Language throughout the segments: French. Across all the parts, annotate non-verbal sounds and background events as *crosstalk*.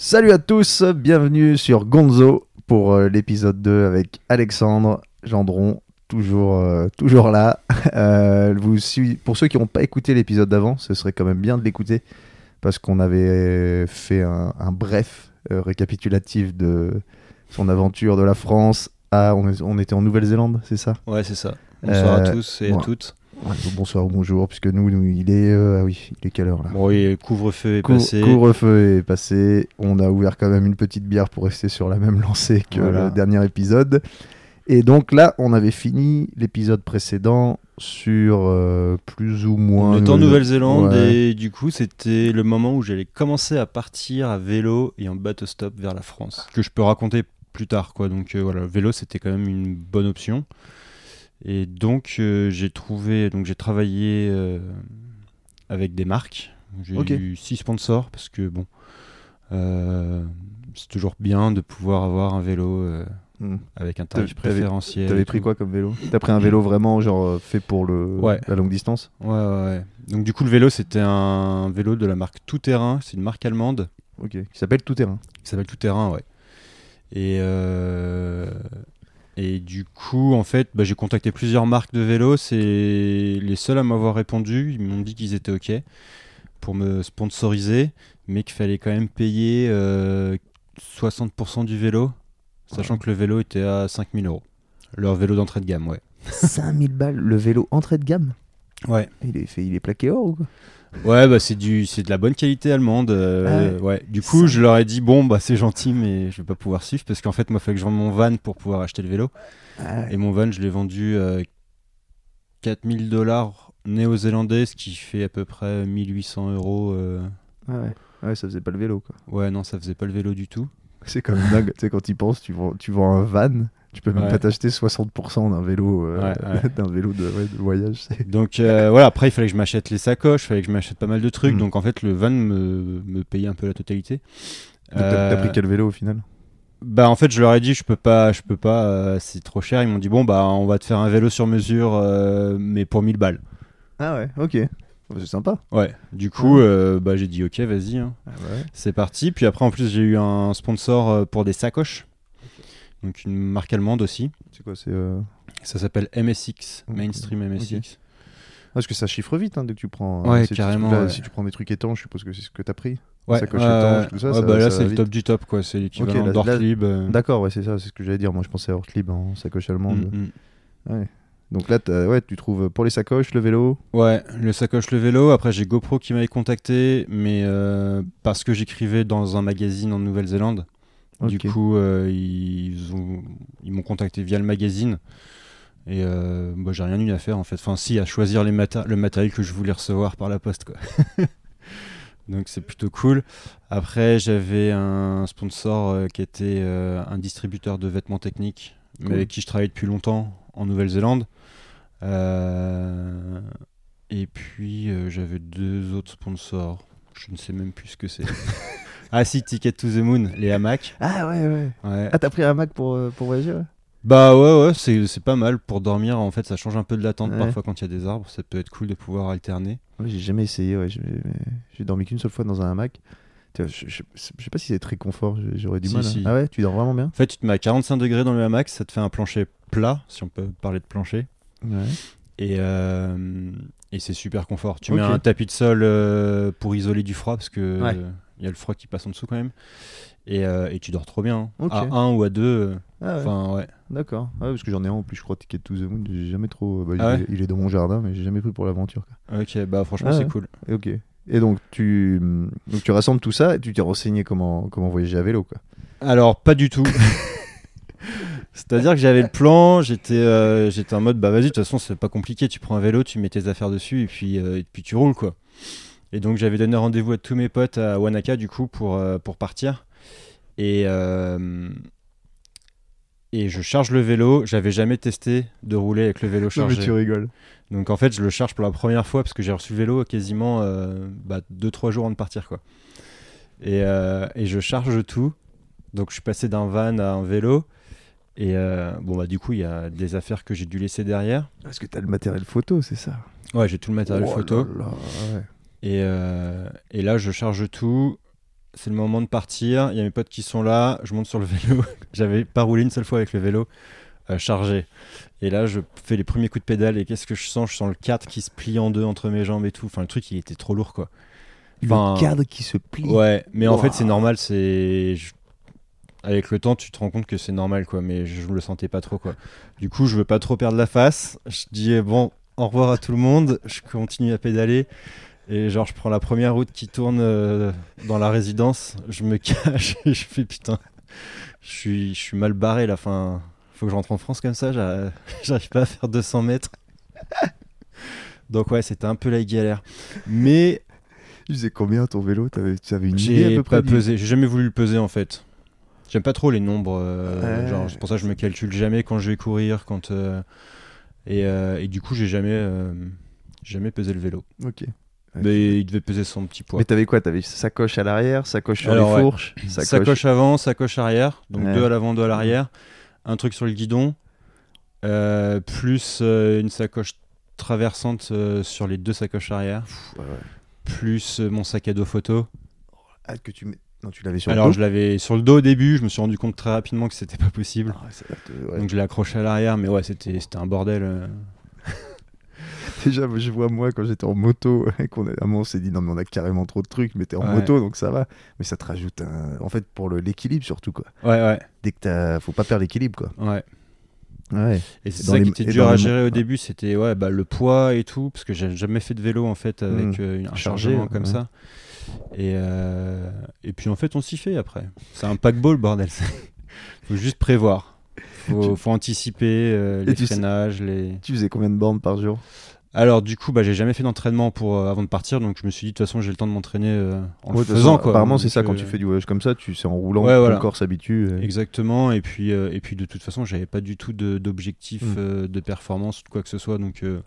Salut à tous, bienvenue sur Gonzo pour euh, l'épisode 2 avec Alexandre Gendron, toujours, euh, toujours là. *laughs* Euh, vous, pour ceux qui n'ont pas écouté l'épisode d'avant, ce serait quand même bien de l'écouter parce qu'on avait fait un, un bref récapitulatif de son aventure de la France à. On, était en Nouvelle-Zélande, c'est ça? Ouais, c'est ça. Bonsoir à tous et ouais. à toutes. Ouais, Bonsoir ou bonjour, puisque nous, nous, il est. euh, ah oui, il est quelle heure là? Bon, oui, le couvre-feu est Cou- passé. Couvre-feu est passé. On a ouvert quand même une petite bière pour rester sur la même lancée que Voilà. le dernier épisode. Et donc là, on avait fini l'épisode précédent sur euh, plus ou moins. On était en le- Nouvelle-Zélande Ouais. et du coup, c'était le moment où j'allais commencer à partir à vélo et en bateau-stop vers la France. Que je peux raconter plus tard, quoi. Donc euh, voilà, le vélo, c'était quand même une bonne option. Et donc, euh, j'ai trouvé. Donc, j'ai travaillé euh, avec des marques. J'ai eu six sponsors parce que bon. euh, c'est toujours bien de pouvoir avoir un vélo Hmm. avec un tarif préférentiel. T'avais pris quoi comme vélo? T'as pris un vélo vraiment genre fait pour le Ouais. la longue distance? Ouais, ouais, ouais. Donc du coup, le vélo, c'était un vélo de la marque Tout Terrain. C'est une marque allemande Ok. Qui s'appelle Tout Terrain. qui s'appelle Tout Terrain, ouais. Et, euh, et du coup, en fait, bah, j'ai contacté plusieurs marques de vélos. C'est les seuls à m'avoir répondu. Ils m'ont dit qu'ils étaient OK pour me sponsoriser, mais qu'il fallait quand même payer euh, 60% du vélo, sachant Ouais. que le vélo était à 5000 euros. Leur vélo d'entrée de gamme, ouais. 5000 balles le vélo entrée de gamme? Ouais. il est, fait, il est plaqué or ou quoi? Ouais, bah c'est du, c'est de la bonne qualité allemande. euh, Ah ouais. Du coup, je leur ai dit bon, bah c'est gentil, mais je vais pas pouvoir suivre parce qu'en fait, moi, il fallait que je vende mon van pour pouvoir acheter le vélo. Ah ouais. Et mon van, je l'ai vendu euh, 4000 dollars néo-zélandais, ce qui fait à peu près 1800 euros. euh. Ah ouais. Ouais, ça faisait pas le vélo quoi. Ouais, non, ça faisait pas le vélo du tout. C'est quand même dingue. tu sais, quand tu penses, tu vends, tu vends un van, tu peux même Ouais. pas t'acheter 60% d'un vélo, euh, Ouais, *laughs* d'un vélo de, voyage. Donc euh, *laughs* voilà, après, il fallait que je m'achète les sacoches, il fallait que je m'achète pas mal de trucs. Mm. Donc en fait, le van me, me payait un peu la totalité. T'as t'as Euh, pris quel vélo au final? Bah en fait je leur ai dit je peux pas je peux pas c'est trop cher ils m'ont dit bon bah on va te faire un vélo sur mesure mais pour 1000 balles Ah ouais, ok. C'est sympa. ouais du coup euh, bah j'ai dit ok vas-y hein. c'est parti puis après en plus j'ai eu un sponsor pour des sacoches donc une marque allemande aussi C'est quoi C'est euh, ça s'appelle MSX. Mainstream MSX Parce que ça chiffre vite hein, dès que tu prends. Ouais, si tu- carrément, là, ouais. Si tu prends des trucs étanches, je suppose que c'est ce que t'as pris. ouais, sacoche ouais, étanche, tout ça, ouais, ça- bah là c'est le top du top quoi c'est l'équivalent Ok, là- d'Ortlieb euh. D'accord, ouais, c'est ça, c'est ce que j'allais dire. Moi, je pensais à Ortlieb en sacoche allemande. Mm, mm. Donc là, ouais, tu trouves pour les sacoches, le vélo. Ouais, le sacoche, le vélo. Après, j'ai GoPro qui m'avait contacté, mais euh, parce que j'écrivais dans un magazine en Nouvelle-Zélande. Du coup, euh, ils ont- ils m'ont contacté via le magazine. Et euh, bah, j'ai rien eu à faire en fait. Enfin, si, à choisir les le matériel que je voulais recevoir par la poste. Quoi. *laughs* Donc c'est plutôt cool. Après, j'avais un sponsor euh, qui était un distributeur de vêtements techniques, mais avec qui je travaillais depuis longtemps en Nouvelle-Zélande. Et puis j'avais deux autres sponsors. Je ne sais même plus ce que c'est. *laughs* ah si, Ticket to the Moon, les hamacs. Ah ouais, ouais. Ouais. Ah, t'as pris un Mac pour, euh, pour voyager ouais Bah ouais, ouais, c'est c'est pas mal pour dormir. En fait, ça change un peu de la tente Ouais. parfois quand il y a des arbres. Ça peut être cool de pouvoir alterner. Ouais, j'ai jamais essayé, ouais. J'ai dormi qu'une seule fois dans un hamac. Je, je- je sais pas si c'est très confort, j'aurais du Si, mal. hein. si. Ah ouais, tu dors vraiment bien? En fait, tu te mets à 45 degrés dans le hamac, ça te fait un plancher plat, si on peut parler de plancher. Ouais. Et, euh, et c'est super confort. Tu Ok. mets un tapis de sol euh, pour isoler du froid parce que Ouais. euh, il y a le froid qui passe en dessous quand même. Et, euh, et tu dors trop bien. hein. À 1 ou à 2. Ah ouais, Enfin, ouais. d'accord. Ouais, parce que j'en ai un en plus, je crois, Ticket to the Moon. J'ai jamais trop. bah, il, Ah est, il est dans mon jardin, mais j'ai jamais pris pour l'aventure. Ok, bah franchement, Ah c'est cool. Et Ok. Et donc tu, donc tu rassembles tout ça et tu t'es renseigné comment, comment voyager à vélo. Quoi. Alors, pas du tout. *laughs* C'est-à-dire que j'avais le plan, j'étais euh, j'étais en mode bah vas-y, de toute façon, c'est pas compliqué, tu prends un vélo, tu mets tes affaires dessus et puis, euh, et puis tu roules quoi. Et donc j'avais donné rendez-vous à tous mes potes à Wanaka du coup pour, euh, pour partir. Et, euh, et je charge le vélo, j'avais jamais testé de rouler avec le vélo chargé. rigoles. Donc en fait, je le charge pour la première fois parce que j'ai reçu le vélo quasiment 2-3 jours avant de partir. quoi. Et, euh, et je charge tout. Donc je suis passé d'un van à un vélo. Et euh, bon, bah du coup, il y a des affaires que j'ai dû laisser derrière. Parce que t'as le matériel photo, c'est ça Ouais, j'ai tout le matériel Oh photo. là là, ouais. Et, euh, et là, je charge tout. c'est le moment de partir. Il y a mes potes qui sont là. Je monte sur le vélo. *laughs* J'avais pas roulé une seule fois avec le vélo euh, chargé. Et là, je fais les premiers coups de pédale. Et qu'est-ce que je sens? Je sens le cadre qui se plie en deux entre mes jambes et tout. Enfin, le truc, il était trop lourd, quoi. Enfin, Le cadre qui se plie. Ouais, mais en fait, c'est normal. C'est. je- Avec le temps, tu te rends compte que c'est normal, quoi. Mais je me le sentais pas trop, quoi. Du coup, je veux pas trop perdre la face. Je dis, bon, au revoir à tout le monde. Je continue à pédaler. Et genre, je prends la première route qui tourne euh, dans la résidence. Je me cache et je fais putain. Je suis, je suis mal barré là. Fin, faut que je rentre en France comme ça. j'a- *laughs* J'arrive pas à faire 200 mètres. Donc, ouais, c'était un peu la galère. Mais Tu faisais combien ton vélo? Tu avais une idée à peu près pesé. J'ai jamais voulu le peser en fait. J'aime pas trop les nombres. euh, Ouais. genre, c'est pour ça que je me calcule jamais quand je vais courir. Quand, euh, et, et du coup, j'ai jamais, jamais pesé le vélo. Ok. Mais il devait peser son petit poids. Mais t'avais quoi? T'avais sacoche à l'arrière, sacoche sur Alors, les ouais. fourches, Sacoche... avant, sacoche arrière. Donc Ouais. deux à l'avant, deux à l'arrière. Un truc sur le guidon. euh, plus euh, une sacoche traversante euh, sur les deux sacoches arrière. Ouais, ouais. Plus euh, mon sac à dos photo. Ah, que tu mets... Non, tu l'avais sur Alors le je l'avais sur le dos au début. Je me suis rendu compte très rapidement que c'était pas possible. dos Ah, te- ouais. Donc je l'ai accroché à l'arrière, mais ouais, c'était c'était un bordel. *laughs* Déjà, je vois moi quand j'étais en moto, *laughs* et qu'on a, à un moment, on s'est dit non mais on a carrément trop de trucs, mais t'es en Ouais. moto donc ça va. Mais ça te rajoute un, en fait pour l'équilibre surtout quoi. Ouais, ouais, Dès que t'as, faut pas perdre l'équilibre quoi. ouais. Ouais. Et c'est ça les- qui était dur à gérer au début, c'était ouais, bah, le poids et tout, parce que j'ai jamais fait de vélo en fait avec Mm. euh, un Chargé, chargement comme ouais. ça. Et, euh, et puis en fait, on s'y fait après. C'est un paquebot le bordel. *laughs* faut juste prévoir. Faut, faut anticiper euh, les tu sais- freinages, les. Tu faisais combien de bornes par jour? Alors du coup, bah, j'ai jamais fait d'entraînement pour euh, avant de partir, donc je me suis dit de toute façon j'ai le temps de m'entraîner euh, en Ouais, le faisant façon, quoi. Apparemment c'est ça quand euh, tu fais du voyage comme ça, tu c'est en roulant, Ouais, ton voilà. corps s'habitue. et- Exactement, et puis, euh, et puis de toute façon, j'avais pas du tout d'objectif Mm. euh, de performance ou de quoi que ce soit, donc je,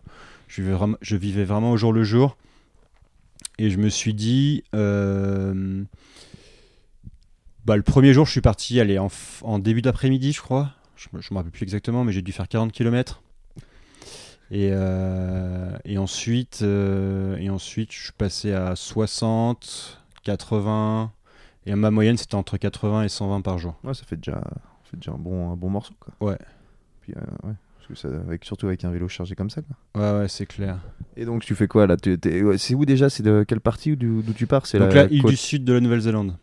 vivais vraiment, je vivais vraiment au jour le jour. Et je me suis dit, bah, le premier jour, je suis parti aller en, début d'après-midi, je crois. Je, me- je me rappelle plus exactement, mais j'ai dû faire 40 km. Et, euh, et, ensuite, euh, et ensuite, je suis passé à 60, 80. Et ma moyenne, c'était entre 80 et 120 par jour. Ouais, ça fait déjà, ça fait déjà un bon, un bon morceau quoi. Ouais. Puis, euh, ouais. Parce que ça, avec, surtout avec un vélo chargé comme ça quoi. Ouais, ouais, c'est clair. Et donc tu fais quoi là? Ouais, C'est où déjà? C'est de quelle partie d'où d'où tu pars? C'est Donc la là, île côte du sud de la Nouvelle-Zélande.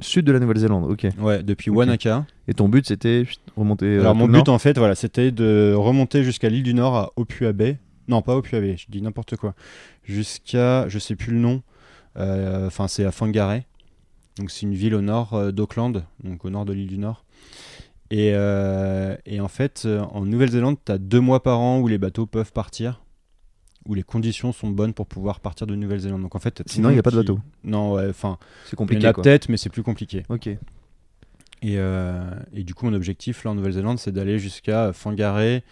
Sud de la Nouvelle-Zélande. Ok. Ouais, depuis Ok. Wanaka. Et ton but c'était remonter. euh, Alors mon but nord en fait, voilà, c'était de remonter jusqu'à l'île du Nord à Opua Bay. Non, pas Opua Bay, je dis n'importe quoi. Jusqu'à, je sais plus le nom. Euh, Enfin, c'est à Whangarei. Donc c'est une ville au nord euh, d'Auckland, donc au nord de l'île du Nord. Et, euh, et en fait, en Nouvelle-Zélande, tu as deux mois par an où les bateaux peuvent partir, où les conditions sont bonnes pour pouvoir partir de Nouvelle-Zélande. Donc en fait, Sinon, il y a pas de qui- bateau. Non, ouais, enfin, C'est il y en compliqué a peut-être, mais c'est plus compliqué. Ok. Et, euh, et du coup, mon objectif là en Nouvelle-Zélande, c'est d'aller jusqu'à Whangarei.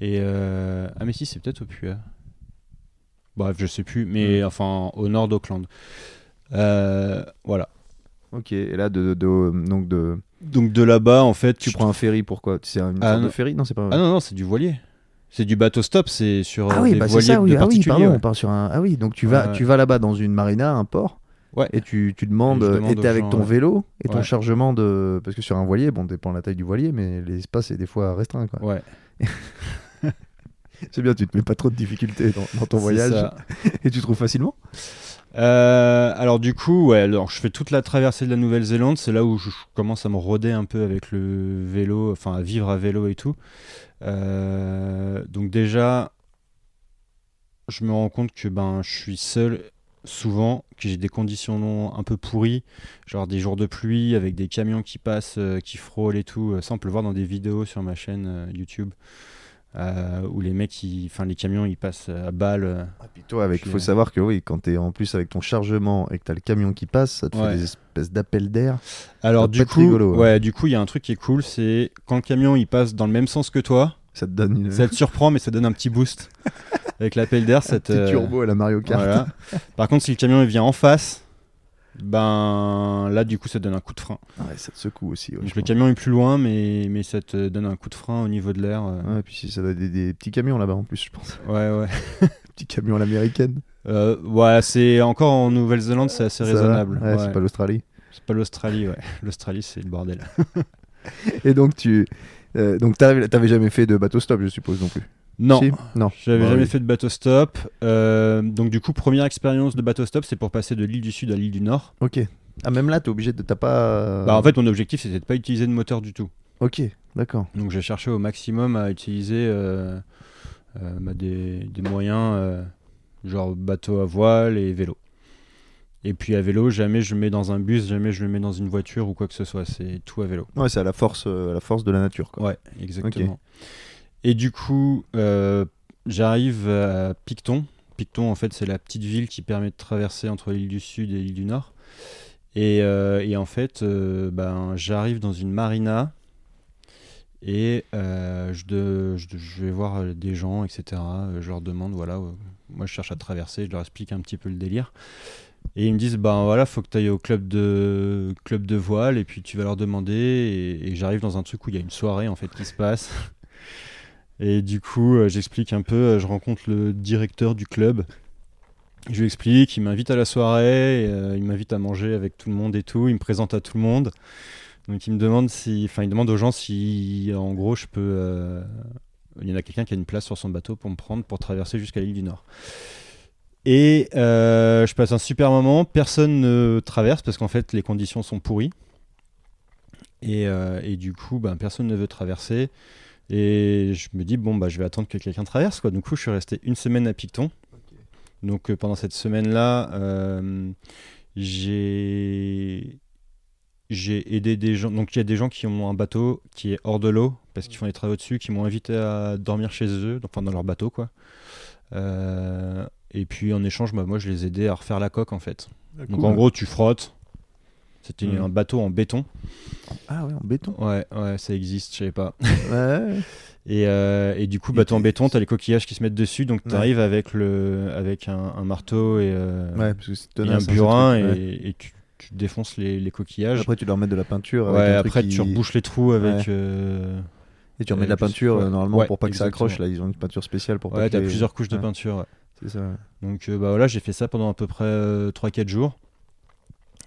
Et euh, ah mais si, c'est peut-être Opua. Bref, je sais plus, mais enfin au nord d'Auckland. Euh, voilà. Ok. Et là de, de- de- donc de Donc de là-bas, en fait, tu prends un ferry pourquoi C'est une Ah, sorte de ferry? Non c'est pas. Ah non non, c'est du voilier. C'est du bateau stop, c'est sur Ah euh, oui, des bah voiliers ça, oui. de Ah oui, particuliers. pardon, ouais. on part sur un. Ah oui, donc tu vas, Ouais, ouais. tu vas là-bas dans une marina, un port, et tu, tu demandes, Et t'es avec gens, ton vélo et ton chargement de. Parce que sur un voilier, bon, dépend de la taille du voilier, mais l'espace est des fois restreint, quoi. Ouais. *laughs* C'est bien, tu te mets pas trop de difficultés dans, dans ton voyage *laughs* et tu trouves facilement. Euh, alors du coup, ouais, alors je fais toute la traversée de la Nouvelle-Zélande, c'est là où je, je commence à me roder un peu avec le vélo, enfin à vivre à vélo et tout. Euh, donc déjà, je me rends compte que ben je suis seul souvent, que j'ai des conditions un peu pourries, genre des jours de pluie avec des camions qui passent, euh, qui frôlent et tout. Ça on peut le voir dans des vidéos sur ma chaîne euh, YouTube. Euh, où les mecs, enfin les camions, ils passent à balle. euh, Et puis toi, avec, Puis, faut euh, savoir que oui, quand t'es en plus avec ton chargement et que t'as le camion qui passe, ça te Ouais. fait des espèces d'appels d'air. Alors du coup, rigolo, hein. ouais, du coup, il y a un truc qui est cool, c'est quand le camion il passe dans le même sens que toi, Ça te donne une, ça te surprend, mais ça donne un petit boost *laughs* avec l'appel d'air. Ça te- petit turbo à la Mario Kart. voilà. Par contre, si le camion il vient en face, ben là, du coup, ça donne un coup de frein. Ouais, ça te secoue aussi. ouais, Donc le camion est plus loin, mais mais ça te donne un coup de frein au niveau de l'air. euh. Ouais, et puis ça doit être des, des petits camions là-bas en plus, je pense. Ouais, ouais. *laughs* Petits camions à l'américaine. Euh, ouais, c'est encore en Nouvelle-Zélande, c'est assez Ça raisonnable. Ouais, c'est pas l'Australie. C'est pas l'Australie, ouais. L'Australie, c'est le bordel. *laughs* Et donc, tu. euh, donc, t'avais t'avais jamais fait de bateau stop, je suppose, non plus Non, Si? Non. j'avais Bah jamais oui. fait de bateau stop. Euh, donc du coup, première expérience de bateau stop, c'est pour passer de l'île du Sud à l'île du Nord. Ok. Ah, même là, t'es obligé de. T'as pas. Bah, en fait, mon objectif, c'était de pas utiliser de moteur du tout. Ok, d'accord. Donc j'ai cherché au maximum à utiliser euh, euh, bah, des, des moyens euh, genre bateau à voile et vélo. Et puis à vélo, jamais je le mets dans un bus, jamais je le mets dans une voiture ou quoi que ce soit. C'est tout à vélo. Ouais, c'est à la force, à la force de la nature, quoi. Ouais, exactement. Et du coup, j'arrive à Picton. Picton, en fait, c'est la petite ville qui permet de traverser entre l'île du Sud et l'île du Nord. Et, euh, et en fait, euh, ben, j'arrive dans une marina et euh, je, vais voir des gens, etc. Je leur demande, voilà, moi je cherche à traverser, je leur explique un petit peu le délire. Et ils me disent, ben voilà, faut que tu ailles au club de, club de voile et puis tu vas leur demander. Et, et j'arrive dans un truc où il y a une soirée en fait qui se passe. *laughs* Et du coup, j'explique un peu, je rencontre le directeur du club. Je lui explique, il m'invite à la soirée, euh, il m'invite à manger avec tout le monde et tout, il me présente à tout le monde. Donc il me demande si, enfin il demande aux gens si, en gros, je peux, euh, il y en a quelqu'un qui a une place sur son bateau pour me prendre pour traverser jusqu'à l'île du Nord. Et euh, je passe un super moment, personne ne traverse parce qu'en fait les conditions sont pourries. Et, et du coup, ben, personne ne veut traverser. Et je me dis, bon, bah, je vais attendre que quelqu'un traverse. Quoi. Du coup, je suis resté une semaine à Picton. Donc euh, pendant cette semaine-là, euh, j'ai j'ai aidé des gens. Donc il y a des gens qui ont un bateau qui est hors de l'eau parce qu'ils font des travaux dessus, qui m'ont invité à dormir chez eux, enfin dans leur bateau quoi. Euh, et puis en échange, bah, moi je les aidais à refaire la coque en fait. Donc en gros, tu frottes. C'était Mhm. un bateau en béton. Ah ouais, en béton. Ouais, ouais, ça existe, je savais pas. Ouais. *laughs* Et, euh, et du coup, Et bateau en béton, t'as les coquillages qui se mettent dessus, donc Ouais. t'arrives avec le, avec un, un marteau et, euh, Ouais, parce que c'est et tenace, un hein, burin truc, et, ouais. et tu, tu défonces les, les coquillages. Après, tu dois remettre de la peinture. avec ouais, un truc après qui- tu rebouches les trous avec. Ouais. euh, Et tu remets de la peinture, ouais. normalement, Ouais, pour pas que ça accroche. Là, ils ont une peinture spéciale pour pas Ouais, que t'as les- plusieurs couches de Ouais. peinture. ouais. C'est ça. ouais. Donc bah voilà, j'ai fait ça pendant à peu près 3-4 jours.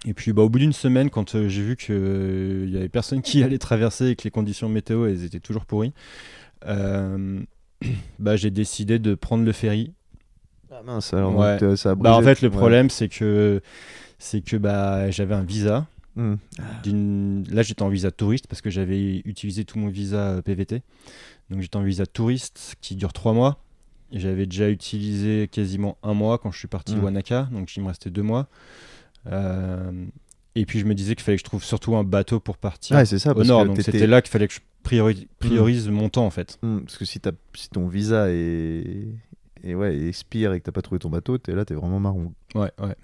Et puis bah, au bout d'une semaine, quand j'ai vu qu'il y avait personne qui *laughs* allait traverser et que les conditions météo elles étaient toujours pourries, *clears throat* bah, j'ai décidé de prendre le ferry. Ah mince, alors Ouais. donc, euh, ça a Bah, en fait, le Ouais. problème c'est que c'est que bah, j'avais un visa. Hmm. Là, j'étais en visa touriste parce que j'avais utilisé tout mon visa euh, PVT. Donc j'étais en visa touriste qui dure 3 mois. J'avais déjà utilisé quasiment un mois quand je suis parti Mm. de Wanaka, donc il me restait deux mois. Euh, et puis je me disais qu'il fallait que je trouve surtout un bateau pour partir Ouais, c'est ça. au nord. que Donc c'était là qu'il fallait que je priori- priorise mon temps en fait. Hmm, Parce que si, ton visa est... Et ouais, expire et que t'as pas trouvé ton bateau, t'es là, t'es vraiment marron. Ouais, ouais.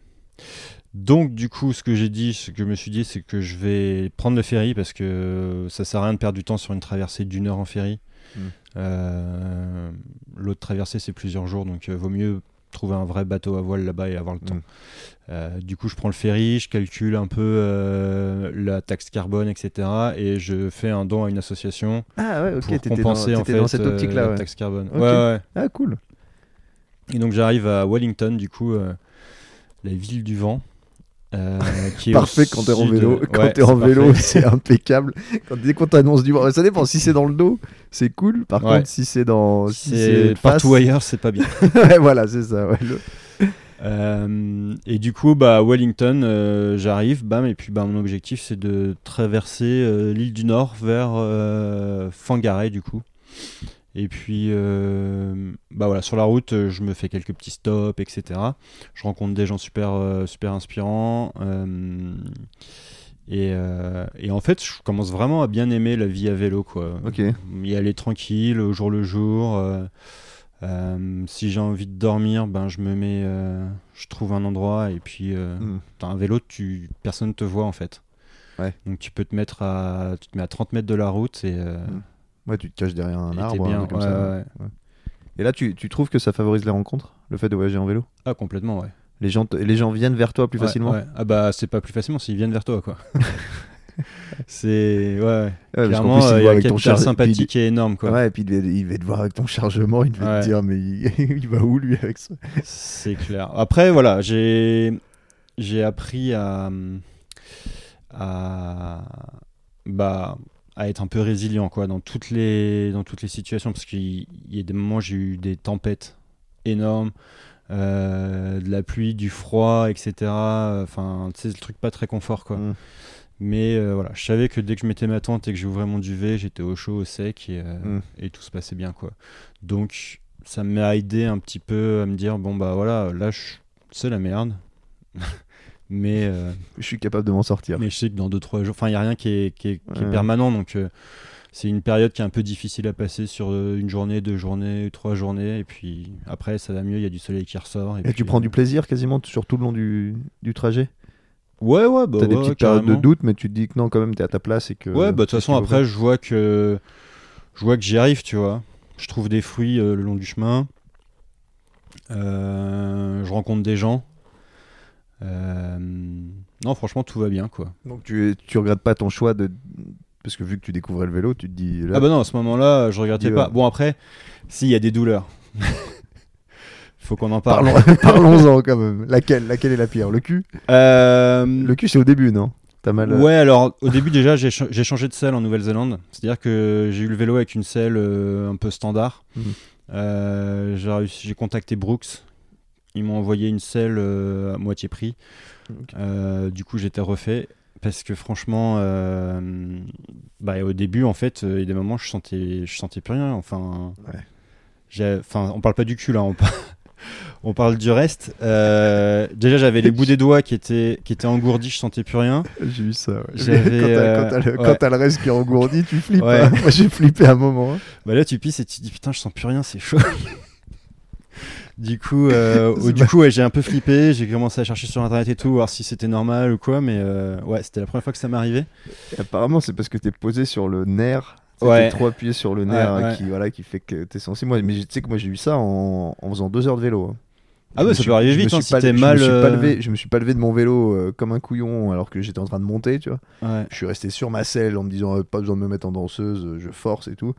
Donc du coup, ce que j'ai dit, ce que je me suis dit, c'est que je vais prendre le ferry parce que ça sert à rien de perdre du temps sur une traversée d'une heure en ferry. Mm. Euh, L'autre traversée, c'est plusieurs jours, donc euh, vaut mieux trouver un vrai bateau à voile là-bas et avoir le temps. Mm. Euh, du coup, je prends le ferry, je calcule un peu euh, la taxe carbone, etc. Et je fais un don à une association Ah ouais, ok, pour t'étais dans, compenser en fait dans cette euh, optique-là. la ouais. taxe carbone. Ouais. Ah cool. Et donc j'arrive à Wellington, du coup, la ville du vent. Euh, qui est au Parfait quand t'es en vélo. Quand Ouais, t'es en c'est vélo, c'est impeccable. Quand, dès qu'on t'annonce du vent, ça dépend. Si c'est dans le dos, c'est cool. Par Ouais. contre, si c'est dans. Si C'est face- partout ailleurs, c'est pas bien. *laughs* ouais, voilà, c'est ça. le- Euh, et du coup, bah, à Wellington, euh, j'arrive, bam, et puis bah, mon objectif c'est de traverser euh, l'île du Nord vers Whangarei, du coup. Et puis, euh, bah voilà, sur la route, euh, je me fais quelques petits stops, etc. Je rencontre des gens super, euh, super inspirants. et, euh, et en fait, je commence vraiment à bien aimer la vie à vélo, quoi. Ok. y aller tranquille au jour le jour. euh, euh, si j'ai envie de dormir, ben je me mets, je trouve un endroit et puis Hmm. t'as un vélo, tu personne te voit en fait. Ouais. Donc tu peux te mettre à, tu te mets à 30 mètres de la route et, Hmm. Ouais, tu te caches derrière un arbre, un bien. truc comme Ouais, ça. ouais. Et là, tu, tu trouves que ça favorise les rencontres, le fait de voyager en vélo? Ah complètement ouais. les gens, les gens viennent vers toi plus facilement? Ah bah c'est pas plus facilement s'ils viennent vers toi quoi. *laughs* c'est ouais, ouais. Clairement, euh, il y a un capital charge- sympathique et énorme quoi. Ouais, et puis il devait, il devait te voir avec ton chargement, il devait Ouais. te dire, mais il, *laughs* il va où lui avec ça? C'est clair. Après, voilà, j'ai j'ai appris à, à, bah, à être un peu résilient quoi, dans, toutes les, dans toutes les situations. Parce qu'il y a des moments où j'ai eu des tempêtes énormes, euh, de la pluie, du froid, etc. Enfin, tu sais, le truc pas très confort quoi. Mm. Mais euh, voilà, je savais que dès que je mettais ma tente et que j'ouvrais mon duvet, j'étais au chaud, au sec et, euh, Mm. et tout se passait bien quoi. Donc ça m'a aidé un petit peu à me dire bon bah voilà, là je- c'est la merde. *laughs* mais, euh, Je suis capable de m'en sortir. mais je sais que dans 2-3 jours, enfin il n'y a rien qui est, qui est- qui est Ouais. permanent donc euh, c'est une période qui est un peu difficile à passer sur euh, une journée, deux journées, trois journées et puis après ça va mieux, il y a du soleil qui ressort. Et, Et puis, tu prends du plaisir quasiment sur tout le long du, du trajet? Ouais, ouais, bah T'as des ouais, petites périodes de carrément. doute, mais tu te dis que non, quand même, t'es à ta place et que. Ouais, bah de toute façon, après, je vois que je vois que j'y arrive, tu vois. Je trouve des fruits le long du chemin. Je rencontre des gens. Euh, Non, franchement, tout va bien, quoi. Donc tu, tu regrettes pas ton choix de. Parce que vu que tu découvrais le vélo, tu te dis. Là, Ah bah non, à ce moment-là, je regrettais Tu pas. vas- Bon, après, s'il y a des douleurs. *laughs* Faut qu'on en parle. Parlons- *laughs* Parlons-en quand même. Laquelle, laquelle est la pire? Le cul? Euh, Le cul, c'est au début, non? T'as mal. euh, Ouais, alors au début déjà j'ai cha- j'ai changé de selle en Nouvelle-Zélande. C'est-à-dire que j'ai eu le vélo avec une selle euh, un peu standard. Mhm. Euh, j'ai contacté Brooks. Ils m'ont envoyé une selle euh, à moitié prix. Euh, du coup j'étais refait parce que franchement, euh, bah, au début en fait, il y a des moments je sentais, je sentais plus rien. Enfin, Ouais. enfin, on parle pas du cul là, on parle. *laughs* On parle du reste. Euh, déjà, j'avais les bouts des doigts qui étaient, qui étaient engourdis, je sentais plus rien. J'ai eu ça. ouais. *laughs* Quand t'as le, ouais. le reste qui est engourdi, tu flippes. Hein. *laughs* Moi, j'ai flippé un moment. hein. Bah là, tu pisses et tu te dis putain, je sens plus rien, c'est chaud. Du coup, euh, *laughs* du coup, ouais, j'ai un peu flippé. J'ai commencé à chercher sur internet et tout, voir si c'était normal ou quoi. Mais euh, ouais, c'était la première fois que ça m'arrivait. Apparemment, c'est parce que t'es posé sur le nerf. Ouais. T'es trop appuyé sur le nerf Ouais, euh, ouais. qui voilà qui fait que t'es sensible. Moi, mais tu sais que moi j'ai eu ça en, en faisant deux heures de vélo. hein. Ah ouais, ça peut arriver vite, hein, si pas- t'es je me mal, suis pas euh, levé- je me suis pas levé de mon vélo euh, comme un couillon alors que j'étais en train de monter, tu vois. Ouais. Je suis resté sur ma selle en me disant euh, pas besoin de me mettre en danseuse, euh, je force et tout.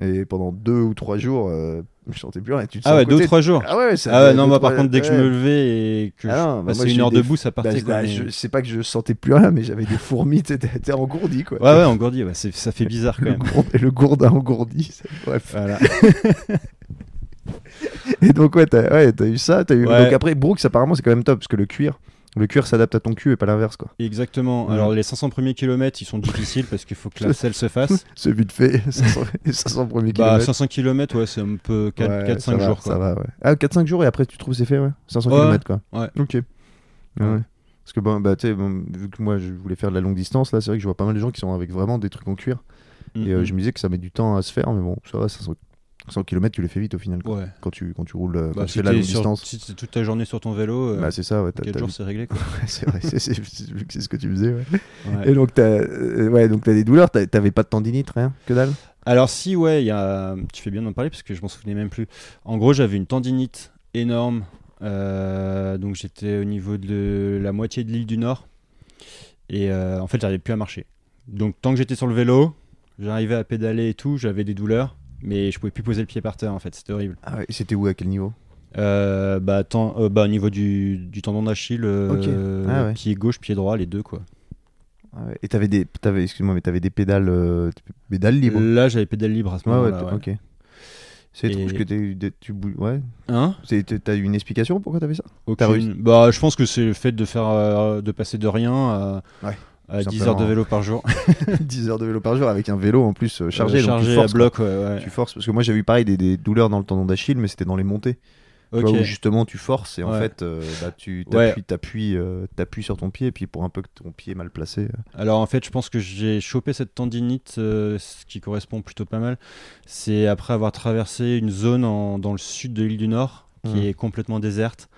Et pendant deux ou trois jours, euh, je sentais plus rien. Et tu te Ah ouais, deux ou trois jours. Ah ouais, ça Ah ouais, non, moi par contre, dès que je me levais et que Ah non, bah, je passais une eu heure des debout, ça Bah, partait. bah, mais- je sais pas que je sentais plus rien, mais j'avais des fourmis, *laughs* t'étais engourdi quoi. Ouais, ouais, engourdi, c'est- ça fait bizarre quand le, même. gourd- et le gourdin engourdi. c'est- Bref. Voilà. *laughs* Et donc, ouais, t'as ouais, eu ça. As eu... Donc, après, Brooks, apparemment, c'est quand même top parce que le cuir, le cuir s'adapte à ton cul et pas l'inverse, quoi. Exactement. Ouais. Alors, les 500 premiers kilomètres, ils sont difficiles parce qu'il faut que la *laughs* selle se fasse. *laughs* C'est vite fait. *laughs* 500, 500 premiers Bah, kilomètres. 500 km, ouais, c'est un peu 4-5 Ouais, ça jours. Ça Quoi. va, ouais. Ah, 4-5 jours et après, tu trouves c'est fait, ouais. 500 Ouais. km, quoi. Ouais. Ok. Ouais. Parce que, bon, bah, tu sais, bon, vu que moi, je voulais faire de la longue distance, là, c'est vrai que je vois pas mal de gens qui sont avec vraiment des trucs en cuir. Et euh, Mhm. je me disais que ça met du temps à se faire, mais bon, ça va, 500, 500 km, tu les fais vite au final. quoi. Ouais. Quand, tu, quand tu roules, euh, quand Bah, tu fais la longue distance. Si c'est toute ta journée sur ton vélo, euh, Bah, c'est ça, ouais. t'as- 4 t'as- jours, c'est réglé. *laughs* C'est vrai, ce que tu faisais, ouais. Et donc, t'as euh, ouais, donc t'as des douleurs, t'avais pas de tendinite, rien Que dalle? Alors si ouais, il y a... tu fais bien d'en parler parce que je m'en souvenais même plus. En gros, j'avais une tendinite énorme. euh, donc j'étais au niveau de la moitié de l'île du Nord. Et euh, en fait, j'arrivais plus à marcher. Donc tant que j'étais sur le vélo, j'arrivais à pédaler et tout, j'avais des douleurs. Mais je pouvais plus poser le pied par terre en fait, c'était horrible. Ah ouais, et c'était où, à quel niveau? Euh, bah, euh, bah, au niveau du, du tendon d'Achille, euh. Ah ouais. pied gauche, pied droit, les deux quoi. Ah ouais. Et t'avais des, t'avais, excuse-moi, mais t'avais des pédales, euh, pédales libres? Là, j'avais pédale libre à ce Ouais, ouais, moment-là. t- ok. C'est Et- étrange que tu bouges, ouais. Hein? T'as- eu une explication pourquoi t'avais ça? Aucune. réussi? Bah, je pense que c'est le fait de faire, euh, de passer de rien à, Ouais, tout 10 heures de vélo par jour. *laughs* 10 heures de vélo par jour avec un vélo en plus euh, chargé, Euh, donc tu chargé forces, à bloc, ouais, ouais. quoi. Tu forces parce que moi j'avais eu pareil des, des douleurs dans le tendon d'Achille, mais c'était dans les montées. Tu Ok. vois, où justement tu forces et en fait euh, bah, tu t'appuies, euh, sur ton pied et puis pour un peu que ton pied est mal placé. euh, Alors en fait, je pense que j'ai chopé cette tendinite, euh, ce qui correspond plutôt pas mal. C'est après avoir traversé une zone en- dans le sud de l'île du Nord qui Mhm. est complètement déserte.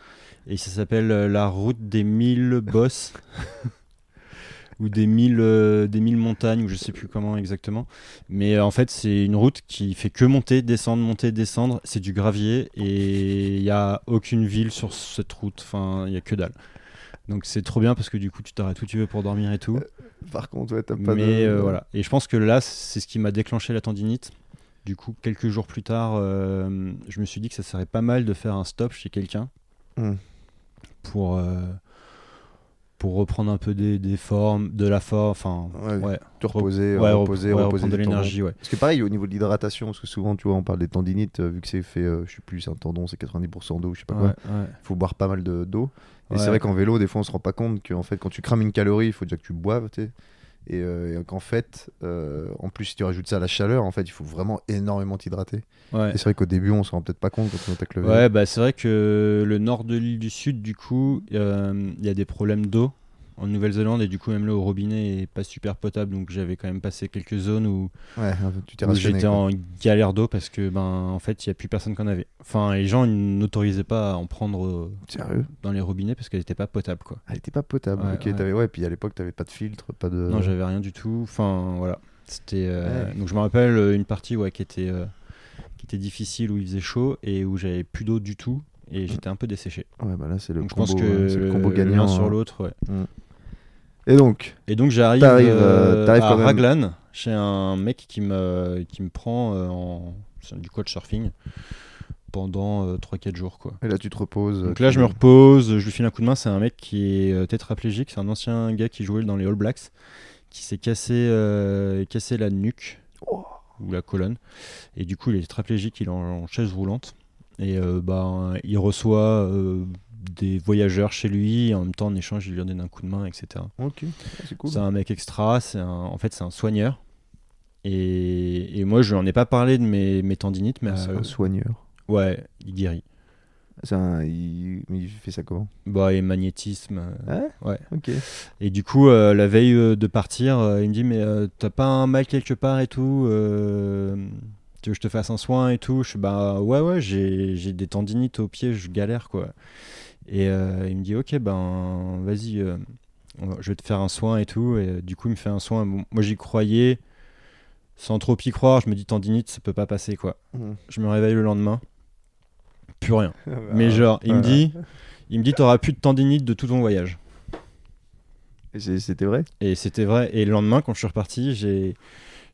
Et ça s'appelle euh, la route des mille bosses. *laughs* ou des mille, euh, des mille montagnes, ou je sais plus comment exactement. Mais euh, en fait, c'est une route qui fait que monter, descendre, monter, descendre. C'est du gravier et il n'y a aucune ville sur cette route. Enfin, il n'y a que dalle. Donc c'est trop bien parce que du coup, tu t'arrêtes où tu veux pour dormir et tout. Par contre, ouais, t'as pas Mais de. euh, voilà. Et je pense que là, c'est ce qui m'a déclenché la tendinite. Du coup, quelques jours plus tard, euh, je me suis dit que ça serait pas mal de faire un stop chez quelqu'un Hmm. pour, euh, pour reprendre un peu des, des formes, de la forme, enfin, Ouais, ouais, te reposer, ouais, reposer, ouais, reposer de l'énergie, ouais. Parce que pareil, au niveau de l'hydratation, parce que souvent, tu vois, on parle des tendinites, euh, vu que c'est fait, euh, je sais plus, c'est un tendon, c'est 90% d'eau, je sais pas quoi. Ouais. faut boire pas mal de- d'eau. Et c'est vrai qu'en vélo, des fois, on se rend pas compte qu'en fait, quand tu crames une calorie, il faut déjà que tu boives, tu sais. Et, euh, et qu'en fait, euh, en plus, si tu rajoutes ça à la chaleur, en fait, il faut vraiment énormément t'hydrater. Ouais. Et c'est vrai qu'au début, on se rend peut-être pas compte quand on attaque le vélo. Ouais, bah c'est vrai que le nord de l'île du Sud, du coup, euh, il y a des problèmes d'eau en Nouvelle-Zélande et du coup même l'eau au robinet est pas super potable, donc j'avais quand même passé quelques zones où, Ouais, j'étais en galère d'eau parce que ben en fait il y a plus personne qui en avait. Enfin les gens ils n'autorisaient pas à en prendre euh, Sérieux? dans les robinets parce qu'elle était pas potable quoi. Elle était pas potable. Ouais, ok, ouais. t'avais ouais, puis à l'époque, t'avais pas de filtre, pas de. Non j'avais rien du tout. Enfin voilà, c'était euh, donc je me rappelle euh, une partie ouais qui était euh, qui était difficile où il faisait chaud et où j'avais plus d'eau du tout et j'étais un peu desséché. Ouais, bah là, c'est le Donc je combo, pense que euh, c'est le combo l'un gagnant. sur hein. l'autre ouais. Et donc, Et donc j'arrive euh, euh, à même- Raglan chez un mec qui me, qui me prend euh, en, du coach surfing pendant euh, 3-4 jours. Quoi. et là, tu te reposes. Donc là je me repose, je lui file un coup de main, c'est un mec qui est euh, tétraplégique, c'est un ancien gars qui jouait dans les All Blacks, qui s'est cassé, euh, cassé la nuque Oh. ou la colonne, et du coup il est tétraplégique, il est en, en chaise roulante, et euh, bah, il reçoit euh, des voyageurs chez lui, et en même temps en échange il lui donne un coup de main, etc. Ok, c'est cool. C'est un mec extra, c'est un, en fait c'est un soigneur. Et, et moi je n'en ai pas parlé de mes, mes tendinites, mais Ah, C'est euh, un soigneur. ouais, il guérit. Un- il... fait ça comment? Bah, et magnétisme. euh, Ouais? ouais. Ok. Et du coup, euh, la veille euh, de partir, euh, il me dit Mais euh, t'as pas un mal quelque part et tout euh, Tu veux que je te fasse un soin et tout Je suis Bah ouais, ouais, j'ai j'ai des tendinites aux pieds, je galère quoi. Et euh, il me dit Ok, ben vas-y, euh, je vais te faire un soin et tout. Et euh, du coup, il me fait un soin. Bon, moi, j'y croyais sans trop y croire. Je me dis Tendinite, ça peut pas passer quoi. Mhm. Je me réveille le lendemain, plus rien. Ah, Mais genre, il me dit Il me dit T'auras plus de tendinite de tout ton voyage. Et C'était vrai? Et c'était vrai. Et le lendemain, quand je suis reparti, j'ai,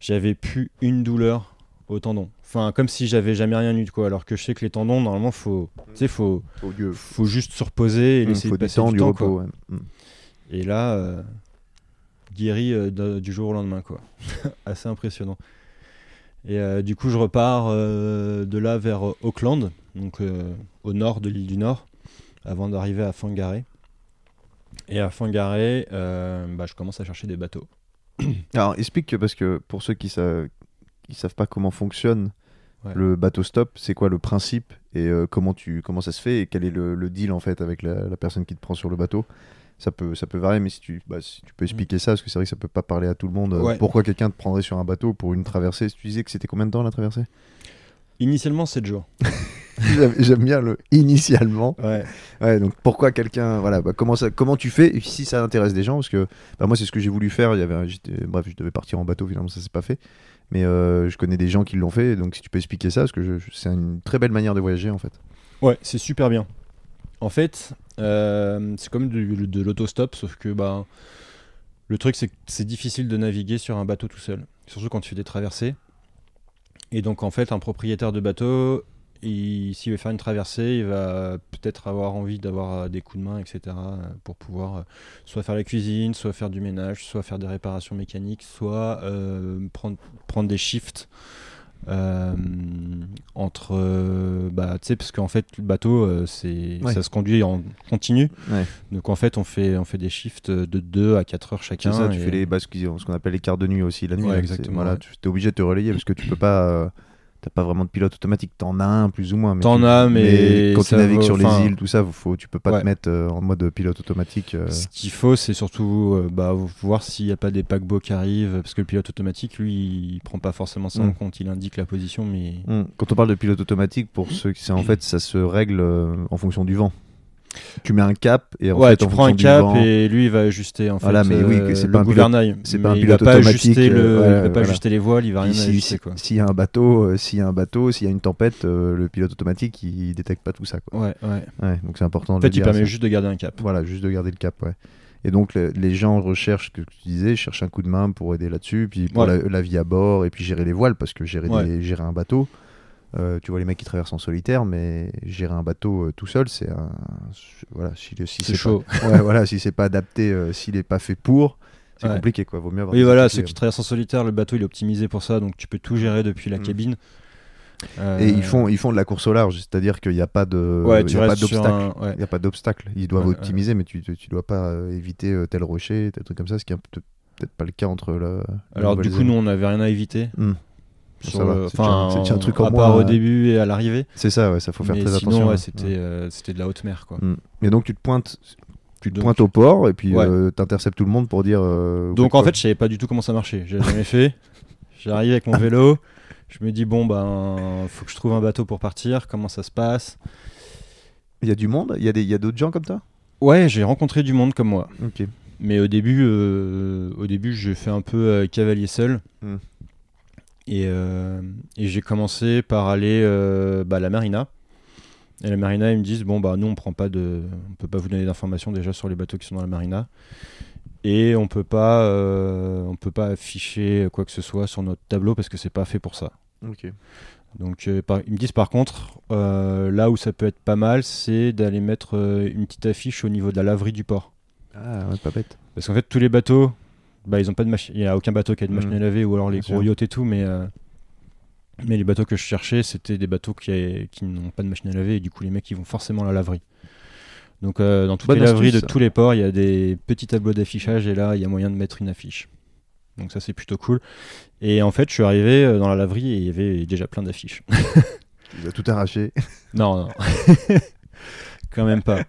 j'avais plus une douleur au tendon. Enfin, comme si j'avais jamais rien eu, quoi. Alors que je sais que les tendons, normalement, faut, tu sais, faut, Au Dieu. faut juste se reposer et Il laisser faut du passer temps, du, temps, repos. quoi. ouais. Mm. Et là, euh, guéri euh, de- du jour au lendemain, quoi. *laughs* Assez impressionnant. Et euh, du coup, je repars euh, de là vers Auckland, donc au nord de l'île du Nord, avant d'arriver à Fangaré. Et à Fangaré, bah, je commence à chercher des bateaux. *coughs* Alors, explique que parce que pour ceux qui savent, qui savent pas comment fonctionne Ouais. le bateau stop, c'est quoi le principe et euh, comment tu comment ça se fait et quel est le, le deal en fait avec la, la personne qui te prend sur le bateau. Ça peut ça peut varier, mais si tu bah, si tu peux expliquer ça parce que c'est vrai que ça peut pas parler à tout le monde. euh, Mm. Ouais. Pourquoi quelqu'un te prendrait sur un bateau pour une traversée Tu disais que c'était combien de temps la traversée? Initialement, 7 jours. *laughs* J'aime bien le initialement. Ouais. Ouais, donc pourquoi quelqu'un, voilà, bah, comment ça, comment tu fais si ça intéresse des gens, parce que bah, moi c'est ce que j'ai voulu faire. Il y avait, un- j'étais- bref, je devais partir en bateau finalement, ça s'est pas fait. Mais euh, je connais des gens qui l'ont fait, donc si tu peux expliquer ça, parce que c'est une très belle manière de voyager en fait. Ouais, c'est super bien. En fait, euh, c'est comme de, l'autostop, sauf que bah, le truc, c'est que c'est difficile de naviguer sur un bateau tout seul, surtout quand tu fais des traversées. Et donc, en fait, un propriétaire de bateau, s'il veut faire une traversée, il va peut-être avoir envie d'avoir euh, des coups de main, etc., euh, pour pouvoir euh, soit faire la cuisine, soit faire du ménage, soit faire des réparations mécaniques, soit euh, prendre, prendre des shifts. euh, entre euh, bah tu sais parce qu'en fait le bateau euh, c'est Ouais. ça se conduit en continu Ouais. donc en fait on fait on fait des shifts de 2 à 4 heures chacun ça, tu et- fais les, bah, ce qu'on appelle les quarts de nuit aussi la nuit. Ouais, hein, exactement, Voilà, tu es obligé de te relayer parce que tu peux pas, t'as pas vraiment de pilote automatique. T'en as un plus ou moins. mais T'en as, mais quand tu navigues sur les îles, tout ça, faut, tu peux pas Ouais. te mettre euh, en mode pilote automatique. euh. Ce qu'il faut, c'est surtout euh, bah, voir s'il n'y a pas des paquebots qui arrivent, parce que le pilote automatique, lui, il prend pas forcément ça en Mm. compte. Il indique la position, mais Hmm. Quand on parle de pilote automatique, pour ceux qui c'est en fait, ça se règle en fonction du vent. Tu mets un cap et en ouais, fait, tu en prends un cap vent- et lui, il va ajuster en fait Voilà, mais oui, euh, c'est le pas un gouvernail. c'est pas un pilote il va pas ajuster le, euh, il va pas voilà. ajuster les voiles, il va rien si- ajuster si-. S'il y a un bateau, euh, s'il y a un bateau, s'il y a une tempête, le pilote automatique il détecte pas tout ça. Quoi. Ouais, ouais. Ouais, donc c'est important. En fait, il permet ça. juste de garder un cap. Voilà, juste de garder le cap, ouais. Et donc le- les gens recherchent, que tu disais, cherchent un coup de main pour aider là-dessus, puis pour Ouais. la, la vie à bord, et puis gérer les voiles, parce que gérer, Ouais. des- gérer un bateau, Euh, tu vois les mecs qui traversent en solitaire, mais gérer un bateau euh, tout seul, c'est un. Voilà, si, si C'est pas- chaud. *laughs* Ouais, voilà, si c'est pas adapté, euh, s'il est pas fait pour, c'est Ouais. compliqué quoi. Vaut mieux avoir. Oui, voilà, ceux qui traversent en solitaire, le bateau il est optimisé pour ça, donc tu peux tout gérer depuis la Mm. cabine. Et ils font, ils font de la course au large, c'est-à-dire qu'il n'y a pas de, Ouais, il y a pas d'obstacle. un. Il n'y a pas d'obstacle. Ils doivent optimiser, mais tu, tu, dois pas éviter tel rocher, tel truc comme ça, ce qui est peut-être pas le cas entre la. Alors du coup, nous on n'avait rien à éviter. Hmm. Ça va, Enfin, un truc en à moins, part au euh, début et à l'arrivée. C'est ça, ouais, ça faut faire Mais très sinon, attention. ouais, hein. c'était Ouais. euh, c'était de la haute mer, quoi. Hmm. Et donc tu te pointes, tu te Donc- pointes au port et puis Ouais. euh, t'interceptes tout le monde pour dire. euh, Donc en fait, je savais pas du tout comment ça marchait. J'ai jamais fait. *laughs* J'arrive avec mon vélo. Je me dis bon ben, faut que je trouve un bateau pour partir. Comment ça se passe? Il y a du monde, il y a des, il y a d'autres gens comme ça. Ouais, j'ai rencontré du monde comme moi. Ok. Mais au début, au début, j'ai fait un peu cavalier seul. Hmm. Et, euh, et j'ai commencé par aller euh, bah, à la marina. Et la marina, ils me disent bon bah nous on prend pas de, on peut pas vous donner d'informations déjà sur les bateaux qui sont dans la marina. Et on peut pas, euh, on peut pas afficher quoi que ce soit sur notre tableau parce que c'est pas fait pour ça. Ok. Donc euh, par- ils me disent par contre, euh, là où ça peut être pas mal, c'est d'aller mettre une petite affiche au niveau de la laverie du port. Ah ouais, pas bête. Parce qu'en fait, tous les bateaux, bah, ils ont pas de machine. Il n'y a aucun bateau qui a de machine à laver ou alors les Bien gros sûr. yachts et tout. Mais, euh, mais les bateaux que je cherchais, c'était des bateaux qui, a- qui n'ont pas de machine à laver et du coup, les mecs, ils vont forcément à la laverie. Donc, euh, dans toutes Bonne les laveries astuce, de ça. tous les ports, il y a des petits tableaux d'affichage et là, il y a moyen de mettre une affiche. Donc, ça, c'est plutôt cool. Et en fait, je suis arrivé euh, dans la laverie et il y avait déjà plein d'affiches. Il a tout arraché. *laughs* Non, non. *laughs* Quand même pas.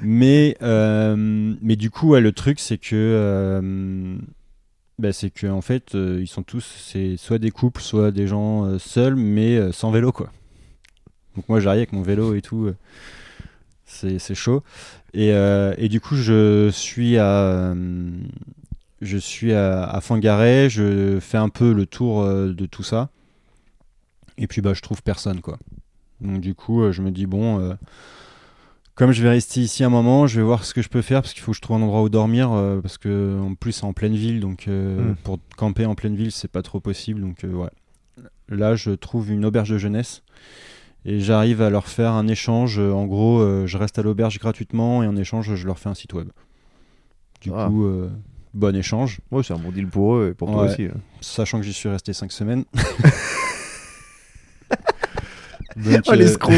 Mais, euh, mais du coup, le truc, c'est que. euh, bah, c'est que en fait, euh, ils sont tous. C'est soit des couples, soit des gens seuls, mais sans vélo, quoi. Donc moi, j'arrive avec mon vélo et tout. c'est chaud. Et, et du coup, je suis à. je suis à, à Fangaret, je fais un peu le tour de tout ça. Et puis bah je trouve personne quoi. Donc du coup je me dis bon comme je vais rester ici un moment, je vais voir ce que je peux faire parce qu'il faut que je trouve un endroit où dormir euh, parce que en plus c'est en pleine ville donc euh, Mm. pour camper en pleine ville c'est pas trop possible donc euh, ouais. Là je trouve une auberge de jeunesse et j'arrive à leur faire un échange en gros je reste à l'auberge gratuitement et en échange je leur fais un site web. Du Ah. coup bon échange Ouais, c'est un bon deal pour eux et pour toi Ouais. aussi. hein. sachant que j'y suis resté 5 semaines. *laughs* Donc, Oh l'escroc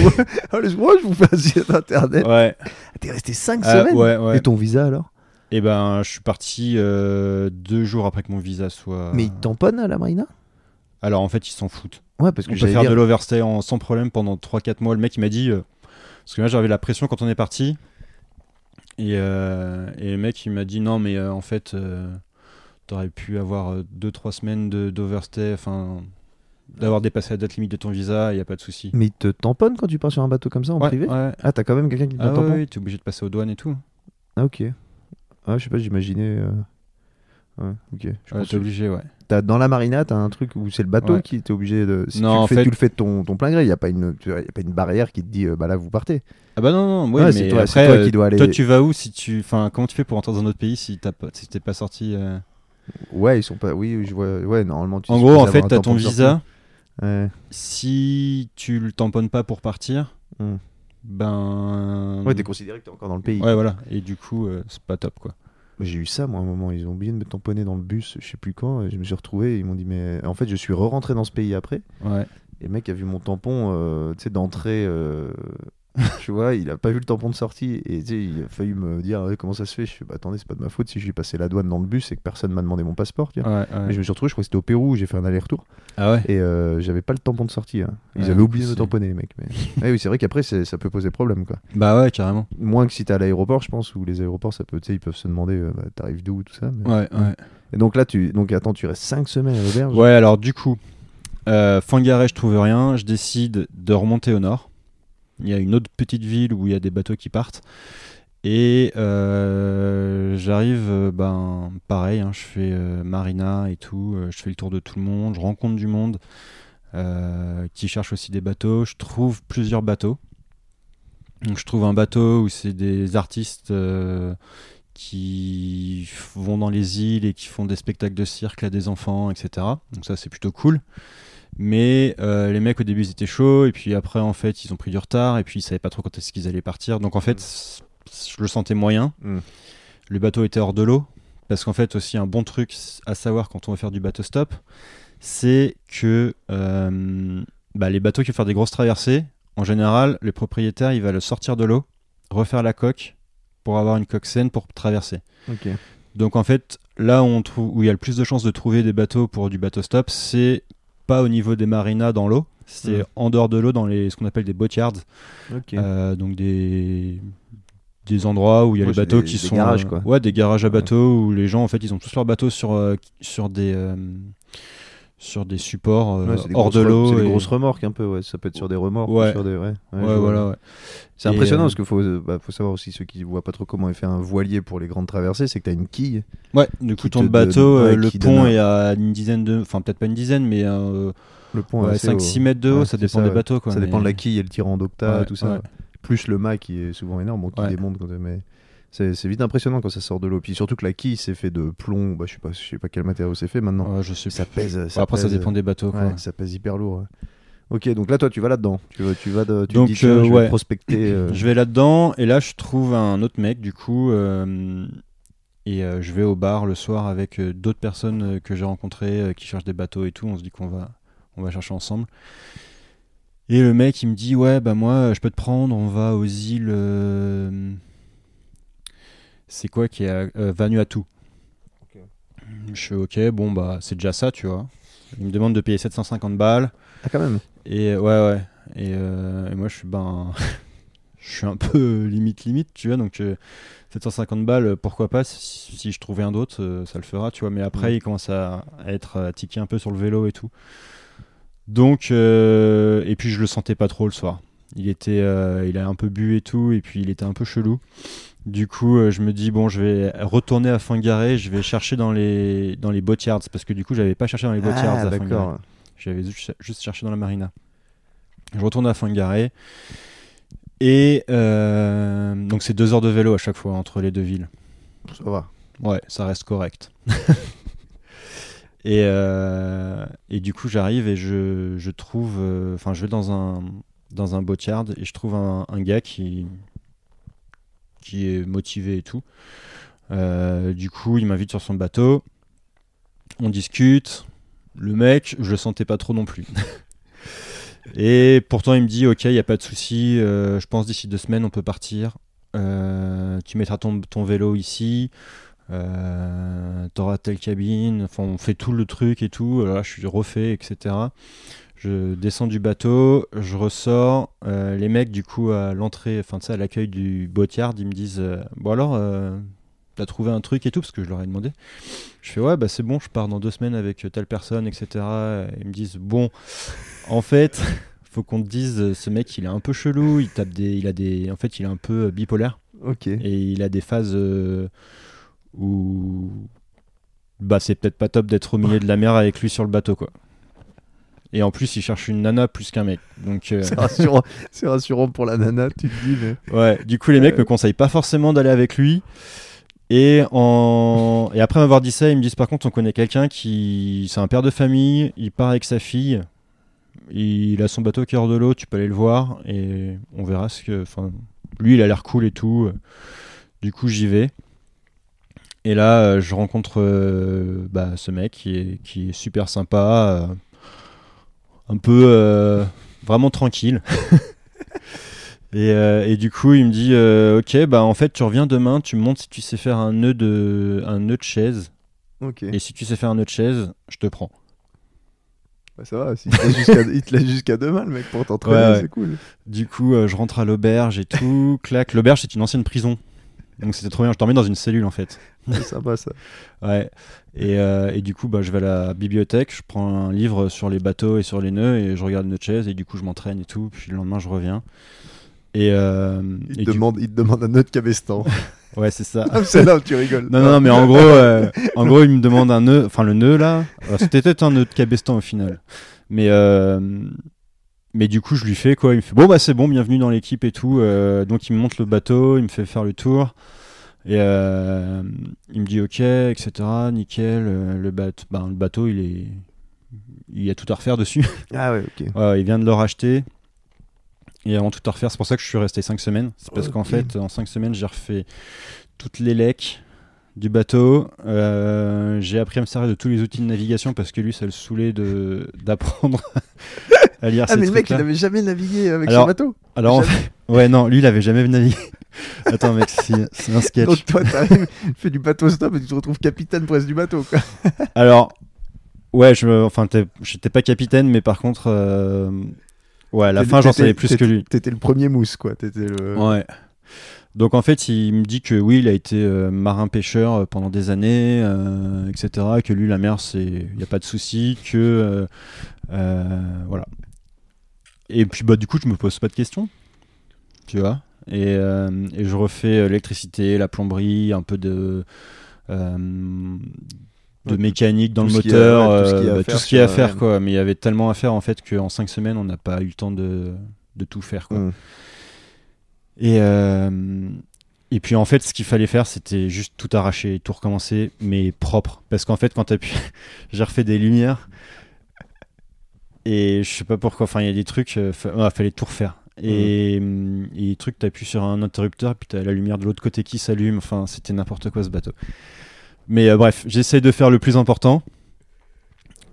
Oh l'escroc, je vous fais un site internet. Ouais. Ah, T'es resté 5 Ah, semaines ouais, ouais. Et ton visa alors Et ben, je suis parti euh, deux jours après que mon visa soit. Mais ils tamponnent à la marina Alors en fait, ils s'en foutent. Ouais, parce On que peut j'allais faire dire... de l'overstay en- sans problème pendant 3-4 mois. Le mec, il m'a dit. euh, Parce que moi, j'avais la pression quand on est parti. Et, euh, et le mec, il m'a dit non, mais euh, en fait, t'aurais pu avoir 2-3 semaines d'overstay. Enfin, d'avoir dépassé la date limite de ton visa, il n'y a pas de souci. Mais ils te tamponnent quand tu pars sur un bateau comme ça en Ouais, privé ouais. Ah, t'as quand même quelqu'un qui te Ah tampon ouais, t'es obligé de passer aux douanes et tout. Ah, ok. Ah, je sais pas, j'imaginais. euh, Ouais, ok. Je Ouais, t'es obligé, ouais. T'as- dans la marina, t'as un truc où c'est le bateau Ouais. qui était obligé de. Si Non, tu, en le fais, fait- tu le fais de ton, ton plein gré, il n'y a, a pas une barrière qui te dit euh, bah là vous partez. Ah bah non, non, ouais, Ouais, mais c'est toi- après, toi qui euh, dois aller- toi, tu vas où si tu, enfin, comment tu fais pour rentrer dans un autre pays si t'es pas sorti euh Ouais, ils sont pas. Oui, je vois. Ouais, normalement tu En gros, en fait, t'as ton sortie. Ouais. Si tu le tamponnes pas pour partir, Hmm. ben. Ouais, t'es considéré que t'es encore dans le pays. Ouais, voilà. Et du coup, euh, c'est pas top, quoi. J'ai eu ça, moi, à un moment. Ils ont oublié de me tamponner dans le bus, je sais plus quand. et je me suis retrouvé. Ils m'ont dit, mais en fait, je suis re-rentré dans ce pays après. Ouais. Et le mec a vu mon tampon, euh, tu sais, d'entrée. euh, *laughs* tu vois, il a pas vu le tampon de sortie. Et il a failli me dire, comment ça se fait? Je fais, bah attendez, c'est pas de ma faute si j'ai passé la douane dans le bus et que personne m'a demandé mon passeport. tu vois. Ouais, ouais. Mais je me suis retrouvé, je crois que c'était au Pérou, où j'ai fait un aller-retour. Ah ouais? Et euh, j'avais pas le tampon de sortie. hein. Ils avaient oublié de me tamponner, les mecs. *laughs* Mais... Oui, c'est vrai qu'après, ça peut poser problème, quoi. Bah ouais, carrément. Moins que si t'es à l'aéroport, je pense, où les aéroports, ça peut, ils peuvent se demander, euh, bah, t'arrives d'où, tout ça. mais- Ouais, ouais. Et donc là, tu, donc attends, tu restes 5 semaines à l'auberge? Ouais, alors du coup, euh, Fangaret, je trouve rien. Je décide de remonter au nord. Il y a une autre petite ville où il y a des bateaux qui partent. Et euh, j'arrive, euh, ben pareil, hein, je fais euh, marina et tout, je fais le tour de tout le monde, je rencontre du monde qui cherche aussi des bateaux, je trouve plusieurs bateaux. Donc je trouve un bateau où c'est des artistes qui vont dans les îles et qui font des spectacles de cirque à des enfants, etc. Donc ça c'est plutôt cool. Mais euh, les mecs au début ils étaient chauds et puis après en fait ils ont pris du retard et puis ils savaient pas trop quand est-ce qu'ils allaient partir. Donc en fait c- je le sentais moyen. Mm. Le bateau était hors de l'eau parce qu'en fait aussi un bon truc à savoir quand on va faire du bateau stop, c'est que euh, bah, les bateaux qui vont faire des grosses traversées, en général le propriétaire il va le sortir de l'eau, refaire la coque pour avoir une coque saine pour traverser. Donc en fait, là où, on trouve, où il y a le plus de chances de trouver des bateaux pour du bateau stop, c'est pas au niveau des marinas dans l'eau, c'est en dehors de l'eau dans les, ce qu'on appelle des boatyards, Ok. euh, donc des, des endroits où il y a Ouais, les bateaux des- qui des sont... garages, euh, quoi. Ouais, des garages à Ouais. bateaux où les gens en fait ils ont tous leurs bateaux sur, euh, sur des... sur des supports euh, Ouais, des hors de l'eau. C'est des et- grosses remorques un peu, ouais. Ça peut être sur des remorques. ou Ouais. Sur des... Ouais, voilà. C'est impressionnant euh, parce qu'il faut, euh, bah, faut savoir aussi, ceux qui voient pas trop comment est fait un voilier pour les grandes traversées, c'est que tu as une quille. Ouais, du coup ton te bateau, donne- le pont est à une dizaine de... Enfin peut-être pas une dizaine, mais euh, Le pont haut. 5-6 mètres de haut, ça dépend ça, des bateaux. Quoi, Ça dépend de la quille et le tirant d'octa tout ça. Plus le mât qui est souvent énorme, bon, qui démonte. Quand mais c'est vite impressionnant quand ça sort de l'eau. Puis surtout que la quille, c'est fait de plomb. Bah, je sais pas, je sais pas quel matériau c'est fait maintenant. Ouais, je sais Ça pèse. Après, ça dépend des bateaux. Quoi. Ouais, ça pèse hyper lourd. ouais. Ok, donc là, toi, tu vas là-dedans. Tu vas, tu vas, de, tu Donc, dis, tiens, euh, je vais ouais. prospecter. euh, Je vais là-dedans et là, je trouve un autre mec, du coup, euh, et euh, je vais au bar le soir avec d'autres personnes que j'ai rencontrées qui cherchent des bateaux et tout. On se dit qu'on va, on va chercher ensemble. Et le mec, il me dit Ouais, bah moi, je peux te prendre, on va aux îles. C'est quoi qui est à euh, Vanuatu? Ok. Je fais Ok, bon, bah, c'est déjà ça, tu vois. Il me demande de payer 750 balles. Ah, quand même. Et euh, ouais, ouais. Et, euh, et moi, je suis ben. *laughs* je suis un peu limite, limite, tu vois. Donc, euh, 750 balles, euh, pourquoi pas? Si, si je trouvais un d'autre, ça le fera, tu vois. Mais après, Mm. il commence à, à être à tiquer un peu sur le vélo et tout. Donc, euh, et puis je le sentais pas trop le soir. Il était, euh, il a un peu bu et tout, et puis il était un peu chelou. Du coup, euh, je me dis bon, je vais retourner à Fangaré, je vais chercher dans les dans les boatyards parce que du coup, j'avais pas cherché dans les boatyards Ah, à Fangaré. J'avais juste, cherché dans la marina. Je retourne à Fangaré. Et euh, donc c'est deux heures de vélo à chaque fois entre les deux villes. Ça va. Ouais, ça reste correct. *laughs* et, et du coup j'arrive et je, je trouve... Enfin je vais dans un, dans un boatyard et je trouve un, un gars qui, qui est motivé et tout. Euh, du coup il m'invite sur son bateau. On discute. Le mec, je le sentais pas trop non plus. *laughs* Et pourtant, il me dit Ok, il n'y a pas de souci, euh, je pense d'ici deux semaines, on peut partir. Euh, tu mettras ton, ton vélo ici, t'auras telle cabine. Enfin, on fait tout le truc et tout. Là, je suis refait, etc. Je descends du bateau, je ressors. euh, les mecs, du coup, à l'entrée, enfin, tu sais, à l'accueil du boatyard, ils me disent euh, Bon, alors, euh, t'as trouvé un truc et tout Parce que je leur ai demandé. Je fais Ouais, bah c'est bon, je pars dans deux semaines avec telle personne, etc. Ils me disent Bon, en fait, *laughs* faut qu'on te dise, ce mec, il est un peu chelou, il tape des, il a des, en fait, il est un peu bipolaire Ok. et il a des phases où, bah, c'est peut-être pas top d'être au milieu de la mer avec lui sur le bateau, quoi. Et en plus, il cherche une nana plus qu'un mec. Donc, euh, C'est rassurant. c'est rassurant pour la nana, tu te dis, mais. ouais. Du coup, les mecs Euh. me conseillent pas forcément d'aller avec lui. Et, en... et après m'avoir dit ça, ils me disent par contre, on connaît quelqu'un qui. C'est un père de famille, il part avec sa fille, il a son bateau est hors de l'eau, tu peux aller le voir et on verra ce que. Enfin, lui, il a l'air cool et tout. Du coup, j'y vais. Et là, euh, je rencontre euh, bah, ce mec qui est, qui est super sympa, euh, un peu euh, vraiment tranquille. *laughs* Et, euh, et du coup, il me dit euh, Ok, bah en fait, tu reviens demain, tu me montres si tu sais faire un nœud de, un nœud de chaise. Ok. Et si tu sais faire un nœud de chaise, je te prends. Bah, ça va. il te laisse jusqu'à demain, le mec, pour t'entraîner, Ouais, ouais. c'est cool. Du coup, je rentre à l'auberge et tout, clac. L'auberge, c'est une ancienne prison. Donc c'était trop bien. Je dormais dans une cellule en fait. *laughs* C'est sympa ça. Ouais. Et, euh, et du coup, bah, je vais à la bibliothèque, je prends un livre sur les bateaux et sur les nœuds et je regarde nœud de chaise et du coup, je m'entraîne et tout. Puis le lendemain, je reviens. Et, euh, Il et te, demande, il te demande un autre cabestan. *laughs* Ouais, c'est ça. Ah, c'est là où tu rigoles. Non, non, non, mais en gros, *laughs* euh, en gros, il me demande un nœud, enfin le nœud là, c'était peut-être un nœud de cabestan au final. Mais, mais du coup, je lui fais quoi Il me fait bon, bah c'est bon, bienvenue dans l'équipe et tout. Euh, donc il me montre le bateau, il me fait faire le tour. Et euh, il me dit ok, etc. Nickel. euh, le, bateau, ben, le bateau, il est, il y a tout à refaire dessus. *laughs* Ah ouais, ok. Ouais, il vient de le racheter. Et avant tout à refaire, c'est pour ça que je suis resté 5 semaines. C'est parce qu'en fait, en 5 semaines, j'ai refait toutes les lecs du bateau. Euh, j'ai appris à me servir de tous les outils de navigation parce que lui, ça le saoulait d'apprendre *laughs* à lire Ah, ces mais le mec, il trucs-là. avait jamais navigué avec Alors, son bateau. Alors, ouais, non, lui, il avait jamais navigué. *laughs* Attends, mec, c'est un sketch. Donc toi, t'arrives, tu fais du bateau stop et tu te retrouves capitaine presque du bateau. Quoi. *laughs* Alors, ouais, je, me- enfin, t'es- j'étais pas capitaine, mais par contre, euh, ouais, à la fin, j'en savais plus que lui. T'étais le premier mousse, quoi. Le... Ouais. Donc en fait, il me dit que oui, il a été euh, marin-pêcheur euh, pendant des années, euh, etc. Que lui, la mer, c'est, il y a pas de souci, que euh, voilà. Et puis bah du coup, je me pose pas de questions, tu vois. Et, euh, et je refais euh, l'électricité, la plomberie, un peu de euh, de Ouais, mécanique dans le a- moteur, ouais, tout ce qu'il y a à bah, faire ce qu'il y a à faire quoi. Mais il y avait tellement à faire en fait qu'en 5 semaines, on n'a pas eu le temps de, de tout faire quoi. Mm. Et, et puis en fait, ce qu'il fallait faire, c'était juste tout arracher, tout recommencer, mais propre. Parce qu'en fait, quand t'appuies, *laughs* j'ai refait des lumières. Et je sais pas pourquoi, enfin, il y a des trucs, euh, fa- ouais, fallait tout refaire. Et, hum, et des trucs, t'appuies sur un interrupteur, puis t'as la lumière de l'autre côté qui s'allume. Enfin, c'était n'importe quoi ce bateau. Mais euh, bref, j'essaye de faire le plus important.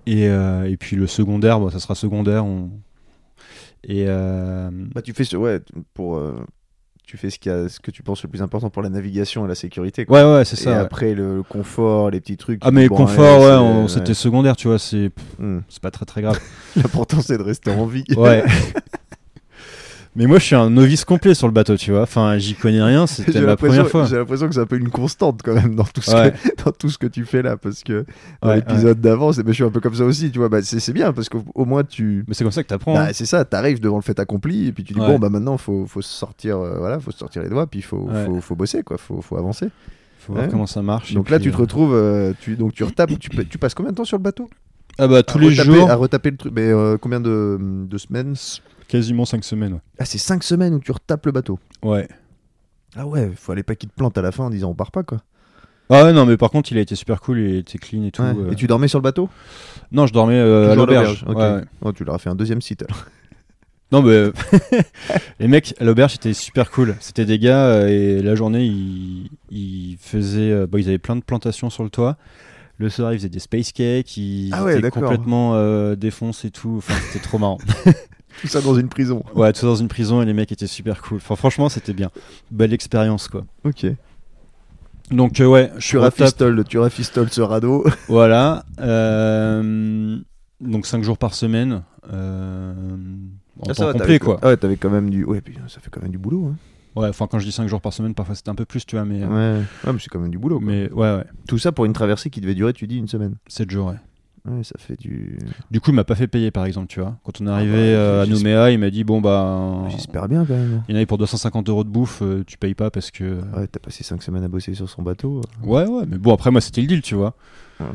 Et, euh, et puis le secondaire, bon, ça sera secondaire. On... Et euh, Bah, tu fais ce... ouais, pour, euh, tu fais ce, a- ce que tu penses le plus important pour la navigation et la sécurité. Quoi. ouais, ouais, c'est et ça. ouais. après, le, le confort, les petits trucs. Ah mais bon, confort, ouais, ouais. c'était secondaire, tu vois, c'est Mm. c'est pas très très grave. *laughs* L'important, c'est de rester en vie. Ouais. *laughs* mais moi, je suis un novice complet sur le bateau, tu vois. Enfin, j'y connais rien, c'était l'impression- première fois. J'ai l'impression que c'est un peu une constante quand même dans tout ce, Ouais. que, *laughs* dans tout ce que tu fais là, parce que dans Ouais, l'épisode d'avant, mais je suis un peu comme ça aussi, tu vois. Bah, c'est bien parce qu'au au moins tu, Mais c'est comme ça que t'apprends. Bah, hein. c'est ça, t'arrives devant le fait accompli et puis tu dis Ouais. bon bah maintenant faut faut se sortir euh, voilà faut sortir les doigts puis faut Ouais. faut, faut bosser quoi faut, faut avancer. Faut voir ouais. comment ça marche. Donc là puis, tu te euh, retrouves euh, tu donc tu retapes tu, pa- tu passes combien de temps sur le bateau? Ah bah tous À les retaper- jours, à retaper le truc mais euh, combien de, de semaines? Quasiment 5 semaines. ouais. Ah c'est 5 semaines où tu retapes le bateau. Ouais. Ah ouais faut aller pas qu'il te plante à la fin en disant on part pas quoi. Ah ouais, non, mais par contre, il a été super cool, il était clean et tout. Ouais. euh. Et tu dormais sur le bateau? Non, je dormais euh, à l'auberge. ok. Ouais, ouais. Oh, tu leur as fait un deuxième site alors. *laughs* Non, mais euh, *laughs* les mecs à l'auberge c'était super cool. C'était des gars et la journée ils, ils faisaient, bon, ils avaient plein de plantations sur le toit. Le soir ils faisaient des space cakes, ils Ah ouais, étaient complètement défoncés et tout. Enfin, c'était trop marrant. *laughs* Tout ça dans une prison. Ouais, tout ça dans une prison et les mecs étaient super cool. Enfin, franchement, c'était bien. Belle expérience quoi. Ok. Donc euh, ouais, je Tu suis retape. rafistoles tu rafistoles ce radeau. *laughs* Voilà. euh, donc 5 jours par semaine. Euh, en Ah, temps va, complet quoi. Ah ouais t'avais quand même du ouais puis ça fait quand même du boulot. Hein. Ouais, enfin quand je dis 5 jours par semaine, parfois c'était un peu plus, tu vois, mais, Ouais, ouais mais c'est quand même du boulot. quoi. mais ouais, ouais, Tout ça pour une traversée qui devait durer, tu dis, une semaine. 7 jours, ouais. Ouais, ça fait du. Du coup, il m'a pas fait payer, par exemple, tu vois. Quand on est arrivé bah, euh, à Nouméa, il m'a dit bon bah, J'espère bien quand même. il y en avait pour 250 euros de bouffe, euh, tu payes pas parce que. Ouais, t'as passé 5 semaines à bosser sur son bateau. Ouais, ouais, mais bon après moi c'était le deal, tu vois. Ouais.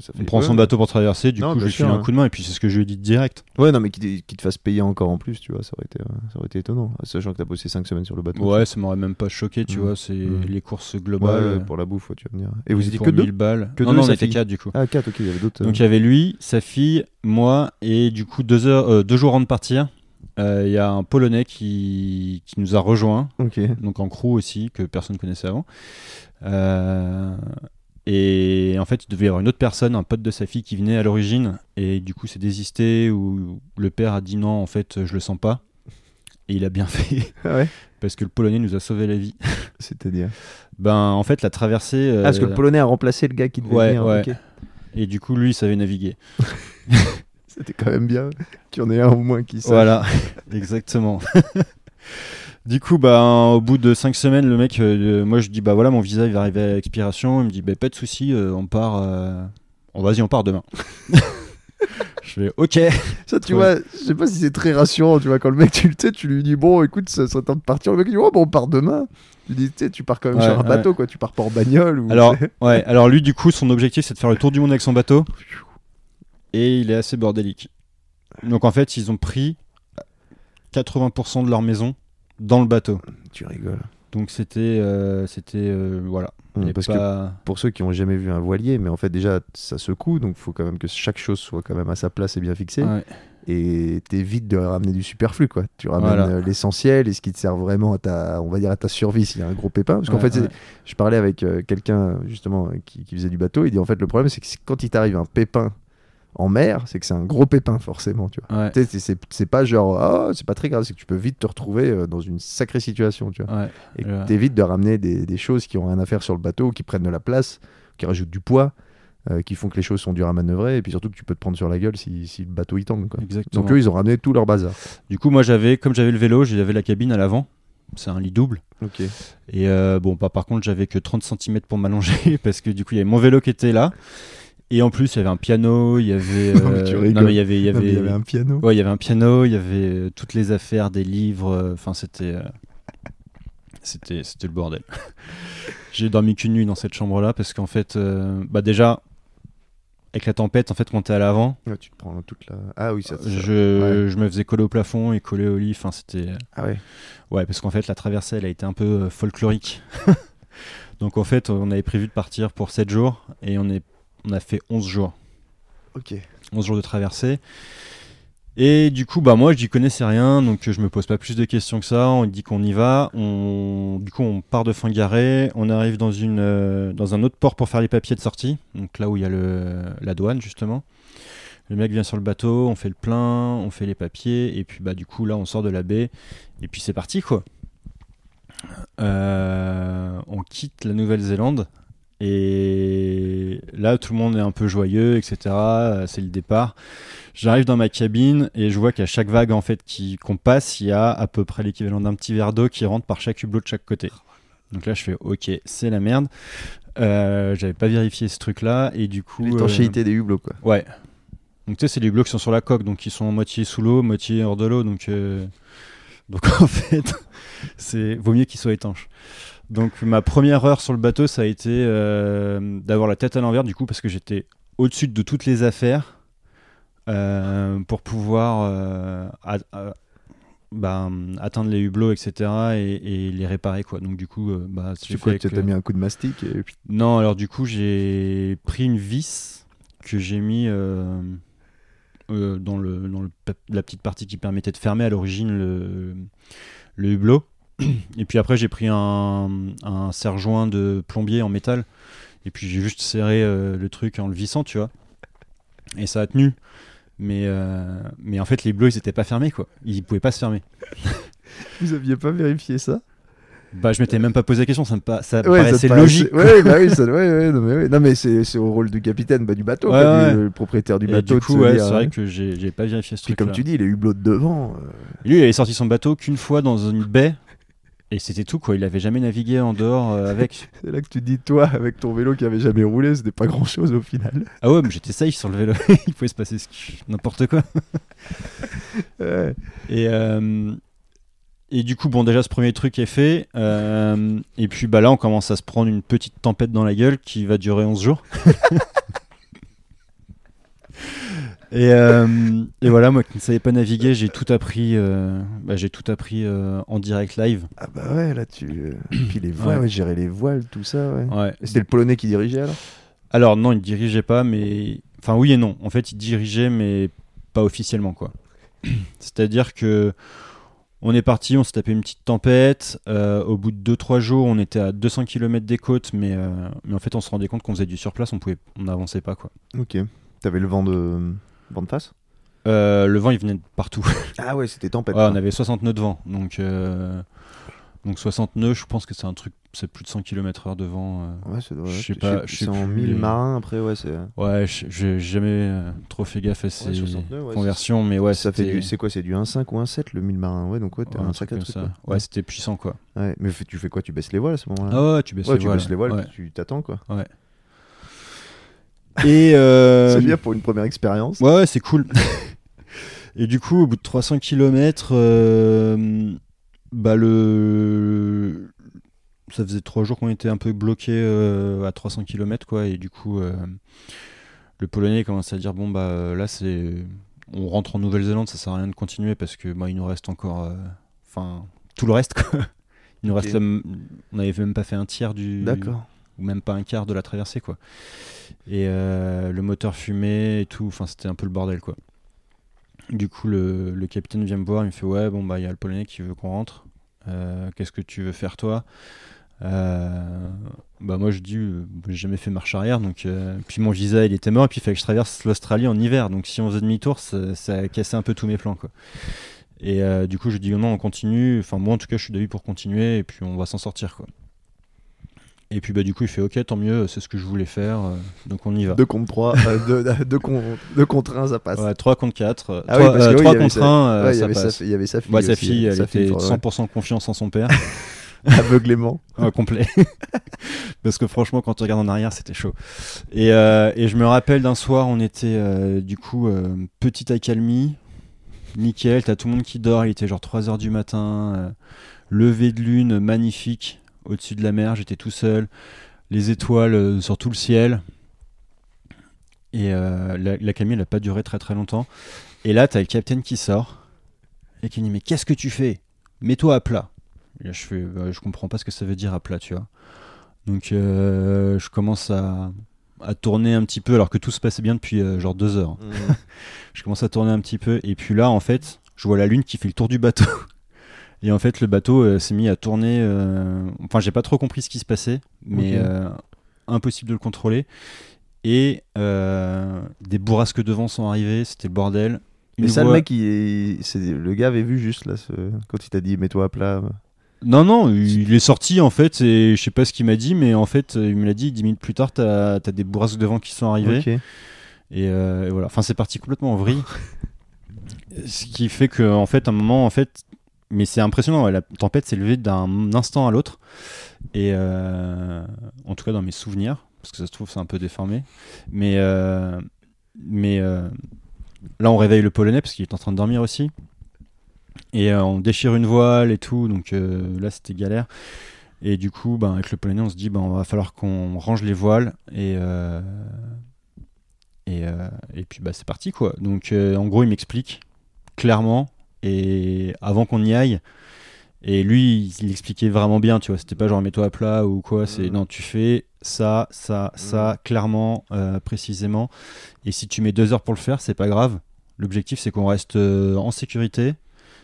Ça On prend son bateau pour traverser, du Non, coup je lui file un coup de main et puis c'est ce que je lui ai dit direct. Ouais, non, mais qui te, fasse payer encore en plus, tu vois, ça aurait été, euh, ça aurait été étonnant. Sachant que t'as bossé 5 semaines sur le bateau. Ouais, ça m'aurait même pas choqué, tu Mm. vois. C'est Mm. les courses globales. ouais, pour la bouffe, ouais, tu vas me dire. Et vous étiez que deux 1000 balles. Que non, deux, non, on était fille 4 du coup. Ah, 4, ok, il y avait d'autres. Donc il y avait lui, sa fille, moi et du coup deux heures, euh, deux jours avant de partir, euh, il y a un Polonais qui, qui nous a rejoint, euh, Ok. donc en crew aussi que personne connaissait avant. Euh, et en fait il devait y avoir une autre personne, un pote de sa fille qui venait à l'origine et du coup c'est désisté ou le père a dit non en fait je le sens pas. Et il a bien *laughs* fait Ah ouais parce que le Polonais nous a sauvé la vie. C'est-à-dire. *laughs* Ben en fait la traversée. Ah, parce que euh, le Polonais a remplacé le gars qui devait ouais, venir. ouais. ok. Et du coup lui il savait naviguer. *laughs* C'était quand même bien qu'il y en ait un au moins qui sache. Voilà, exactement. Du coup, bah, au bout de 5 semaines, le mec, euh, moi je dis, bah voilà, mon visa il va arriver à expiration. Il me dit, bah pas de souci, euh, on part. euh, on vas-y, on part demain. *laughs* je fais, ok. Ça, tu vois, je sais pas si c'est très rassurant, tu vois, quand le mec, tu le sais, tu lui dis, bon, écoute, ça serait temps de partir. Le mec, il dit, oh, bon, on part demain. Tu dis, tu sais, tu pars quand même Ouais, sur un ouais. bateau, quoi. Tu pars pas en bagnole. Ou... Alors, *laughs* ouais, alors lui, du coup, son objectif c'est de faire le tour du monde avec son bateau. Et il est assez bordélique. Donc en fait, ils ont pris 80% de leur maison dans le bateau. tu rigoles. Donc c'était, euh, c'était, euh, voilà. Et parce pas- que pour ceux qui ont jamais vu un voilier, mais en fait déjà ça secoue, donc il faut quand même que chaque chose soit quand même à sa place et bien fixée. Ouais. Et t'évites de ramener du superflu, quoi. Tu ramènes Voilà. euh, l'essentiel et ce qui te sert vraiment à ta, on va dire à ta survie s'il y a un gros pépin. Parce qu'en Ouais, fait, ouais. je parlais avec euh, quelqu'un justement qui, qui faisait du bateau. Il dit en fait le problème c'est que quand il t'arrive un pépin en mer, c'est que c'est un gros pépin forcément, tu vois. Ouais. C'est- pas genre ah c'est pas très grave, c'est que tu peux vite te retrouver euh, dans une sacrée situation, tu vois. Ouais. Et que t'évites de ramener des, des choses qui ont rien à faire sur le bateau, qui prennent de la place, qui rajoutent du poids, euh, qui font que les choses sont dures à manœuvrer, et puis surtout que tu peux te prendre sur la gueule si, si le bateau il tangue. Quoi. Exactement. Donc eux, ils ont ramené tout leur bazar. Du coup, moi, j'avais, comme j'avais le vélo, j'avais la cabine à l'avant. C'est un lit double. Ok. Et euh, bon, bah, par contre, j'avais que 30 cm pour m'allonger *laughs* parce que du coup, il y avait mon vélo qui était là. Et en plus, il y avait un piano, il y avait. *laughs* Non, euh, rigoles. mais il y avait, il y Non, avait, il y avait un piano. Ouais, il y avait un piano, il y avait euh, toutes les affaires, des livres. euh, Enfin, c'était. C'était, c'était le bordel. *laughs* J'ai dormi qu'une nuit dans cette chambre-là parce qu'en fait, euh, bah déjà, avec la tempête, en fait, quand t'es à l'avant, Ouais, tu te prends toute la. Ah oui, ça. je, je me faisais coller au plafond et coller au lit. Enfin, c'était. Ah ouais. Ouais, parce qu'en fait, la traversée, elle a été un peu folklorique. *laughs* Donc, en fait, on avait prévu de partir pour 7 jours et on, est, on a fait 11 jours. Ok. 11 jours de traversée. Et du coup, bah moi, j'y connaissais rien, donc euh, je me pose pas plus de questions que ça. On dit qu'on y va. On, du coup, on part de Fingaré. On arrive dans, une, euh, dans un autre port pour faire les papiers de sortie. Donc là où il y a le, la douane, justement. Le mec vient sur le bateau, on fait le plein, on fait les papiers, et puis bah du coup là on sort de la baie, et puis c'est parti quoi. Euh, on quitte la Nouvelle-Zélande, et là tout le monde est un peu joyeux, etc. Euh, C'est le départ. J'arrive dans ma cabine et je vois qu'à chaque vague en fait qu'on passe, il y a à peu près l'équivalent d'un petit verre d'eau qui rentre par chaque hublot de chaque côté. Donc là je fais ok, c'est la merde. Euh, J'avais pas vérifié ce truc là et du coup. euh, L'étanchéité des hublots, quoi. Ouais. Donc tu sais, c'est les blocs qui sont sur la coque, donc ils sont moitié sous l'eau, moitié hors de l'eau, donc euh, donc *laughs* en fait, c'est vaut mieux qu'ils soient étanches. Donc ma première heure sur le bateau, ça a été euh, d'avoir la tête à l'envers, du coup, parce que j'étais au-dessus de toutes les affaires euh, pour pouvoir euh, bah, atteindre les hublots, etc. Et, et les réparer, quoi. Donc du coup, bah, Tu quoi, tu t'as mis un coup de mastic et puis non, alors du coup, j'ai pris une vis que j'ai mis dans, le, dans le la petite partie qui permettait de fermer à l'origine le, le hublot. Et puis après, j'ai pris un, un serre-joint de plombier en métal. Et puis j'ai juste serré euh, le truc en le vissant, tu vois. Et ça a tenu. Mais, euh, mais en fait, les hublots, ils étaient pas fermés, quoi. Ils pouvaient pas se fermer. *laughs* vous aviez pas vérifié ça? Bah, je m'étais même pas posé la question, ça me, pa- ça me Ouais, ça paraissait te paraissait- logique. Ouais, bah oui, *laughs* ça, ouais, ouais, non, mais, ouais. Non, mais c'est au rôle du capitaine bah, du bateau, quoi, du- le propriétaire du Et bateau. du coup, c'est vrai hein. que j'ai pas vérifié ce Puis truc comme tu dis, les hublots de devant. euh, Lui, il avait sorti son bateau qu'une fois dans une baie. Et c'était tout, quoi. Il avait jamais navigué en dehors euh, avec. *laughs* C'est là que tu dis, toi, avec ton vélo qui avait jamais roulé, c'était pas grand chose au final. Ah ouais, mais j'étais safe sur le vélo. *laughs* il pouvait se passer n'importe quoi. *laughs* Ouais. Et, euh, et du coup, bon, déjà, ce premier truc est fait. Euh, et puis, bah là, on commence à se prendre une petite tempête dans la gueule qui va durer 11 jours. Et, euh, et voilà, moi qui ne savais pas naviguer, j'ai tout appris, euh, bah, j'ai tout appris euh, en direct live. Ah bah ouais, là tu. Puis les *clears throat* voiles, Ouais. ouais, gérer les voiles, tout ça, ouais. Ouais. Et C'était le Polonais qui dirigeait alors? Alors non, il dirigeait pas, mais enfin oui et non. En fait, il dirigeait, mais pas officiellement quoi. *clears throat* C'est-à-dire que on est parti, on s'est tapé une petite tempête. au bout de 2-3 jours, on était à 200 km des côtes, mais, mais en fait, on se rendait compte qu'on faisait du surplace, on pouvait, on n'avançait pas quoi. Ok. T'avais le vent de. Vent de face Euh, le vent, il venait de partout. *laughs* Ah ouais, c'était tempête. Ouais, on quoi. avait 60 nœuds de vent, donc euh, donc 60 nœuds, je pense que c'est un truc, c'est plus de 100 km/h de vent. euh. Ouais, c'est ouais, je sais pas, je sais C'est en plus 1000 les- marins après, ouais, c'est. Ouais, j'ai jamais euh, trop fait gaffe à ces 60 nœuds, ouais, conversions, mais ouais, ça fait du. C'est quoi C'est du 1,5 ou 1,7 le 1000 marins Ouais, donc ouais, t'as Ouais, un, truc sacré truc. ça. quoi. Ouais, c'était puissant quoi. Ouais, mais tu fais quoi Tu baisses les voiles à ce moment-là? Ah ouais, tu baisses Ouais, les tu voiles. baisses les voiles, Ouais. tu t'attends quoi. Et *laughs* euh, C'est bien pour une première expérience. Ouais, ouais, c'est cool. *laughs* Et du coup, au bout de 300 km, bah le ça faisait trois jours qu'on était un peu bloqué euh, à 300 km quoi et du coup euh, le polonais commence à dire bon bah euh, là c'est on rentre en Nouvelle-Zélande ça sert à rien de continuer parce que bah il nous reste encore euh, enfin tout le reste quoi *laughs* Il nous reste on n'avait même pas fait un tiers du, D'accord. Ou même pas un quart de la traversée quoi. Et euh, le moteur fumait et tout, enfin c'était un peu le bordel quoi. Du coup le, le capitaine vient me voir, il me fait ouais bon bah il y a le polonais qui veut qu'on rentre. Euh, Qu'est-ce que tu veux faire toi? Euh, Bah moi je dis j'ai jamais fait marche arrière donc puis mon visa il était mort et puis il fallait que je traverse l'Australie en hiver donc si on faisait demi-tour ça, ça cassé un peu tous mes plans quoi. Et du coup je dis non on continue, enfin moi en tout cas je suis d'avis pour continuer et puis on va s'en sortir quoi. Et puis bah du coup il fait ok tant mieux c'est ce que je voulais faire euh, donc on y va. 2 contre 3, 2 *laughs* contre 1, ça passe. Ouais, 3 contre 4, Ah oui, parce que oui, il y 3 avait contre sa- 1 Ouais, il y ça passe. il y avait sa fille. Ouais, sa aussi, fille, elle sa était fille, faudrait- 100% confiance en son père, *laughs* *laughs* aveuglément. Ouais, complet. Parce que franchement, quand tu regardes en arrière, c'était chaud. Et, euh, et je me rappelle d'un soir, on était euh, du coup euh, petite accalmie, nickel, t'as tout le monde qui dort, il était genre 3h du matin, euh, lever de lune magnifique au-dessus de la mer, j'étais tout seul, les étoiles euh, sur tout le ciel. Et euh, la, elle n'a pas duré très très longtemps. Et là, t'as le capitaine qui sort et qui me dit Mais qu'est-ce que tu fais? Mets-toi à plat. Et là, je fais bah, Je comprends pas ce que ça veut dire à plat, tu vois. Donc, euh, je commence à, à tourner un petit peu, alors que tout se passait bien depuis euh, genre deux heures. *laughs* Je commence à tourner un petit peu, et puis là, en fait, je vois la lune qui fait le tour du bateau. *laughs* Et en fait, le bateau euh, s'est mis à tourner. euh, Enfin, j'ai pas trop compris ce qui se passait, mais Ok. euh, impossible de le contrôler. Et euh, des bourrasques de vent sont arrivées, c'était le bordel. Mais ça, le mec, il... c'est- le gars avait vu juste là, ce- quand il t'a dit mets-toi à plat. Non, non, il est sorti en fait, et je sais pas ce qu'il m'a dit, mais en fait, il me l'a dit 10 minutes plus tard, t'as as des bourrasques de vent qui sont arrivées. Ok. Et, euh, et voilà, enfin, c'est parti complètement en vrille. *laughs* ce qui fait que, en fait, à un moment, en fait, mais c'est impressionnant, la tempête s'est levée d'un instant à l'autre. Et euh, en tout cas, dans mes souvenirs, parce que ça se trouve, c'est un peu déformé. Mais, euh, mais euh, là, on réveille le Polonais parce qu'il est en train de dormir aussi. Et on déchire une voile et tout, donc là, c'était galère. Et du coup, ben, avec le Polonais, on se dit, ben, on va falloir qu'on range les voiles. Et. et, et puis bah, c'est parti quoi. Donc en gros il m'explique clairement et avant qu'on y aille. Et lui il, expliquait vraiment bien, tu vois. C'était pas genre mets-toi à plat ou quoi. C'est Mhm. non tu fais ça, ça, ça clairement, euh, précisément. Et si tu mets deux heures pour le faire, c'est pas grave. L'objectif c'est qu'on reste euh, en sécurité.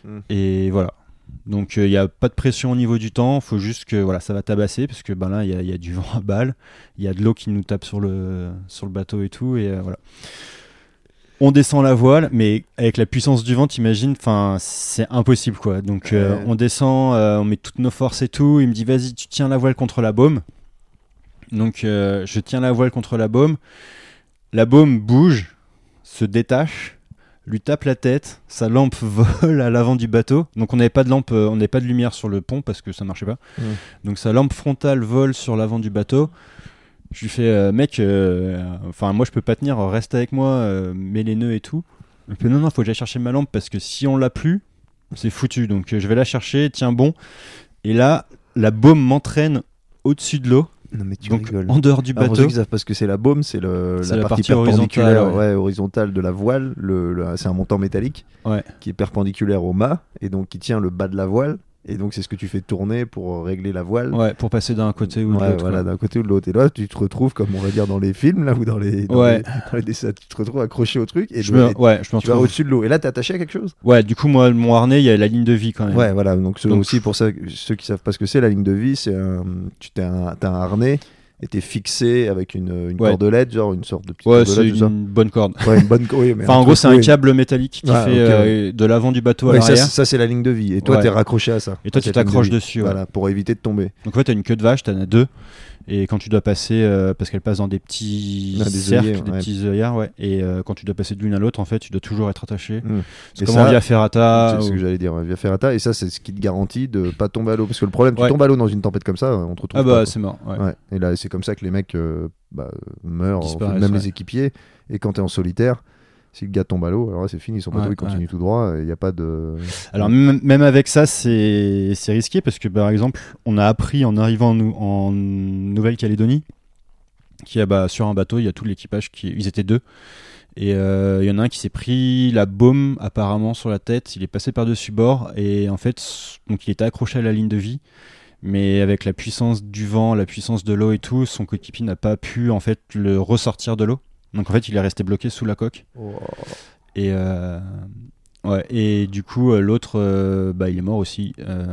Mhm. Et voilà. Donc il n'y a pas de pression au niveau du temps, faut juste que voilà, ça va tabasser parce que ben là il y, y a du *laughs* vent à balle, il y a de l'eau qui nous tape sur le, sur le bateau et tout et euh, voilà. On descend la voile, mais avec la puissance du vent, t'imagines, enfin c'est impossible quoi. Donc euh, on descend, euh, on met toutes nos forces et tout. Il me dit vas-y, tu tiens la voile contre la baume. Donc euh, je tiens la voile contre la baume. La baume bouge, se détache, lui tape la tête, sa lampe *laughs* vole à l'avant du bateau. Donc on n'avait pas de lampe, on n'avait pas de lumière sur le pont parce que ça marchait pas. Donc sa lampe frontale vole sur l'avant du bateau. Je lui fais euh, mec, euh, enfin moi je peux pas tenir, reste avec moi, euh, mets les nœuds et tout. Il me fait non non, faut que j'aille chercher ma lampe parce que si on l'a plus, c'est foutu. Donc je vais la chercher, tiens bon. Et là, la baume m'entraîne au-dessus de l'eau, Non mais tu donc rigoles. en dehors du Alors, pour bateau. ceux qui savent pas ce que c'est la baume, c'est la, la partie, partie horizontale, perpendiculaire, ouais. ouais, horizontale de la voile. Le, le- c'est un montant métallique Ouais. qui est perpendiculaire au mât et donc qui tient le bas de la voile. Et donc c'est ce que tu fais tourner pour régler la voile. Ouais, pour passer d'un côté ou de Ouais, l'autre. voilà, d'un côté ou de l'autre. Et là, tu te retrouves, comme on va dire dans les films, là, ou dans les, dans Ouais. les, *laughs* dans les dessins, tu te retrouves accroché au truc et, Je le- me, et ouais, je tu vas retrouve. au-dessus de l'eau. Et là, t'es attaché à quelque chose? Ouais, du coup, moi, mon harnais, il y a la ligne de vie quand même. Ouais, voilà. Donc, aussi pour ça, ceux qui savent pas ce que c'est, la ligne de vie, c'est un, tu t'as un, t'as un harnais et t'es fixé avec une, une Ouais. cordelette, genre une sorte de petite Ouais, c'est ça. une bonne corde. Ouais, une bonne co- oui, mais Enfin, en gros, c'est un câble métallique qui Ah, fait euh, de l'avant du bateau à Ouais, ça, l'arrière. ça, c'est la ligne de vie. Et toi, Ouais. t'es raccroché à ça. Et toi, tu de t'accroches dessus. ouais. Voilà, pour éviter de tomber. Donc, en fait, t'as une queue de vache, t'en as deux. Et quand tu dois passer, euh, parce qu'elle passe dans des petits Ah, des cercles, des ouais. petits œillères, ouais. Et euh, quand tu dois passer de l'une à l'autre, en fait, tu dois toujours être attaché. Mm. C'est comme ça, en via ferrata. c'est ce que j'allais dire, via ferrata. Et ça, c'est ce qui te garantit de pas tomber à l'eau. Parce que le problème, tu tombes à l'eau dans une tempête comme ça, on te retrouve Ah bah, c'est mort. ouais. Et là, c'est comme ça que les mecs euh, bah, meurent, même les équipiers. Et quand t'es en solitaire, si le gars tombe à l'eau, alors là, c'est fini, son bateau Ouais, il continue tout droit, il n'y a pas de. Alors même, avec ça, c'est risqué parce que par exemple, on a appris en arrivant en, Nou- en Nouvelle-Calédonie qu'il y a bah, sur un bateau, il y a tout l'équipage qui, ils étaient deux, et euh, il y en a un qui s'est pris la baume apparemment sur la tête, il est passé par dessus bord et en fait, donc il était accroché à la ligne de vie Mais avec la puissance du vent, la puissance de l'eau et tout, son coéquipier n'a pas pu en fait le ressortir de l'eau. Donc en fait, il est resté bloqué sous la coque. Et euh, ouais, et du coup, euh, l'autre, euh, bah, il est mort aussi. Euh,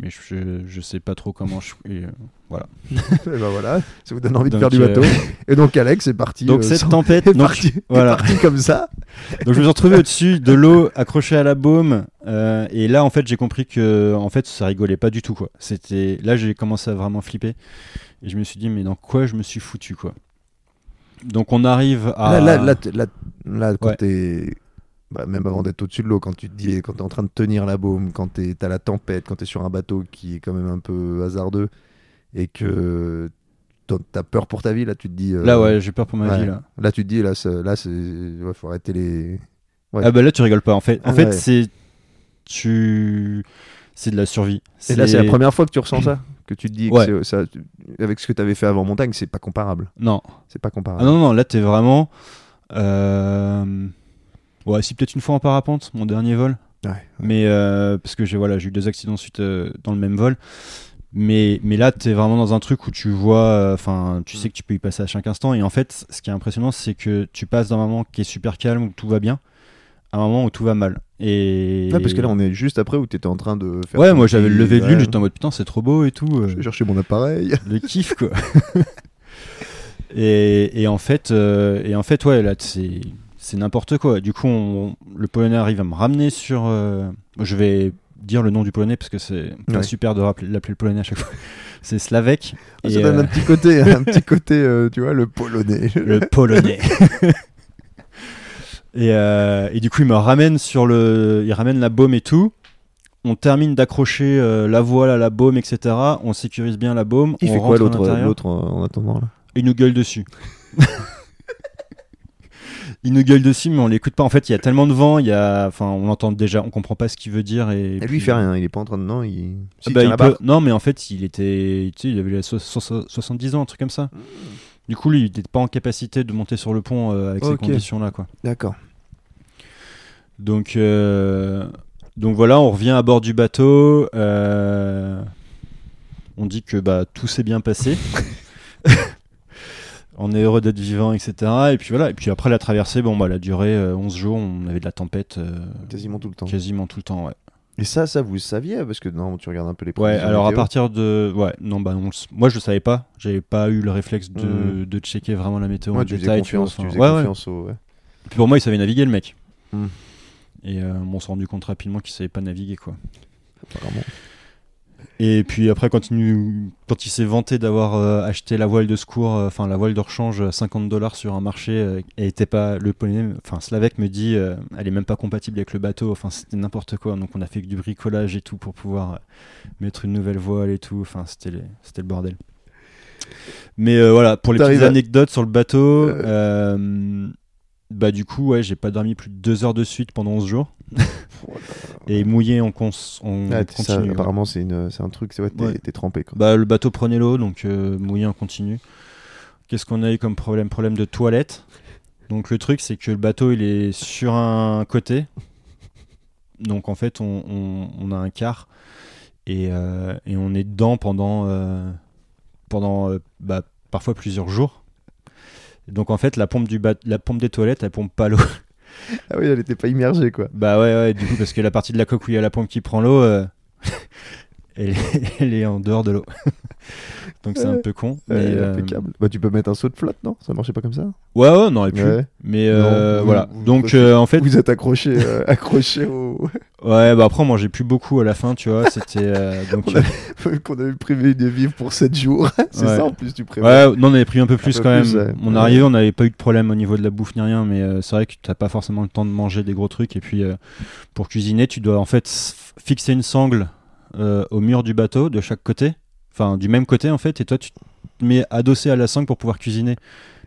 mais je, je sais pas trop comment. Je, et, voilà. *laughs* Et ben voilà, ça vous donne envie de faire du bateau. Et donc Alex est parti. Donc cette sans- tempête, *laughs* est donc, parti, est voilà. parti comme ça. Donc je me suis retrouvé *laughs* au-dessus de l'eau, accroché à la baume, et là en fait j'ai compris que en fait ça rigolait pas du tout quoi. Là j'ai commencé à vraiment flipper et je me suis dit mais dans quoi je me suis foutu quoi. Donc on arrive à Là, là, là, quand Ouais. t'es. bah, même avant d'être au-dessus de l'eau, quand tu te dis, quand t'es en train de tenir la baume, quand t'es- t'as la tempête, quand t'es sur un bateau qui est quand même un peu hasardeux et que t'as- peur pour ta vie, là tu te dis. euh, là ouais j'ai peur pour ma ouais. vie là. Là tu te dis, là, là c'est. Ouais, faut arrêter les. Ouais. Ah bah là tu rigoles pas en fait. En Ah fait c'est tu c'est de la survie. Et là c'est la première fois que tu ressens ça? Que tu te dis Ouais. ça, avec ce que t'avais fait avant montagne, c'est pas comparable. Non C'est pas ah comparable. non non là t'es vraiment euh... ouais si peut-être une fois en parapente mon dernier vol. Ouais. mais euh, parce que j'ai voilà j'ai eu deux accidents suite euh, dans le même vol mais mais là t'es vraiment dans un truc où tu vois enfin tu sais que tu peux y passer à chaque instant et en fait ce qui est impressionnant c'est que tu passes d'un moment qui est super calme où tout va bien un moment où tout va mal et Ouais, parce que là on est juste après où t'étais en train de faire. ouais moi j'avais le lever de ouais. lune j'étais en mode putain c'est trop beau et tout euh, Je vais chercher mon appareil. *laughs* le kiff quoi *laughs* et, et en fait euh, et en fait ouais là c'est c'est n'importe quoi du coup on- le polonais arrive à me ramener sur euh, je vais dire le nom du polonais parce que c'est Ouais. super de rappeler- l'appeler le polonais à chaque fois *laughs* c'est Slavek Ah, ça donne euh, un petit côté, un petit côté, euh, tu vois, le polonais. le polonais et, euh, et du coup il me ramène sur le il ramène la baume et tout on termine d'accrocher euh, la voile à la baume etc on sécurise bien la baume Il on fait quoi l'autre, euh, en attendant là? Il nous gueule dessus. *laughs* il nous gueule dessus, mais on l'écoute pas. En fait, il y a tellement de vent, il y a, enfin, on entend déjà, on comprend pas ce qu'il veut dire et. Et lui il fait rien, il est pas en train de non, il. Ah Si, bah, il peut-. Non, mais en fait, il était, tu sais, il avait la so- so- so- 70 ans, un truc comme ça. Du coup, lui, il n'était pas en capacité de monter sur le pont euh, avec Ok. ces conditions-là, quoi. D'accord. Donc, euh, donc voilà, on revient à bord du bateau. euh, On dit que bah, tout s'est bien passé. *laughs* on est heureux d'être vivant, etc. Et puis voilà. Et puis après la traversée, bon, bah, elle a duré euh, 11 jours. On avait de la tempête Quasiment tout le temps. quasiment tout le temps. Ouais. Et ça, ça vous saviez parce que non, tu regardes un peu les. Ouais. Alors à partir de, ouais, non, bah, on le s- moi je le savais pas. J'avais pas eu le réflexe de, Hmm. de checker vraiment la météo en Ouais, tu faisais détail. tu vois, tu enfin, faisais ouais, ouais. confiance au. Puis pour moi, il savait naviguer le mec. Hmm. Et euh, on s'est rendu compte rapidement qu'il savait pas naviguer quoi. Apparemment. Et puis après, quand il, nous- quand il s'est vanté d'avoir euh, acheté la voile de secours, euh, enfin la voile de rechange à 50 dollars sur un marché, euh, et était pas le polonais, enfin Slavek me dit, euh, elle est même pas compatible avec le bateau, enfin c'était n'importe quoi. Donc on a fait que du bricolage et tout pour pouvoir euh, mettre une nouvelle voile et tout, enfin c'était le bordel. Mais euh, voilà, pour les petites anecdotes sur le bateau, Euh. euh, bah du coup ouais, j'ai pas dormi plus de deux heures de suite pendant 11 jours. *laughs* Et mouillé, on, cons- on ça, continue. ouais. apparemment, c'est un truc, c'est ouais, t'es Ouais. trempé quoi. Bah, le bateau prenait l'eau, donc euh, mouillé en continu. Qu'est-ce qu'on a eu comme problème? Problème de toilette. Donc le truc, c'est que le bateau, il est sur un côté. Donc en fait, on, on- on a un quart et, euh, et on est dedans pendant, euh, pendant bah, parfois plusieurs jours. Donc en fait, la pompe, du bat- la pompe des toilettes, elle pompe pas l'eau. *laughs* Ah oui, elle était pas immergée quoi. Bah ouais, ouais, du coup, parce que la partie de la coque où il y a la pompe qui prend l'eau, euh, *laughs* elle, est, elle est en dehors de l'eau. *laughs* Donc c'est un peu con. Mais, euh, impeccable. Bah, tu peux mettre un saut de flotte, non? Ça marchait pas comme ça? Ouais, ouais, on aurait pu. Mais euh, Non, voilà. vous- Donc vous- euh, en fait, Vous êtes accroché, *laughs* accroché au. *laughs* ouais, bah après, on mangeait plus beaucoup à la fin, tu vois. C'était. donc, *laughs* qu'on avait prévu de vivre pour 7 jours. c'est ça en plus, tu prévois. Ouais, non, on avait pris un peu plus quand même. On arrivé, on n'avait pas eu de problème au niveau de la bouffe ni rien, mais c'est vrai que t'as pas forcément le temps de manger des gros trucs. Et puis, pour cuisiner, tu dois en fait fixer une sangle euh, au mur du bateau de chaque côté, enfin du même côté en fait, et toi tu te mets adossé à la sangle pour pouvoir cuisiner.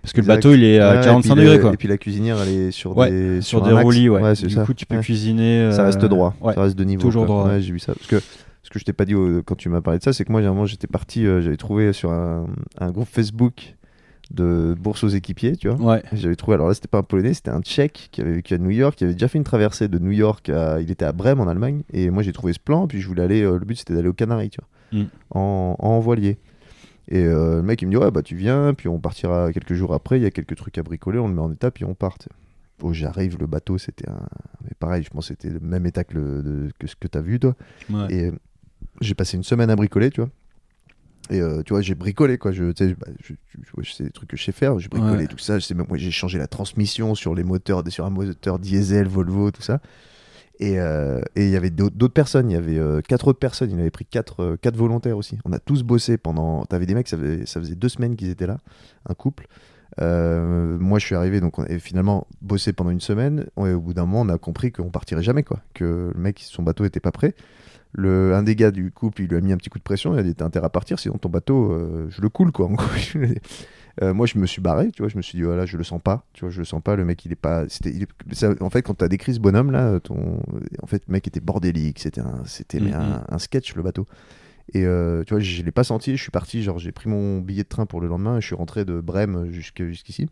Parce que Exact. le bateau il est à Ouais, et 45 puis degrés quoi. Et puis la cuisinière, elle est sur Ouais, des, Sur, des roulis, ouais. Du ça. coup, tu peux cuisiner. Ça euh, reste droit, ouais. ça reste de niveau. toujours quoi. droit. Ouais, j'ai vu ça. Parce que ce que je t'ai pas dit quand tu m'as parlé de ça, c'est que moi, j'étais parti, euh, j'avais trouvé sur un, un groupe Facebook de bourse aux équipiers, tu vois. Ouais. J'avais trouvé, alors là, c'était pas un Polonais, c'était un Tchèque qui avait vécu à New York, qui avait déjà fait une traversée de New York à, il était à Brême en Allemagne, et moi j'ai trouvé ce plan, puis je voulais aller, euh, le but c'était d'aller aux Canaries, tu vois. Mm. en, en voilier. Et euh, le mec, il me dit Ouais, bah tu viens, puis on partira quelques jours après. Il y a quelques trucs à bricoler, on le met en état, puis on part. Bon, j'arrive, le bateau, c'était un. Mais pareil, je pense que c'était le même état que, le- de- que ce que tu as vu, toi. Ouais. Et j'ai passé une semaine à bricoler, tu vois. Et euh, tu vois, j'ai bricolé, quoi. Je, sais, bah, je, sais des trucs que je sais faire. J'ai bricolé Ouais. tout ça. Je sais même, moi, j'ai changé la transmission sur les moteurs, sur un moteur diesel, Volvo, tout ça. Et euh, et il y avait d'autres personnes. Il y avait euh, quatre autres personnes. Il avait pris quatre, euh, quatre volontaires aussi. On a tous bossé pendant. T'avais des mecs, ça faisait, ça deux semaines qu'ils étaient là, un couple. Euh, moi, je suis arrivé, donc on a finalement bossé pendant une semaine. Et au bout d'un moment, on a compris qu'on partirait jamais, quoi. Que le mec, son bateau était pas prêt. Le, un des gars du couple, il lui a mis un petit coup de pression. Il a dit T'as intérêt à partir, sinon ton bateau, je le coule, quoi. *laughs* Euh, moi, je me suis barré, tu vois. Je me suis dit Voilà, je le sens pas. Tu vois, je le sens pas. Le mec, il est pas. C'était, il est- ça- en fait, quand t'as décrit ce bonhomme là, ton, en fait, le mec était bordélique. C'était un, c'était mais Mhm. un, un sketch le bateau. Et euh, tu vois, je l'ai pas senti. Je suis parti, genre, j'ai pris mon billet de train pour le lendemain. Et je suis rentré de Brême jusqu'ici.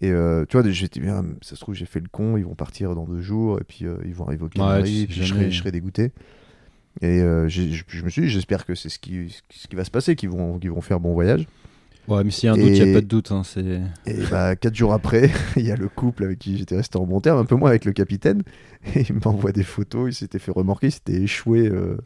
Et euh, tu vois, j'étais bien. Ça se trouve, j'ai fait le con. Ils vont partir dans deux jours. Et puis euh, ils vont arriver au puis je serai, je serai dégoûté. Et euh, je me suis dit, j'espère que c'est ce qui, ce qui va se passer, qu'ils vont, qu'ils vont faire bon voyage. Ouais, mais s'il y a un doute, il n'y a pas de doute. hein, c'est... Et bah, quatre jours après, *laughs* il y a le couple avec qui j'étais resté en bon terme, un peu moins avec le capitaine. Et *laughs* il m'envoie des photos. Il s'était fait remorquer, il s'était échoué euh,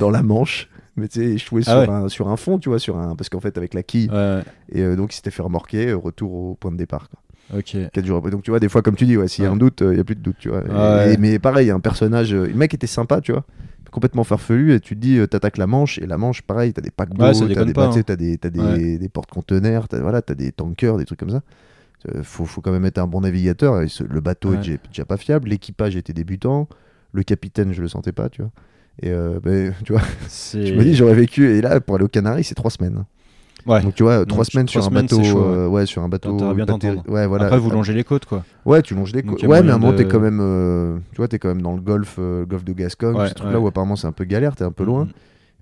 dans la Manche. Mais tu sais, échoué Ah sur, ouais. un, sur un fond, tu vois, sur un, parce qu'en fait, avec la quille. Ouais, Et euh, donc, il s'était fait remorquer, euh, retour au point de départ. Quoi. ok. Quatre jours après. Donc, tu vois, des fois, comme tu dis, ouais, s'il y a Ouais. un doute, euh, il y a plus de doute, tu vois. Et- Ouais. mais pareil, un personnage. euh, le mec était sympa, tu vois. Complètement farfelu. Et tu te dis, euh, t'attaques la Manche. Et la Manche, pareil, t'as des paquebots, Ouais, ça t'as des, pas, hein. des, t'as des, Ouais. des porte-conteneurs, t'as voilà, t'as des tankers, des trucs comme ça. Euh, faut, faut quand même être un bon navigateur. Et ce- le bateau est Ouais. déjà, déjà pas fiable. L'équipage était débutant. Le capitaine, je le sentais pas, tu vois. Et euh, ben, *laughs* tu vois, je me dis, j'aurais vécu. Et là, pour aller aux Canaries, c'est trois semaines. Ouais. Donc tu vois, Donc, trois semaines trois sur un semaines, bateau, ouais. euh, ouais, sur un bateau. Ouais, voilà. Après, vous longez les côtes, quoi. Ouais, tu longes les côtes. Ouais, mais à un moment, t'es quand même, euh, tu vois, t'es quand même dans le golfe, euh, golfe de Gascogne, Ouais, ce truc-là ouais. où apparemment c'est un peu galère, t'es un peu loin. Mhm.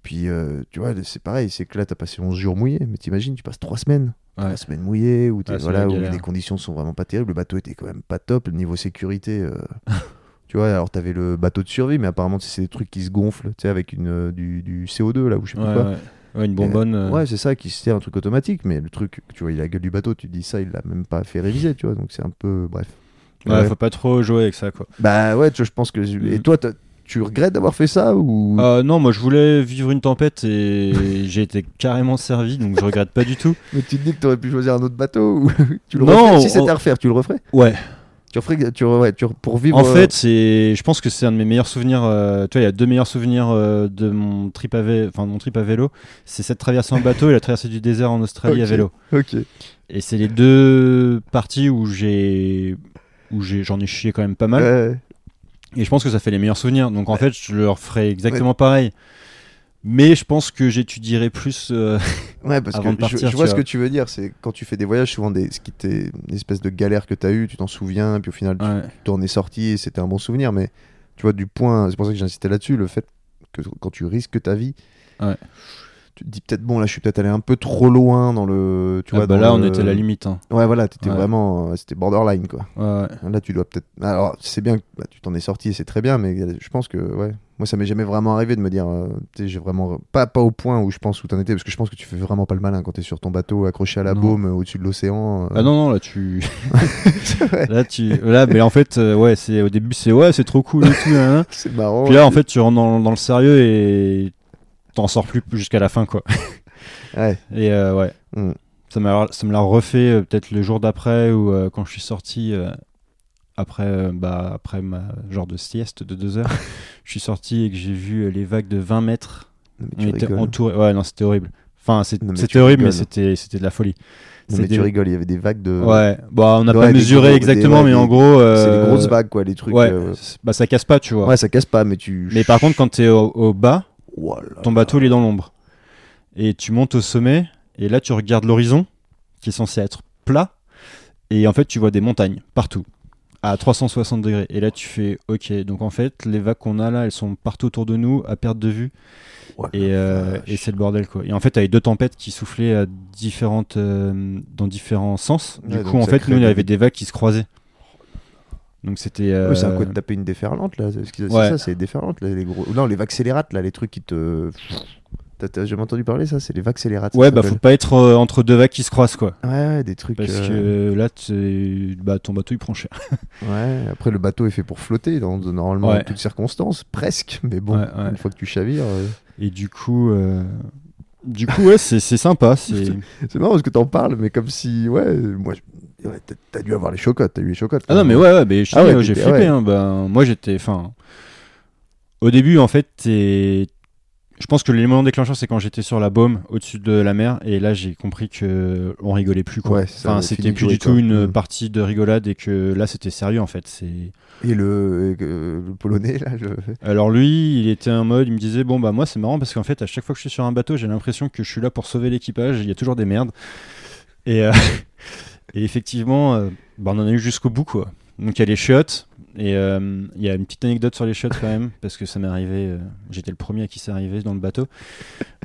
Puis, euh, tu vois, c'est pareil, c'est que là, t'as passé 11 jours mouillés, mais t'imagines, tu passes 3 semaines. Ouais. Trois semaines mouillées, où, t'es- Ouais, c'est voilà, la où galère. les conditions sont vraiment pas terribles. Le bateau était quand même pas top, le niveau sécurité. euh, *laughs* tu vois, alors t'avais le bateau de survie, mais apparemment, c'est des trucs qui se gonflent, tu sais, avec une, du, du CO2, là, ou je sais Ouais, pas quoi. Ouais. Une bonbonne. euh, Ouais, c'est ça qui sert un truc automatique, mais le truc, tu vois, il a la gueule du bateau, tu te dis ça, il l'a même pas fait réviser, tu vois, donc c'est un peu. Bref. ouais, Ouais. faut pas trop jouer avec ça, quoi. Bah ouais, tu vois, je pense que. Et Mm. toi, tu regrettes d'avoir fait ça ou? Euh, non, moi je voulais vivre une tempête et *laughs* j'ai été carrément servi, donc je regrette pas du tout. Mais tu te dis que t'aurais pu choisir un autre bateau ou *laughs* tu le Non, Si c'était on- à refaire, tu le referais Ouais. Tu referais. Tu, ouais, tu pour vivre. En euh, fait, c'est, je pense que c'est un de mes meilleurs souvenirs. euh, tu vois, il y a deux meilleurs souvenirs euh, de mon trip à vélo, enfin mon trip à vélo. C'est cette traversée en bateau et la traversée du désert en Australie à vélo. Ok. Et c'est les deux parties où j'ai, où j'ai, j'en ai chié quand même pas mal. Ouais. Et je pense que ça fait les meilleurs souvenirs. Donc en fait, je leur ferai exactement pareil. Mais je pense que j'étudierai plus. euh, Ouais, parce *laughs* Avant que de partir, je, je tu vois ce vois. que tu veux dire. C'est quand tu fais des voyages, souvent des, ce qui t'est une espèce de galère que t'as eu, tu t'en souviens, puis au final, tu t'en es sorti et c'était un bon souvenir. Mais tu vois, du point, c'est pour ça que j'insistais là-dessus, le fait que quand tu risques ta vie, Ouais. tu te dis peut-être, bon, là, je suis peut-être allé un peu trop loin dans le. Tu Ah vois, bah là, on était à la limite. hein. Ouais, voilà, t'étais Ouais. vraiment. euh, C'était borderline, quoi. Ouais, ouais. Là, tu dois peut-être. Alors, c'est bien que bah, tu t'en es sorti et c'est très bien, mais je pense que, ouais. Moi, ça m'est jamais vraiment arrivé de me dire, euh, j'ai vraiment. Pas, pas au point où je pense où t'en étais, parce que je pense que tu fais vraiment pas le malin quand t'es sur ton bateau accroché à la Non. baume euh, au-dessus de l'océan. euh. Ah non, non, là tu. *laughs* *laughs* Là, tu. Là, mais en fait, euh, ouais, c'est au début, c'est ouais, c'est trop cool et tout. hein, hein. *laughs* C'est marrant. Puis là, en fait, tu rentres dans, dans le sérieux et t'en sors plus jusqu'à la fin, quoi. Ouais. Et ouais. Mm. Ça me l'a refait peut-être le jour d'après ou quand je suis sorti après bah après ma genre de sieste de deux heures. Je suis sorti et que j'ai vu euh, les vagues de 20 mètres. Non, On mais tu était rigoles. entouré. Ouais, non, c'était horrible. Enfin, c'était horrible, mais c'était c'était de la folie. Non, mais tu rigoles, il y avait des vagues de. Ouais, bah on n'a pas mesuré des- exactement, mais en gros. C'est des euh, grosses vagues, quoi, les trucs. Ouais, euh, bah ça casse pas, tu vois. Ouais, ça casse pas, mais tu. Mais par contre, quand t'es au, au bas, Oh là ton bateau il est dans l'ombre. Et tu montes au sommet, et là tu regardes l'horizon, qui est censé être plat, et en fait tu vois des montagnes partout, à 360 degrés. Et là tu fais, ok, donc en fait les vagues qu'on a là, elles sont partout autour de nous, à perte de vue, Oh et, euh, et c'est le bordel quoi. Et en fait t'avais deux tempêtes qui soufflaient à différentes, euh, dans différents sens. Du Ouais, coup en fait nous il y avait des vagues qui se croisaient. Donc c'était... euh, c'est un coup de taper une déferlante là. C'est Ouais. ça, c'est les déferlantes là, les gros. Non, les vagues scélérates là, les trucs qui te. T'as jamais entendu parler ça? C'est les vaccélérates. ça Ouais, bah faut pas être euh, entre deux vagues qui se croisent, quoi. Ouais, ouais, des trucs. Parce euh, que là, bah, ton bateau il prend cher. *laughs* Ouais, après le bateau est fait pour flotter dans normalement Ouais. toutes circonstances, presque, *laughs* mais bon, Ouais, une fois que tu chavires, euh, Et du coup, du coup, ouais, c'est sympa. *laughs* C'est marrant parce que t'en parles, mais comme si, ouais, moi, t'as- dû avoir les chocottes, t'as eu les chocottes. ah non, mais ouais, ouais, mais Ah j'ai t'étais- flippé. hein. Ben, moi, j'étais, enfin, au début, en fait, t'es- je pense que l'élément déclencheur, c'est quand j'étais sur la baume au-dessus de la mer, et là, j'ai compris que on rigolait plus, quoi. Ouais, ça Enfin, c'était plus du tout quoi. une Mm. partie de rigolade et que là, c'était sérieux, en fait. C'est Et le, euh, le polonais, là, le... *laughs* Alors lui, il était en mode, il me disait bon bah moi c'est marrant parce qu'en fait à chaque fois que je suis sur un bateau, j'ai l'impression que je suis là pour sauver l'équipage. Il y a toujours des merdes. Et, euh, *laughs* et effectivement, euh, bah, on en a eu jusqu'au bout quoi. Donc il y a les chiottes et euh, il y a une petite anecdote sur les chiottes quand même parce que ça m'est arrivé. euh, J'étais le premier à qui c'est arrivé dans le bateau.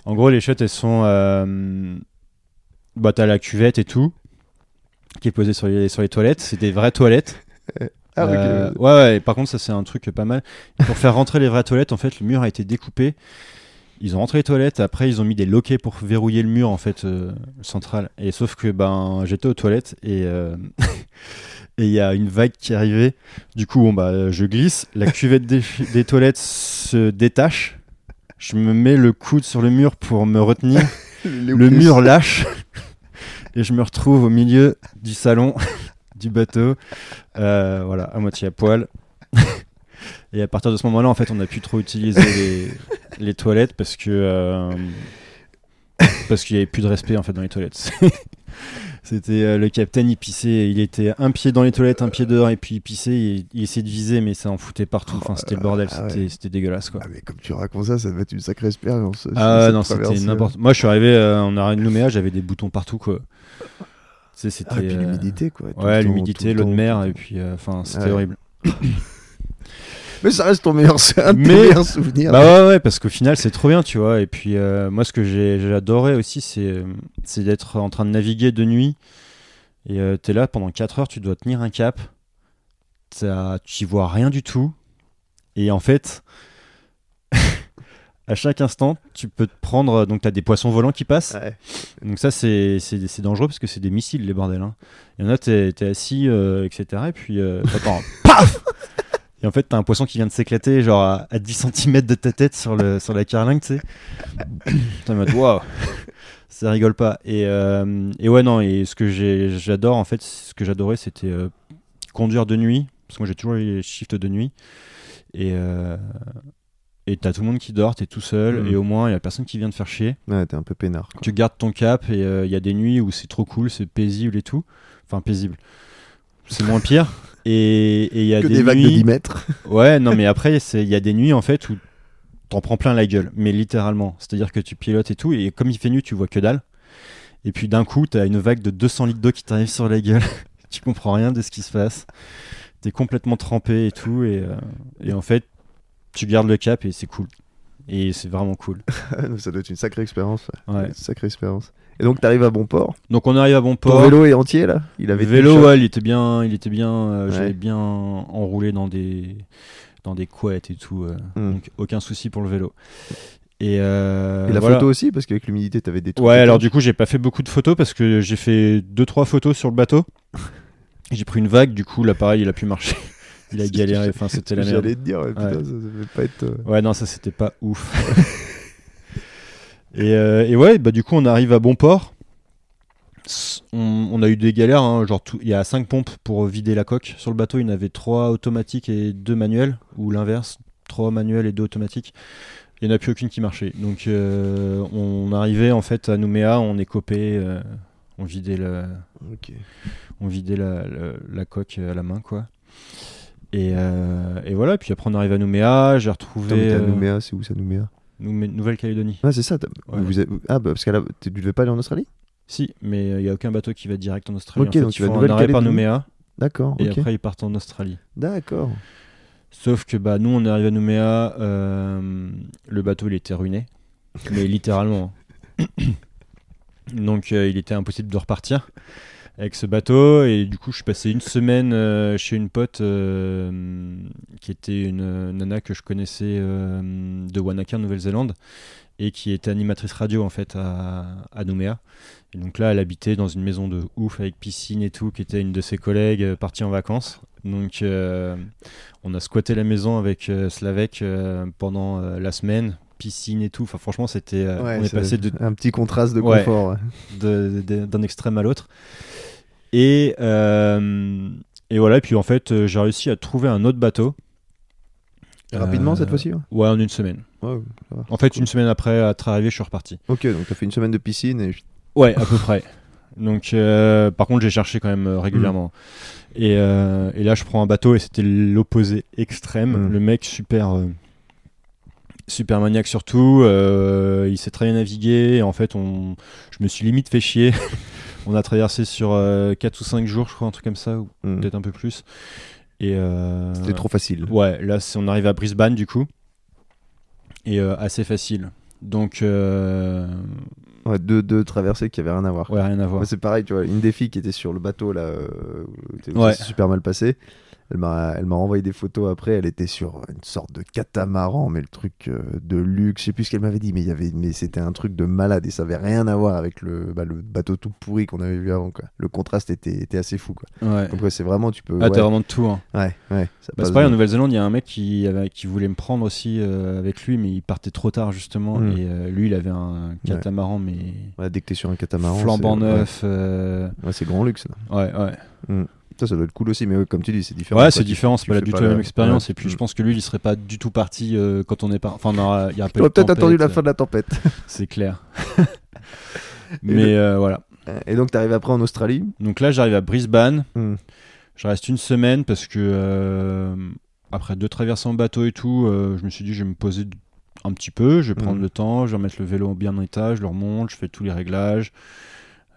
En gros, les chiottes elles sont, euh, bah t'as la cuvette et tout qui est posée sur les sur les toilettes. C'est des vraies toilettes. *laughs* Ah. Euh, ouais, ouais, et par contre, ça c'est un truc pas mal. Pour faire rentrer les vraies toilettes, en fait, le mur a été découpé. Ils ont rentré les toilettes, après ils ont mis des loquets pour verrouiller le mur en fait euh, central. Et sauf que ben j'étais aux toilettes et euh, *laughs* et il y a une vague qui arrivée. Du coup, bon bah je glisse, la *laughs* cuvette des, des toilettes se détache. Je me mets le coude sur le mur pour me retenir. *laughs* Le mur lâche *laughs* et je me retrouve au milieu du salon du bateau, euh, voilà, à moitié à poil. et à partir de ce moment-là, en fait, on n'a plus trop utilisé les, les toilettes parce que euh, parce qu'il y avait plus de respect en fait dans les toilettes. C'était euh, le capitaine, il pissait, il était un pied dans les toilettes, un pied dehors, et puis il pissait, il, il essayait de viser, mais ça en foutait partout. Enfin, c'était le bordel, Ah ouais. c'était dégueulasse quoi. Ah, mais comme tu racontes ça, ça devait être une sacrée expérience. Ah cette non, c'était traversée. n'importe. Moi, je suis arrivé euh, en arrêt de Nouméa, j'avais des boutons partout, quoi. C'était. Ah, et puis euh, l'humidité, quoi. Ouais, l'humidité, l'eau de mer, et puis, euh, enfin, c'était horrible. *coughs* Mais ça reste ton meilleur, un Mais- souvenirs. Bah ouais, ouais, parce qu'au final, c'est trop bien, tu vois. Et puis, euh, moi, ce que j'ai adoré aussi, c'est euh, c'est d'être en train de naviguer de nuit. Et euh, t'es là pendant 4 heures, tu dois tenir un cap. Tu y vois rien du tout. Et en fait, *laughs* à chaque instant, tu peux te prendre. Donc, t'as des poissons volants qui passent. Ouais. Donc ça, c'est dangereux parce que c'est des missiles, les bordels. hein. Il y en a, t'es es assis, euh, etc. Et puis, euh, *laughs* paf Et en fait, t'as un poisson qui vient de s'éclater, genre à, à 10 cm de ta tête sur, le, sur la carlingue, tu sais. *coughs* T'es en mode, waouh *coughs* Ça rigole pas. Et, euh, et ouais, non, et ce que j'adore, en fait, ce que j'adorais, c'était euh, conduire de nuit. Parce que moi, j'ai toujours les shifts de nuit. Et... Euh, et t'as tout le monde qui dort, t'es tout seul, Mhm. et au moins il y a personne qui vient te faire chier Ouais, t'es un peu peinard. quoi. tu gardes ton cap et il y a des nuits où c'est trop cool, c'est paisible et tout. Enfin, paisible. C'est moins pire. *laughs* Et il y a Que des, des, vagues de nuits. 10 mètres. *laughs* Ouais, non, mais après, il y a des nuits en fait où t'en prends plein la gueule, mais littéralement. C'est-à-dire que tu pilotes et tout, et comme il fait nuit, tu vois que dalle. Et puis d'un coup, t'as une vague de 200 litres d'eau qui t'arrive sur la gueule. *laughs* tu comprends rien de ce qui se passe. T'es complètement trempé et tout, et, euh, et en fait, tu gardes le cap et c'est cool. Et c'est vraiment cool. *laughs* ça doit être une sacrée expérience. Ouais. Une sacrée expérience. Et donc, t'arrives à bon port. Donc on arrive à bon Ton port. vélo est entier, là? Il avait vélo, ouais, il était bien, il était bien, euh, Ouais. j'avais bien enroulé dans des, dans des couettes et tout, euh, Hmm. donc aucun souci pour le vélo. Et, euh, Et la voilà. photo aussi, parce qu'avec l'humidité, t'avais des trucs. Ouais, alors du coup, j'ai pas fait beaucoup de photos parce que j'ai fait deux trois photos sur le bateau. *laughs* J'ai pris une vague, du coup, l'appareil il a pu marcher. *laughs* Il a galéré, enfin c'était la merde. J'allais te dire, ouais, putain, Ouais. ça devait pas être. Ouais, non, ça c'était pas ouf. *laughs* et, euh, et ouais, bah du coup, on arrive à bon port. On, on a eu des galères, hein, genre il y a cinq pompes pour vider la coque. Sur le bateau, il y en avait trois automatiques et deux manuels, ou l'inverse, trois manuels et deux automatiques. Il n'y en a plus aucune qui marchait. Donc euh, on arrivait en fait à Nouméa, on écopait, euh, on vidait, Ok. on vidait la, la- la coque à la main, quoi. Et, et voilà, puis après on arrive à Nouméa, j'ai retrouvé... Attends, mais à Nouméa, c'est où ça, Nouméa? Noumé- Nouvelle-Calédonie. Ah, c'est ça. Ouais. vous Ah, bah, parce que tu devais pas aller en Australie? Si, mais il n'y a aucun bateau qui va direct en Australie. Ok, en fait, donc tu vas par. Nouméa D'accord, et après ils partent en Australie. D'accord. Sauf que bah, nous, on est arrivé à Nouméa, euh, le bateau il était ruiné, mais littéralement. *coughs* donc euh, il était impossible de repartir. Avec ce bateau. Et du coup, je suis passé une semaine euh, chez une pote euh, qui était une nana que je connaissais euh, de Wanaka, en Nouvelle-Zélande, et qui était animatrice radio en fait à, à Nouméa. Et donc là, elle habitait dans une maison de ouf avec piscine et tout, qui était une de ses collègues euh, partie en vacances. Donc euh, on a squatté la maison avec euh, Slavek euh, pendant euh, la semaine, piscine et tout. Enfin, franchement, c'était. euh, Ouais, on est c'est passé de, Un petit contraste de confort. ouais. d'un extrême à l'autre. Et, euh, et voilà, et puis en fait, euh, j'ai réussi à trouver un autre bateau. Rapidement Euh, cette fois-ci ouais Ouais, en une semaine. Ouais, ça va. En fait, une semaine après être arrivé, je suis reparti. Ok, donc t'as fait une semaine de piscine et Ouais, à peu près. Donc, euh, par contre, j'ai cherché quand même euh, régulièrement. Et, euh, et là, je prends un bateau et c'était l'opposé extrême. Mm. Le mec super, super maniaque surtout. il sait très bien naviguer. Et en fait, on, je me suis limite fait chier. *laughs* on a traversé sur 4 ou 5 jours, je crois, un truc comme ça, ou Hmm. peut-être un peu plus. Et euh, c'était trop facile. Ouais, là, on arrive à Brisbane du coup. Et euh, assez facile. Donc, euh, Ouais, deux, deux traversées qui avaient rien à voir. ouais, rien à voir. C'est pareil, tu vois, une des filles qui était sur le bateau là, euh, Ouais. super mal passé. Elle m'a, elle m'a envoyé des photos après. Elle était sur une sorte de catamaran, mais le truc euh, de luxe. Je sais plus ce qu'elle m'avait dit, mais il y avait, mais c'était un truc de malade et ça avait rien à voir avec le, bah, le bateau tout pourri qu'on avait vu avant. Quoi. Le contraste était, était assez fou. Quoi. Ouais. Donc ouais, c'est vraiment, tu peux. Ah, ouais, t'as vraiment de tout. hein. ouais, ouais, ça Bah, c'est pareil, en. Nouvelle-Zélande, il y a un mec qui, avait- qui voulait me prendre aussi euh, avec lui, mais il partait trop tard justement. Mm. Et euh, lui, il avait un catamaran, mais Ouais, dès que t'es sur un catamaran, flambant neuf. Ouais, ouais, c'est grand luxe. là. Ouais, ouais. Ça, ça doit être cool aussi, mais comme tu dis, c'est différent. Ouais, c'est différent, c'est pas du tout la même expérience. ouais. Et puis, je pense que lui, il serait pas du tout parti euh, quand on est pas. Enfin, aura- il y a un peut-être attendu la fin de la tempête. *laughs* C'est clair. *laughs* mais euh, voilà. Et donc, t'arrives après en Australie? Donc là, j'arrive à Brisbane. Hmm. Je reste une semaine parce que euh, après deux traversées en bateau et tout, euh, je me suis dit je vais me poser un petit peu, je vais prendre Mhm. le temps, je vais remettre le vélo bien en état, je le remonte, je fais tous les réglages.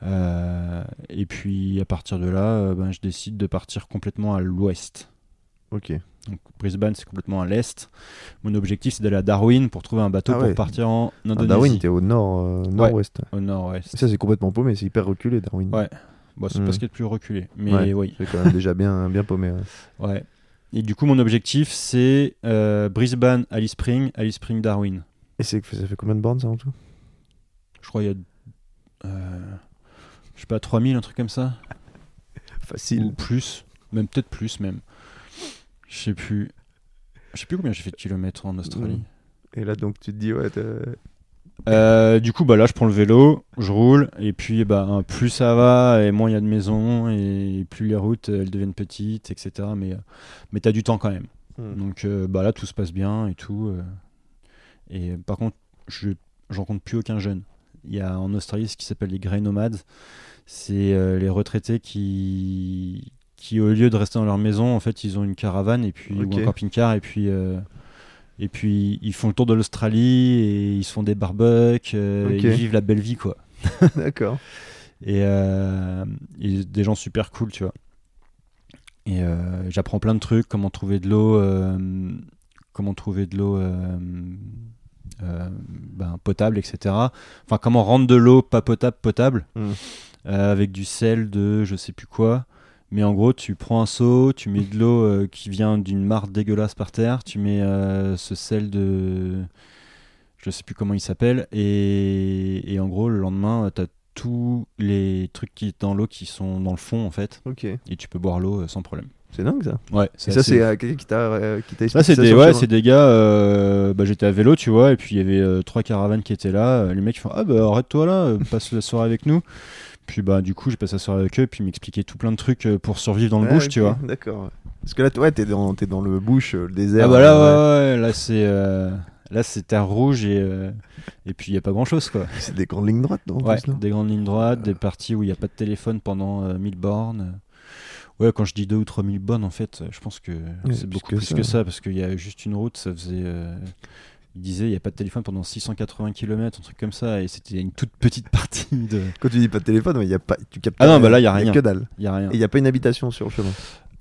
Euh, et puis à partir de là, euh, ben, je décide de partir complètement à l'ouest. Ok. Donc Brisbane c'est complètement à l'est. Mon objectif c'est d'aller à Darwin pour trouver un bateau Ah pour partir en Ah, Indonésie. Darwin, t'es au nord, euh, nord-ouest. Au nord-ouest. Ça, c'est complètement paumé, c'est hyper reculé, Darwin. Ouais. Bon, c'est Mhm. pas ce qui est le plus reculé. Mais Ouais. oui. C'est quand même déjà bien, bien paumé. ouais. Et du coup, mon objectif, c'est euh, Brisbane, Alice Spring, Alice Spring, Darwin. Et c'est, ça fait combien de bornes, ça, en tout? Je crois il y a. euh, sais pas, 3000, un truc comme ça Ou Facile. plus. Même peut-être plus, même. Je sais plus. Je sais plus combien j'ai fait de kilomètres en Australie. Et là, donc, tu te dis, ouais, Euh, du coup, bah là, je prends le vélo, je roule, et puis bah, plus ça va, et moins il y a de maisons, et plus les routes elles deviennent petites, etc. Mais, euh, mais t'as du temps quand même. Hmm. Donc euh, bah là, tout se passe bien et tout. euh. Et par contre, je je rencontre plus aucun jeune. Il y a en Australie ce qui s'appelle les grey nomades. C'est euh, les retraités qui, qui, au lieu de rester dans leur maison, en fait, ils ont une caravane et puis, ou un camping-car et puis, euh, et puis ils font le tour de l'Australie et ils se font des barbecues, euh, Ok. ils vivent la belle vie, quoi. *laughs* D'accord. Et, euh, et des gens super cool, tu vois. Et euh, j'apprends plein de trucs, comment trouver de l'eau, euh, comment trouver de l'eau euh, euh, ben, potable, etc. Enfin, comment rendre de l'eau pas potable potable Hmm. Euh, avec du sel de je sais plus quoi. Mais en gros, tu prends un seau, tu mets de l'eau euh, qui vient d'une mare dégueulasse par terre, tu mets euh, ce sel de. Je sais plus comment il s'appelle, et, et en gros, le lendemain, tu as tous les trucs qui sont dans l'eau qui sont dans le fond en fait, Ok. et tu peux boire l'eau sans problème. C'est dingue, ça. Ouais, Et ça, c'est euh, quelqu'un qui t'a, euh, expliqué c'est des, ouais, c'est des gars. euh, bah, J'étais à vélo, tu vois, et puis il y avait trois caravanes qui étaient là. Les mecs font Ah, bah arrête-toi là, passe la soirée avec nous. Puis bah, du coup, j'ai passé la soirée avec eux, puis ils m'expliquaient tout plein de trucs euh, pour survivre dans le Ouais, bush, tu vois. D'accord. Parce que là, ouais, t'es dans, t'es dans le bush, euh, le désert. Ah, bah là, euh, ouais, ouais, là, c'est. euh, Là, c'est terre rouge et, euh, et puis il n'y a pas grand chose, quoi. *laughs* C'est des grandes lignes droites, non, Ouais, plus, non des grandes lignes droites, des parties où il n'y a pas de téléphone pendant euh, 1000 bornes. Ouais, quand je dis 2 ou 3000 bornes, en fait, je pense que c'est beaucoup que plus ça. que ça, parce qu'il y a juste une route, ça faisait. Il disait, il n'y a pas de téléphone pendant 680 km, un truc comme ça, et c'était une toute petite *laughs* partie de. Quand tu dis pas de téléphone, ouais, y a pas, tu captes Ah non, bah là, y a rien. que dalle. Il n'y a rien. Et il n'y a pas une habitation sur le chemin.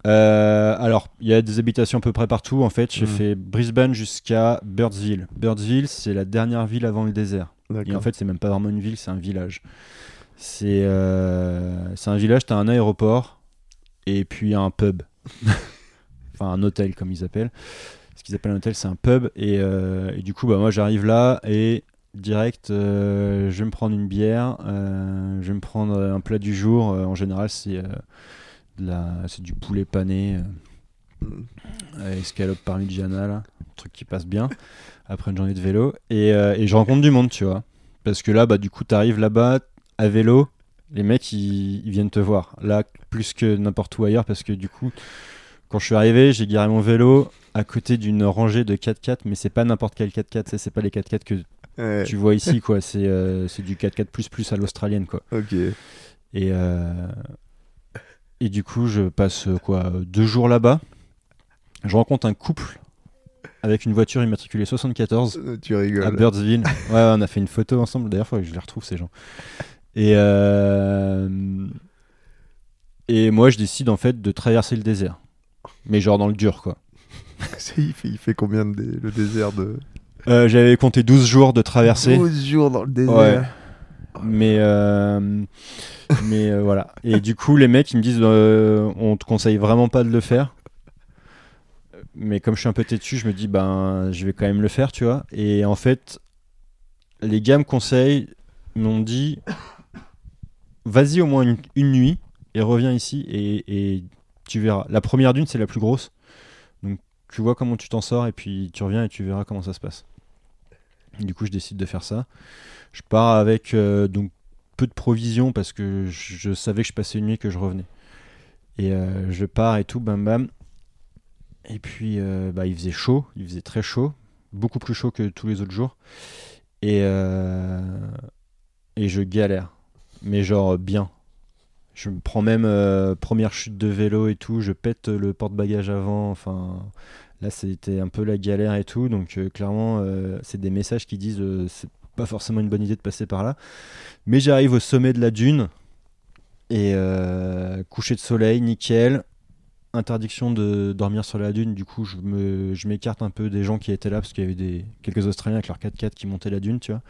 Euh, alors, il y a des habitations à peu près partout. En fait, j'ai Mhm. fait Brisbane jusqu'à Birdsville. Birdsville, c'est la dernière ville avant le désert. Et en fait, c'est même pas vraiment une ville, c'est un village. C'est euh, un village, t'as un aéroport et puis un pub. *laughs* enfin, un hôtel, comme ils appellent. Ce qu'ils appellent un hôtel, c'est un pub. Et, euh, du coup, bah, moi, j'arrive là et direct, euh, je vais me prendre une bière, euh, je vais me prendre un plat du jour. En général, c'est du poulet pané, escalope parmigiana, là, un truc qui passe bien après une journée de vélo. Et, et je rencontre du monde, tu vois. Parce que là, bah, du coup, t'arrives là-bas à vélo, les mecs, ils, ils viennent te voir. Là, plus que n'importe où ailleurs, parce que du coup, quand je suis arrivé, j'ai garé mon vélo à côté d'une rangée de 4x4, mais c'est pas n'importe quel 4x4, c'est- pas les 4x4 que Ouais, tu vois ici, quoi. C'est euh, c'est du 4x4 à l'australienne, quoi. Ok. Et, euh, et du coup, je passe quoi deux jours là-bas. Je rencontre un couple avec une voiture immatriculée 74 Euh, à. Birdsville. Ouais, on a fait une photo ensemble. D'ailleurs, faut que je les retrouve ces gens. Et euh, et moi, je décide en fait de traverser le désert, mais genre dans le dur, quoi. *laughs* Il, fait, il fait combien de dé- le désert de. Euh, J'avais compté 12 jours de traversée. 12 jours dans le désert. Ouais. Mais, euh, mais euh, voilà. Et du coup, les mecs, ils me disent on te conseille vraiment pas de le faire. Mais comme je suis un peu têtu, je me dis ben, je vais quand même le faire, tu vois. Et en fait, les gars me conseillent, m'ont dit vas-y au moins une, une nuit et reviens ici et, et tu verras. La première dune, c'est la plus grosse. Tu vois comment tu t'en sors et puis tu reviens et tu verras comment ça se passe. Du coup, je décide de faire ça. Je pars avec euh, donc peu de provisions parce que je, savais que je passais une nuit que je revenais. Et euh, je pars et tout, bam bam. Et puis euh, bah, il faisait chaud, il faisait très chaud, beaucoup plus chaud que tous les autres jours. Et, et je galère, mais genre bien. Je me prends même euh, première chute de vélo et tout, je pète le porte-bagages avant, enfin là c'était un peu la galère et tout, donc euh, clairement euh, c'est des messages qui disent c'est pas forcément une bonne idée de passer par là. Mais j'arrive au sommet de la dune et coucher de soleil, nickel. Interdiction de dormir sur la dune, du coup je m'écarte un peu des gens qui étaient là parce qu'il y avait des quelques Australiens avec leur 4x4 qui montaient la dune, tu vois.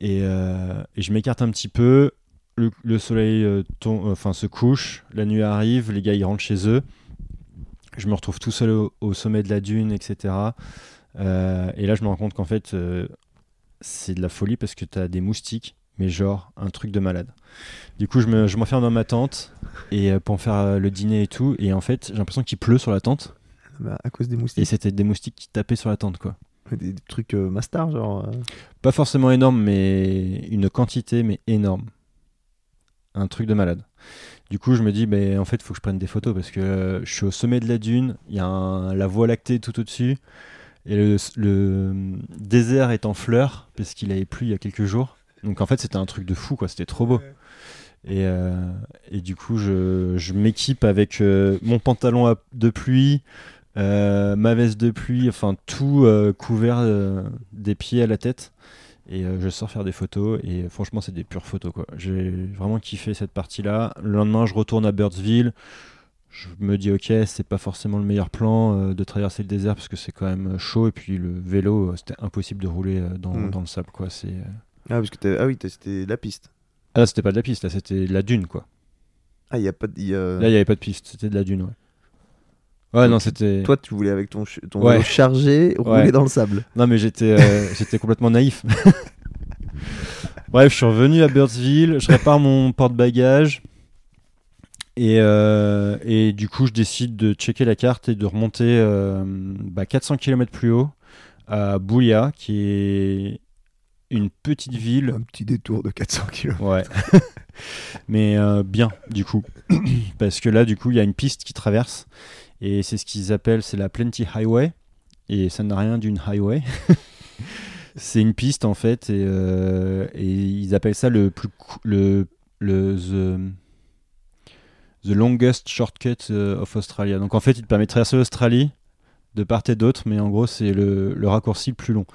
Et je m'écarte un petit peu. Le, le soleil euh, tom- enfin se couche, la nuit arrive, les gars ils rentrent chez eux. Je me retrouve tout seul au, au sommet de la dune, etc. Euh, et là je me rends compte qu'en fait euh, c'est de la folie parce que t'as des moustiques, mais genre un truc de malade. Du coup, je me- je m'enferme dans ma tente et euh, pour faire euh, le dîner et tout, et en fait, j'ai l'impression qu'il pleut sur la tente Bah, à cause des et moustiques. c'était des moustiques qui tapaient sur la tente, quoi. Des, des trucs euh, Mastar, genre. euh, Pas forcément énorme, mais une quantité, mais énorme. Un truc de malade. Du coup, je me dis, ben, en fait, il faut que je prenne des photos parce que euh, je suis au sommet de la dune, il y a un- la voie lactée tout au-dessus, et le, le désert est en fleurs parce qu'il avait plu il y a quelques jours. Donc en fait, c'était un truc de fou, quoi. C'était trop beau. Et, euh, et du coup, je, je m'équipe avec euh, mon pantalon à- de pluie, euh, ma veste de pluie, enfin tout euh, couvert euh, des pieds à la tête. Et euh, je sors faire des photos. Et franchement, c'est des pures photos, quoi. J'ai vraiment kiffé cette partie-là. Le lendemain, je retourne à Birdsville. Je me dis, ok, c'est pas forcément le meilleur plan euh, de traverser le désert parce que c'est quand même chaud. Et puis le vélo, euh, c'était impossible de rouler euh, dans, Mm. dans le sable, quoi. C'est. euh, Ah, parce que t'as- ah oui, t'as- c'était la piste. Ah, là, c'était pas de la piste, là, c'était de la dune, quoi. Ah, il y a pas de. y a- Là, il n'y avait pas de piste, c'était de la dune, ouais. Ouais, non, c'était. Toi, tu voulais avec ton, ch- ton Ouais. vélo chargé rouler Ouais. dans le sable. Non, mais j'étais euh, *laughs* j'étais complètement naïf. Bref, je suis revenu à Birdsville, je répare mon porte-bagages. Et, euh, et du coup, je décide de checker la carte et de remonter euh, bah, 400 km plus haut à Boulia, qui est une petite ville. Un petit détour de 400 km. Ouais. *laughs* Mais bien, du coup. Parce que là, du coup, il y a une piste qui traverse. Et c'est ce qu'ils appellent, c'est la Plenty Highway. Et ça n'a rien d'une highway. *laughs* c'est une piste, en fait. Et, euh, et ils appellent ça le plus. Le, le, the, the longest shortcut euh, of Australia. Donc, en fait, il te permet de traverser l'Australie de part et d'autre. Mais en gros, c'est le, le raccourci le plus long.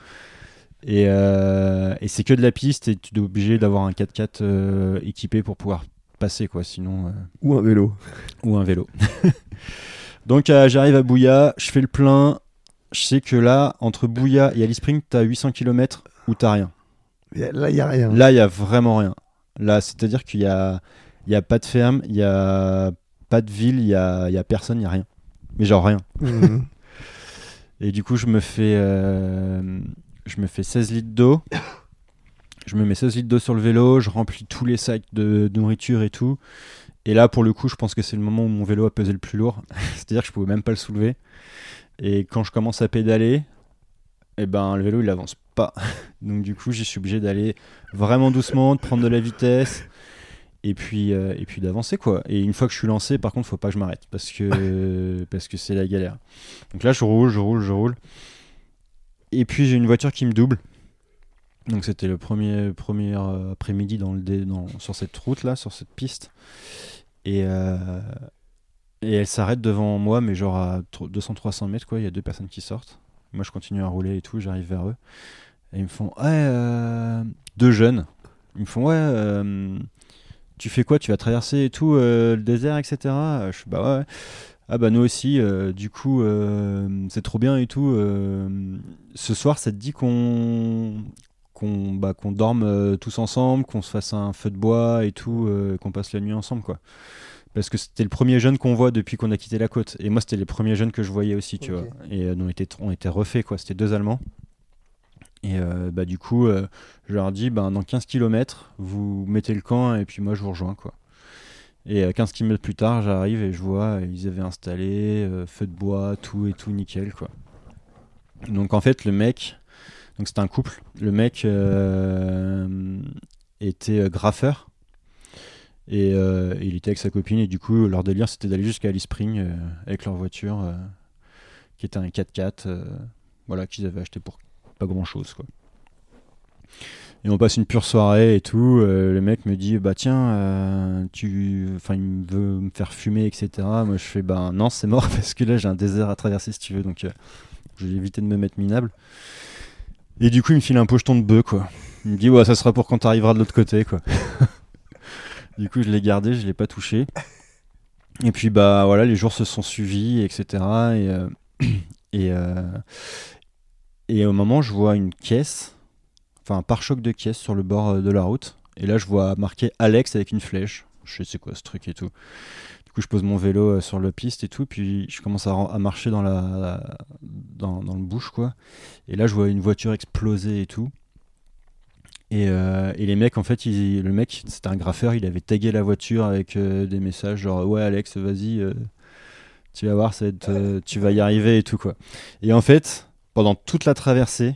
Et, euh, et c'est que de la piste et tu es obligé d'avoir un 4x4 euh, équipé pour pouvoir passer quoi, sinon euh, Ou un vélo. ou un vélo. *laughs* Donc euh, j'arrive à Bouya, je fais le plein. Je sais que là, entre Bouya et Alice Spring, t'as 800 km où t'as rien. Là, il a rien. Là, il y a vraiment rien. Là, c'est-à-dire qu'il y a, il y a pas de ferme, il y a pas de ville, il y a, il y a personne, il y a rien. Mais genre rien. Mhm. *laughs* Et du coup, je me fais, euh, je me fais 16 litres d'eau. Je me mets 16 litres d'eau sur le vélo, je remplis tous les sacs de, de nourriture et tout. Et là, pour le coup, je pense que c'est le moment où mon vélo a pesé le plus lourd. *laughs* C'est-à-dire que je pouvais même pas le soulever. Et quand je commence à pédaler, eh ben, le vélo, il avance pas. *laughs* Donc du coup, j'y suis obligé d'aller vraiment doucement, de prendre de la vitesse. Et puis, euh, et puis d'avancer quoi. Et une fois que je suis lancé, par contre, faut pas que je m'arrête parce que *laughs* parce que c'est la galère. Donc là, je roule, je roule, je roule. Et puis j'ai une voiture qui me double. Donc c'était le premier, premier euh, après-midi dans le dé- dans, sur cette route là, sur cette piste. Et, euh, et elle s'arrête devant moi, mais genre à 200-300 mètres quoi. Il y a deux personnes qui sortent. Moi je continue à rouler et tout, j'arrive vers eux. Et ils me font ouais, euh, deux jeunes. Ils me font ouais, euh, tu fais quoi? Tu vas traverser et tout euh, le désert, etc. Je suis bah ouais. Ah bah nous aussi, du coup, c'est trop bien et tout. ce soir, ça te dit qu'on qu'on bah, qu'on dorme euh, tous ensemble, qu'on se fasse un feu de bois et tout, euh, qu'on passe la nuit ensemble, quoi. Parce que c'était le premier jeune qu'on voit depuis qu'on a quitté la côte. Et moi, c'était les premiers jeunes que je voyais aussi, tu vois. Et euh, on, était, on était refaits, quoi. C'était deux Allemands. Et euh, bah, du coup, je leur dis, ben, dans 15 km, vous mettez le camp et puis moi, je vous rejoins, quoi. Et euh, 15 km plus tard, j'arrive et je vois, ils avaient installé feu de bois, tout et tout nickel, quoi. Donc en fait, le mec, donc c'était un couple, le mec euh, était euh, graffeur. Et euh, il était avec sa copine et du coup leur délire c'était d'aller jusqu'à Alice Spring avec leur voiture qui était un 4x4 euh, voilà qu'ils avaient acheté pour pas grand chose quoi. Et on passe une pure soirée et tout. le mec me dit bah tiens tu enfin il veut me faire fumer etc. Moi je fais bah non c'est mort *laughs* parce que là j'ai un désert à traverser si tu veux donc j'ai évité de me mettre minable. Et du coup il me file un pocheton de bœuf quoi. Il me dit ouais ça sera pour quand t'arriveras de l'autre côté quoi. *laughs* Du coup, je l'ai gardé, je l'ai pas touché. Et puis bah voilà, les jours se sont suivis, etc. Et euh, *clears throat* et euh, et au moment, je vois une caisse, enfin un pare-choc de caisse sur le bord euh, de la route. Et là, je vois marqué Alex avec une flèche. Je sais c'est quoi ce truc et tout. Coup, je pose mon vélo euh, sur la piste et tout, puis je commence à, marcher dans la dans, le bush quoi. Et là, je vois une voiture exploser et tout. Et, euh, et les mecs, en fait, le mec, c'était un graffeur, il avait tagué la voiture avec euh, des messages genre Ouais, Alex, vas-y, tu vas voir, tu vas y arriver et tout quoi. Et en fait, pendant toute la traversée,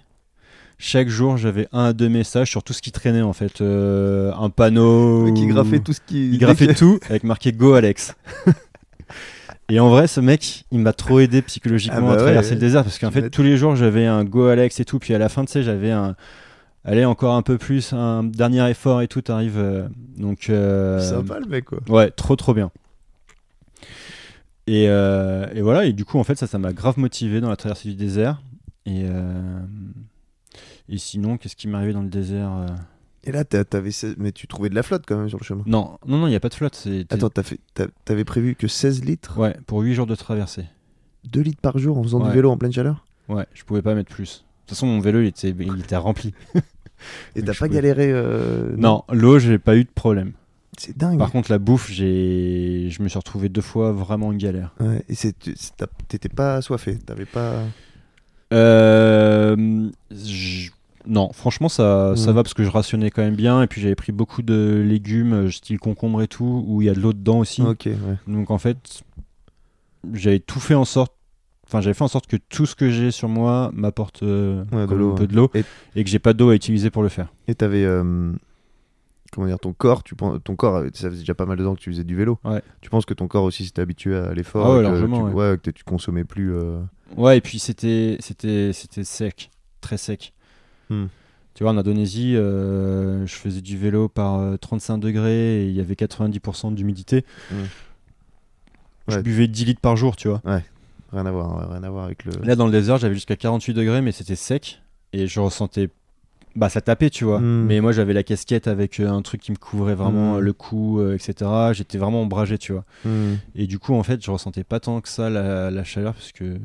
chaque jour, j'avais un à deux messages sur tout ce qui traînait en fait. Euh, un panneau. Mec qui graffait tout ce qui. Il graffait tout avec marqué Go Alex. Et en vrai, ce mec, il m'a trop aidé psychologiquement Ah bah à ouais, traverser ouais. le désert parce qu'en fait, tous les jours, j'avais un Go Alex et tout. Puis à la fin, tu sais, j'avais un. Allez, encore un peu plus, un dernier effort et tout arrive. euh, donc. euh, Sympa le mec quoi. Ouais, trop trop bien. Et, euh, et voilà, et du coup, en fait, ça, ça m'a grave motivé dans la traversée du désert. Et, et sinon, qu'est-ce qui m'est arrivé dans le désert euh Et là, t'avais 16 mais tu trouvais de la flotte quand même sur le chemin. Non, non, non, il n'y a pas de flotte. c'est- Attends, t'as fait- t'avais prévu que 16 litres Ouais, pour 8 jours de traversée. 2 litres par jour en faisant Ouais. du vélo en pleine chaleur? Ouais, je pouvais pas mettre plus. De toute façon, mon vélo, il était, il était rempli. *laughs* Et t'as pas pouvais- galéré euh, Non, l'eau, j'ai pas eu de problème. C'est dingue. Par contre, la bouffe, j'ai, je me suis retrouvé deux fois vraiment en galère. Ouais, et c'est- t'étais pas assoiffé, t'avais pas. Euh, Non, franchement, ça, ça Mhm. va parce que je rationnais quand même bien. Et puis, j'avais pris beaucoup de légumes, euh, style concombre et tout, où il y a de l'eau dedans aussi. Ouais. Donc, en fait, j'avais tout fait en sorte. Enfin, j'avais fait en sorte que tout ce que j'ai sur moi m'apporte euh, Ouais, de un peu de l'eau Et- et, que j'ai pas d'eau à utiliser pour le faire. Et t'avais. euh, Comment dire, ton corps, tu penses, ton corps, ça faisait déjà pas mal de temps que tu faisais du vélo. Ouais. Tu penses que ton corps aussi s'était habitué à l'effort Ah que tu, ouais. que tu consommais plus. euh, Ouais, et puis c'était c'était c'était sec, très sec. Hmm. Tu vois, en Indonésie, euh, je faisais du vélo par euh, 35 degrés et il y avait 90% d'humidité. Hmm. Je Ouais. buvais 10 litres par jour, tu vois. Rien à voir, ouais, rien à voir avec le. Là, dans le désert, j'avais jusqu'à 48 degrés, mais c'était sec et je ressentais. Bah, ça tapait, tu vois. Hmm. Mais moi, j'avais la casquette avec euh, un truc qui me couvrait vraiment euh, le cou, euh, etc. J'étais vraiment ombragé, tu vois. Et du coup, en fait, je ressentais pas tant que ça la, la chaleur parce que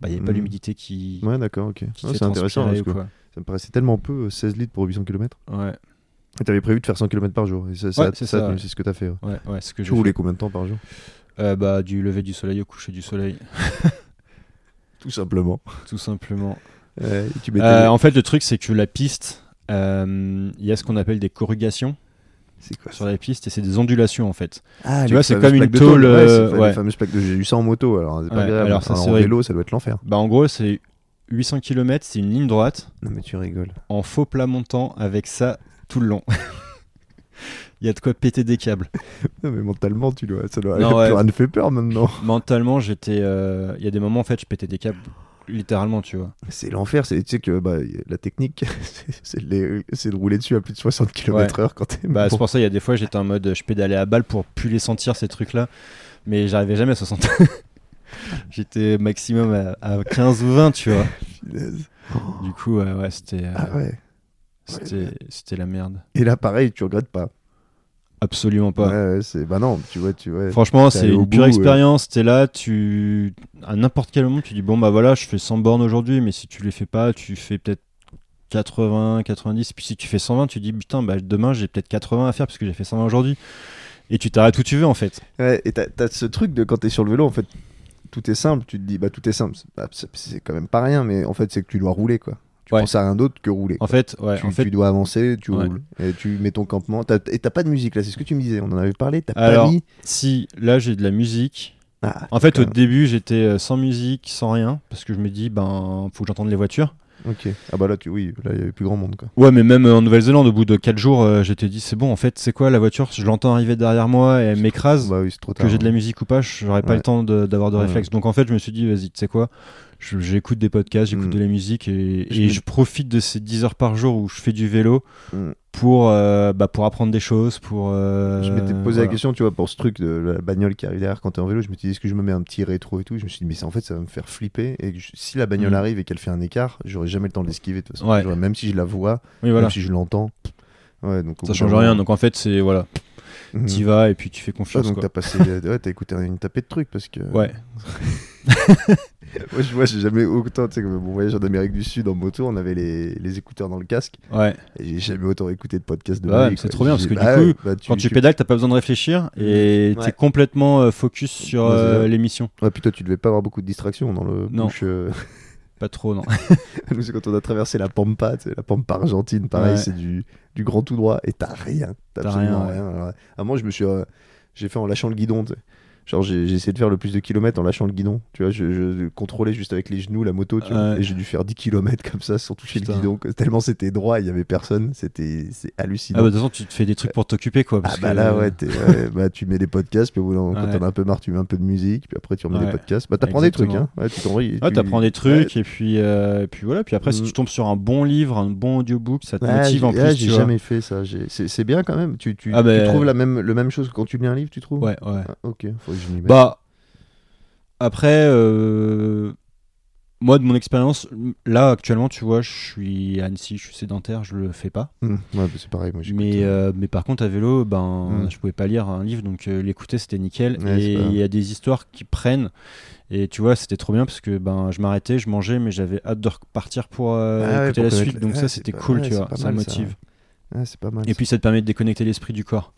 bah, il n'y avait pas l'humidité qui, Ouais, d'accord, ok. Ouais, c'est intéressant parce que. Ça me paraissait tellement peu, euh, 16 litres pour 800 km. Ouais. Et t'avais prévu de faire 100 km par jour. Et ça, ça- Ouais, c'est ça, ouais. c'est ce que t'as fait. ouais. Ce que Tu roulais fait. combien de temps par jour? Euh, bah, du lever du soleil au coucher du soleil, *laughs* Tout simplement. tout simplement. Tu Euh, en fait, le truc, c'est que la piste, euh, il y a ce qu'on appelle des corrugations C'est quoi sur la piste et c'est des ondulations en fait. Ah, tu vois, c'est comme une tôle, Ouais, euh, c'est ouais. les fameuses plaques de. J'ai eu ça en moto, alors c'est pas Ouais, agréable. alors ça, en vélo, ça doit être l'enfer. Bah, en gros, c'est 800 km, c'est une ligne droite Non, mais tu rigoles. en faux plat montant avec ça tout le long. *laughs* Il y a de quoi péter des câbles. *laughs* Non, mais mentalement, tu dois. Ça doit. Non, *laughs* plus ouais. rien ne fait peur maintenant. Mentalement, j'étais. euh, Il y a des moments en fait, je pétais des câbles littéralement, tu vois. C'est l'enfer. c'est- Tu sais que bah, la technique, c'est- de, rouler dessus à plus de 60 km/h quand t'es. Bah, bon. c'est pour ça, il y a des fois, j'étais en mode, je pédalais à balle pour plus les sentir ces trucs-là, mais j'arrivais jamais à 60. J'étais maximum à, à 15 ou 20, tu vois. Du coup, ouais, ouais, c'était, euh, Ah ouais. c'était, c'était la merde. Et là, pareil, tu regrettes pas. Absolument pas. Ouais. Bah non, tu vois, tu vois. Franchement, c'est une pure bout, expérience. T'es là, tu à n'importe quel moment, tu dis bon bah voilà, je fais 100 bornes aujourd'hui, mais si tu les fais pas, tu fais peut-être 80, 90. Puis si tu fais 120, tu dis putain, bah demain j'ai peut-être 80 à faire parce que j'ai fait 120 aujourd'hui. Et tu t'arrêtes où tu veux en fait. Ouais, et t'as t'as ce truc de quand t'es sur le vélo, en fait, tout est simple. Tu te dis, bah tout est simple. C'est- bah, c'est quand même pas rien, mais en fait, c'est que tu dois rouler, quoi. Tu Ouais. penses à rien d'autre que rouler. En quoi. fait, ouais, tu, en fait, tu dois avancer, tu Ouais. roules. Et tu mets ton campement. Et t'as pas de musique, là, c'est ce que tu me disais. On en avait parlé. T'as pas mis. si là j'ai de la musique. Ah, En fait, au début, j'étais euh, sans musique, sans rien, parce que je me dis ben faut que j'entende les voitures. Ok. Ah bah là, tu... oui, là, il y avait plus grand monde, quoi. Ouais, mais même euh, en Nouvelle-Zélande, au bout de 4 jours, euh, j'étais dit c'est bon, en fait, c'est quoi la voiture? Je l'entends arriver derrière moi et elle m'écrase. Bah oui, tard. que j'ai de la hein. musique ou pas, j'aurais pas Ouais. le temps de- d'avoir de, Ouais. réflexe. Donc en fait, je me suis dit, vas-y, tu sais quoi, j'écoute des podcasts, j'écoute Mm. de la musique et, Je et me- je profite de ces 10 heures par jour où je fais du vélo Mm. Pour, euh, bah, pour apprendre des choses, pour... euh, Je m'étais posé voilà. la question, tu vois, pour ce truc de la bagnole qui arrive derrière quand t'es en vélo. Je me suis dit, est-ce que je me mets un petit rétro et tout? Je me suis dit, mais ça, en fait, ça va me faire flipper. Et je- si la bagnole Mm. arrive et qu'elle fait un écart, j'aurai jamais le temps de l'esquiver de toute façon. Ouais. Même si je la vois, Oui, voilà. même si je l'entends. Ouais, donc Ça change rien, donc en fait, c'est... Voilà, Mhm. t'y vas et puis tu fais Ah, confiance, donc quoi. t'as passé, *laughs* ouais, t'as écouté une tapée de trucs parce que. Ouais. *laughs* *laughs* Moi, je vois, j'ai jamais autant, tu sais, comme mon voyage en Amérique du Sud en moto, on avait les, les écouteurs dans le casque Ouais. et j'ai jamais autant écouté de podcasts de Bah ouais, c'est trop bien, parce que bah du coup, bah, Quand tu pédales, t'as pas besoin de réfléchir et Ouais. t'es complètement euh, focus sur euh, l'émission. Ouais, puis toi, tu devais pas avoir beaucoup de distractions dans le Non. bouche. euh, *laughs* Pas trop, non. *laughs* Nous, c'est quand on a traversé la Pampa, tu sais, la Pampa argentine, pareil, Ouais. c'est du, du grand tout droit et t'as rien. T'as absolument rien, rien. Alors, à moi, je me suis. euh, j'ai fait en lâchant le guidon, tu sais. Genre, j'ai essayé de faire le plus de kilomètres en lâchant le guidon. Tu vois, je, je contrôlais juste avec les genoux la moto, tu vois, et j'ai dû faire 10 kilomètres comme ça sans toucher Putain. le guidon. Tellement c'était droit, il y avait personne. C'était c'est Ah hallucinant. bah de toute façon, tu te fais des trucs pour t'occuper, quoi. Ah bah que- là ouais, *laughs* bah tu mets des podcasts puis au bout d'un moment, quand t'en as un peu marre tu mets un peu de musique puis après tu remets des podcasts bah t'apprends des trucs hein ouais, tu t'apprends des trucs et puis euh, et puis voilà. Puis après, si Mm. tu tombes sur un bon livre, un bon audiobook, ça te Ouais, motive en plus. ouais, tu j'ai jamais fait ça c'est c'est bien quand même tu, tu, Ah bah, trouves la même le même chose que quand tu lis un livre tu trouves? Ouais, ouais. Ah, ok faut je m'y mette Bah après, euh, moi de mon expérience, là actuellement, tu vois, je suis à Annecy, je suis sédentaire, je le fais pas. Hum, ouais bah, c'est pareil moi Mais euh, euh, mais par contre à vélo, ben Mm. je pouvais pas lire un livre, donc euh, l'écouter c'était nickel. Ouais, et il y a des histoires qui prennent. Et tu vois, c'était trop bien parce que ben je m'arrêtais, je mangeais, mais j'avais hâte de repartir pour Ah ouais, écouter pour la suite. Donc ça c'était cool, tu vois, ça mal, motive. pas mal Et ça. puis ça te permet de déconnecter l'esprit du corps.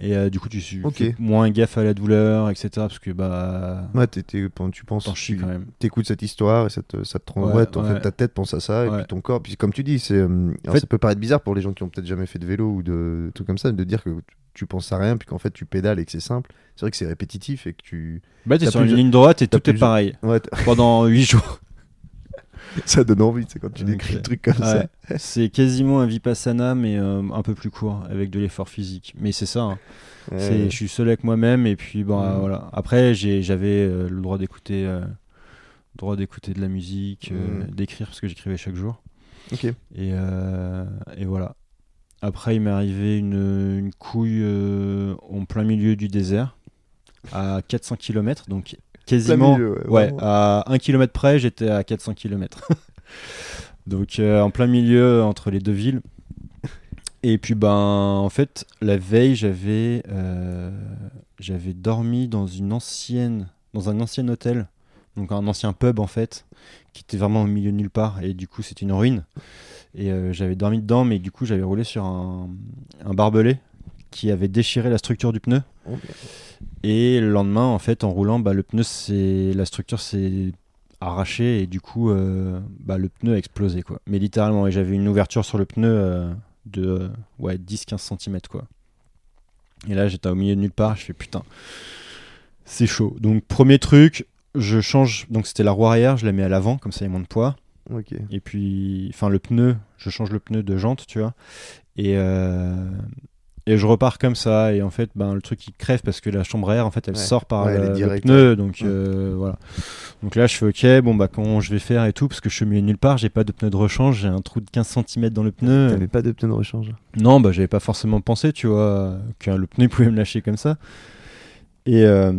Et euh, du coup, tu tu Ok. fais moins gaffe à la douleur, etc. Parce que bah, ouais tu penses tu quand même. t'écoutes cette histoire et ça te ça te Ouais, ouais, en fait ta tête pense à ça et puis ton corps puis comme tu dis c'est euh, fait- ça peut paraître bizarre pour les gens qui ont peut-être jamais fait de vélo ou de, de trucs comme ça de dire que tu- penses à rien puis qu'en fait tu pédales et que c'est simple c'est vrai que c'est répétitif et que tu Bah, t'es sur une ligne droite et tout est pareil pendant 8 jours. *laughs* ça donne envie c'est quand tu décris le truc comme ça. C'est quasiment un vipassana, mais euh, un peu plus court, avec de l'effort physique. Mais c'est ça. hein. Je suis seul avec moi-même et puis bon, Mm. voilà. Après, j'avais euh, le droit d'écouter, euh, droit d'écouter de la musique, euh, Mm. d'écrire parce que j'écrivais chaque jour. Et, et voilà. Après, il m'est arrivé une, une couille en plein milieu du désert, à 400 km, donc quasiment. milieu, ouais, à 1 km près, j'étais à 400 km. *laughs* donc euh, en plein milieu entre les deux villes. Et puis, ben, en fait, la veille, j'avais euh, j'avais dormi dans une ancienne, dans un ancien hôtel donc un ancien pub en fait, qui était vraiment au milieu de nulle part, et du coup c'était une ruine. Et euh, j'avais dormi dedans, mais du coup j'avais roulé sur un, un barbelé qui avait déchiré la structure du pneu. Oh. Et le lendemain, en fait, en roulant, bah, le pneu, c'est la structure s'est arrachée et du coup, euh, bah, le pneu a explosé, quoi. Mais littéralement, et j'avais une ouverture sur le pneu euh, de euh, ouais, 10-15 cm, quoi. Et là, j'étais au milieu de nulle part, je fais putain, c'est chaud. Donc, premier truc, je change, donc c'était la roue arrière, je la mets à l'avant, comme ça il y a moins de poids. Et puis, enfin, le pneu, je change le pneu de jante, tu vois. Et, euh, et je repars comme ça. Et en fait, ben, le truc il crève parce que la chambre à air, en fait, elle Ouais. sort par Ouais, le, pneu. Donc, Ouais. euh, voilà. Donc là, je fais OK, bon, bah, comment je vais faire et tout, parce que je suis milieu nulle part, j'ai pas de pneu de rechange, j'ai un trou de 15 cm dans le pneu. T'avais pas de pneu de rechange Non, bah j'avais pas forcément pensé, tu vois, que le pneu pouvait me lâcher comme ça. Et, euh,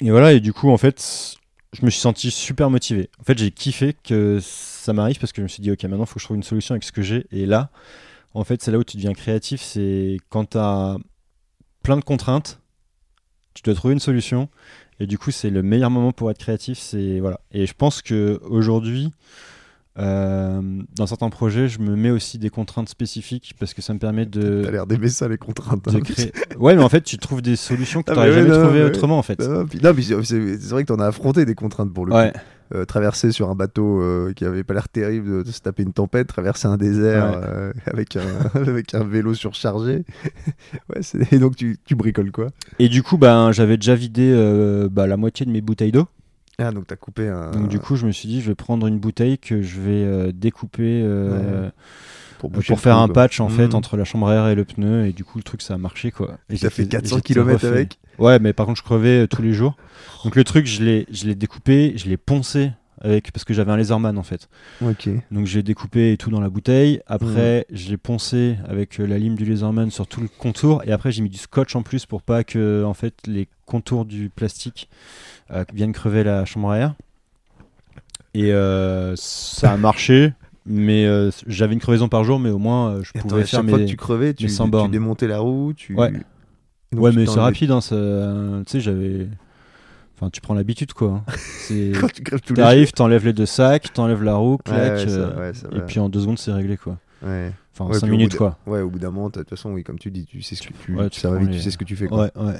et voilà, et du coup, en fait, je me suis senti super motivé. En fait, j'ai kiffé que ça m'arrive parce que je me suis dit, ok, maintenant, il faut que je trouve une solution avec ce que j'ai. Et là, en fait, c'est là où tu deviens créatif, c'est quand tu as plein de contraintes, tu dois trouver une solution. Et du coup, c'est le meilleur moment pour être créatif. C'est voilà. Et je pense que aujourd'hui, euh, dans certains projets, je me mets aussi des contraintes spécifiques parce que ça me permet T'as de, l'air d'aimer ça, les contraintes. hein. créer. Ouais, mais en fait, tu trouves des solutions que Ah, tu n'aurais jamais trouvées autrement, en fait. Non, non, c'est vrai que t'en as affronté des contraintes pour le Ouais. coup. Euh, traverser sur un bateau euh, qui avait pas l'air terrible de, de se taper une tempête, traverser un désert Ouais. euh, avec, un, *laughs* avec un vélo surchargé. *laughs* ouais, et donc tu, tu bricoles quoi? Et du coup, ben, j'avais déjà vidé bah, la moitié de mes bouteilles d'eau. Ah, donc t'as coupé un. Donc du coup, je me suis dit, je vais prendre une bouteille que je vais découper pour, faire un quoi. patch en fait Mhm. entre la chambre à air et le pneu. Et du coup, le truc, ça a marché quoi. Et t'as fait fait- 400 j'étais km refait. avec Ouais, mais par contre, je crevais euh, tous les jours. Donc le truc, je l'ai, je l'ai découpé, je l'ai poncé avec parce que j'avais un laserman en fait. Ok. Donc j'ai découpé et tout dans la bouteille. Après, je l'ai poncé avec euh, la lime du laserman sur tout le contour. Et après, j'ai mis du scotch en plus pour pas que en fait les contours du plastique euh, viennent crever la chambre à air. Et euh, ça a marché. Mais euh, j'avais une crevaison par jour, mais au moins euh, je attends, pouvais à faire chaque fois mes. que tu crevais, tu, mes 100 tu bornes. démontais la roue, tu. Ouais. Donc Ouais, tu mais c'est rapide, hein, ça- tu sais, j'avais. Enfin, tu prends l'habitude, quoi. hein. *laughs* Quand tu crèves tous les T'arrives, t'enlèves les deux sacs, t'enlèves la roue, Ouais, ouais, ça- euh, ouais, et puis en deux secondes c'est réglé quoi. Ouais. Enfin cinq minutes quoi. Ouais, au bout d'un moment, de toute façon, oui, comme tu dis, tu sais ce que tu. Ouais, tu les- tu sais ce que tu fais. Quoi. Ouais, ouais.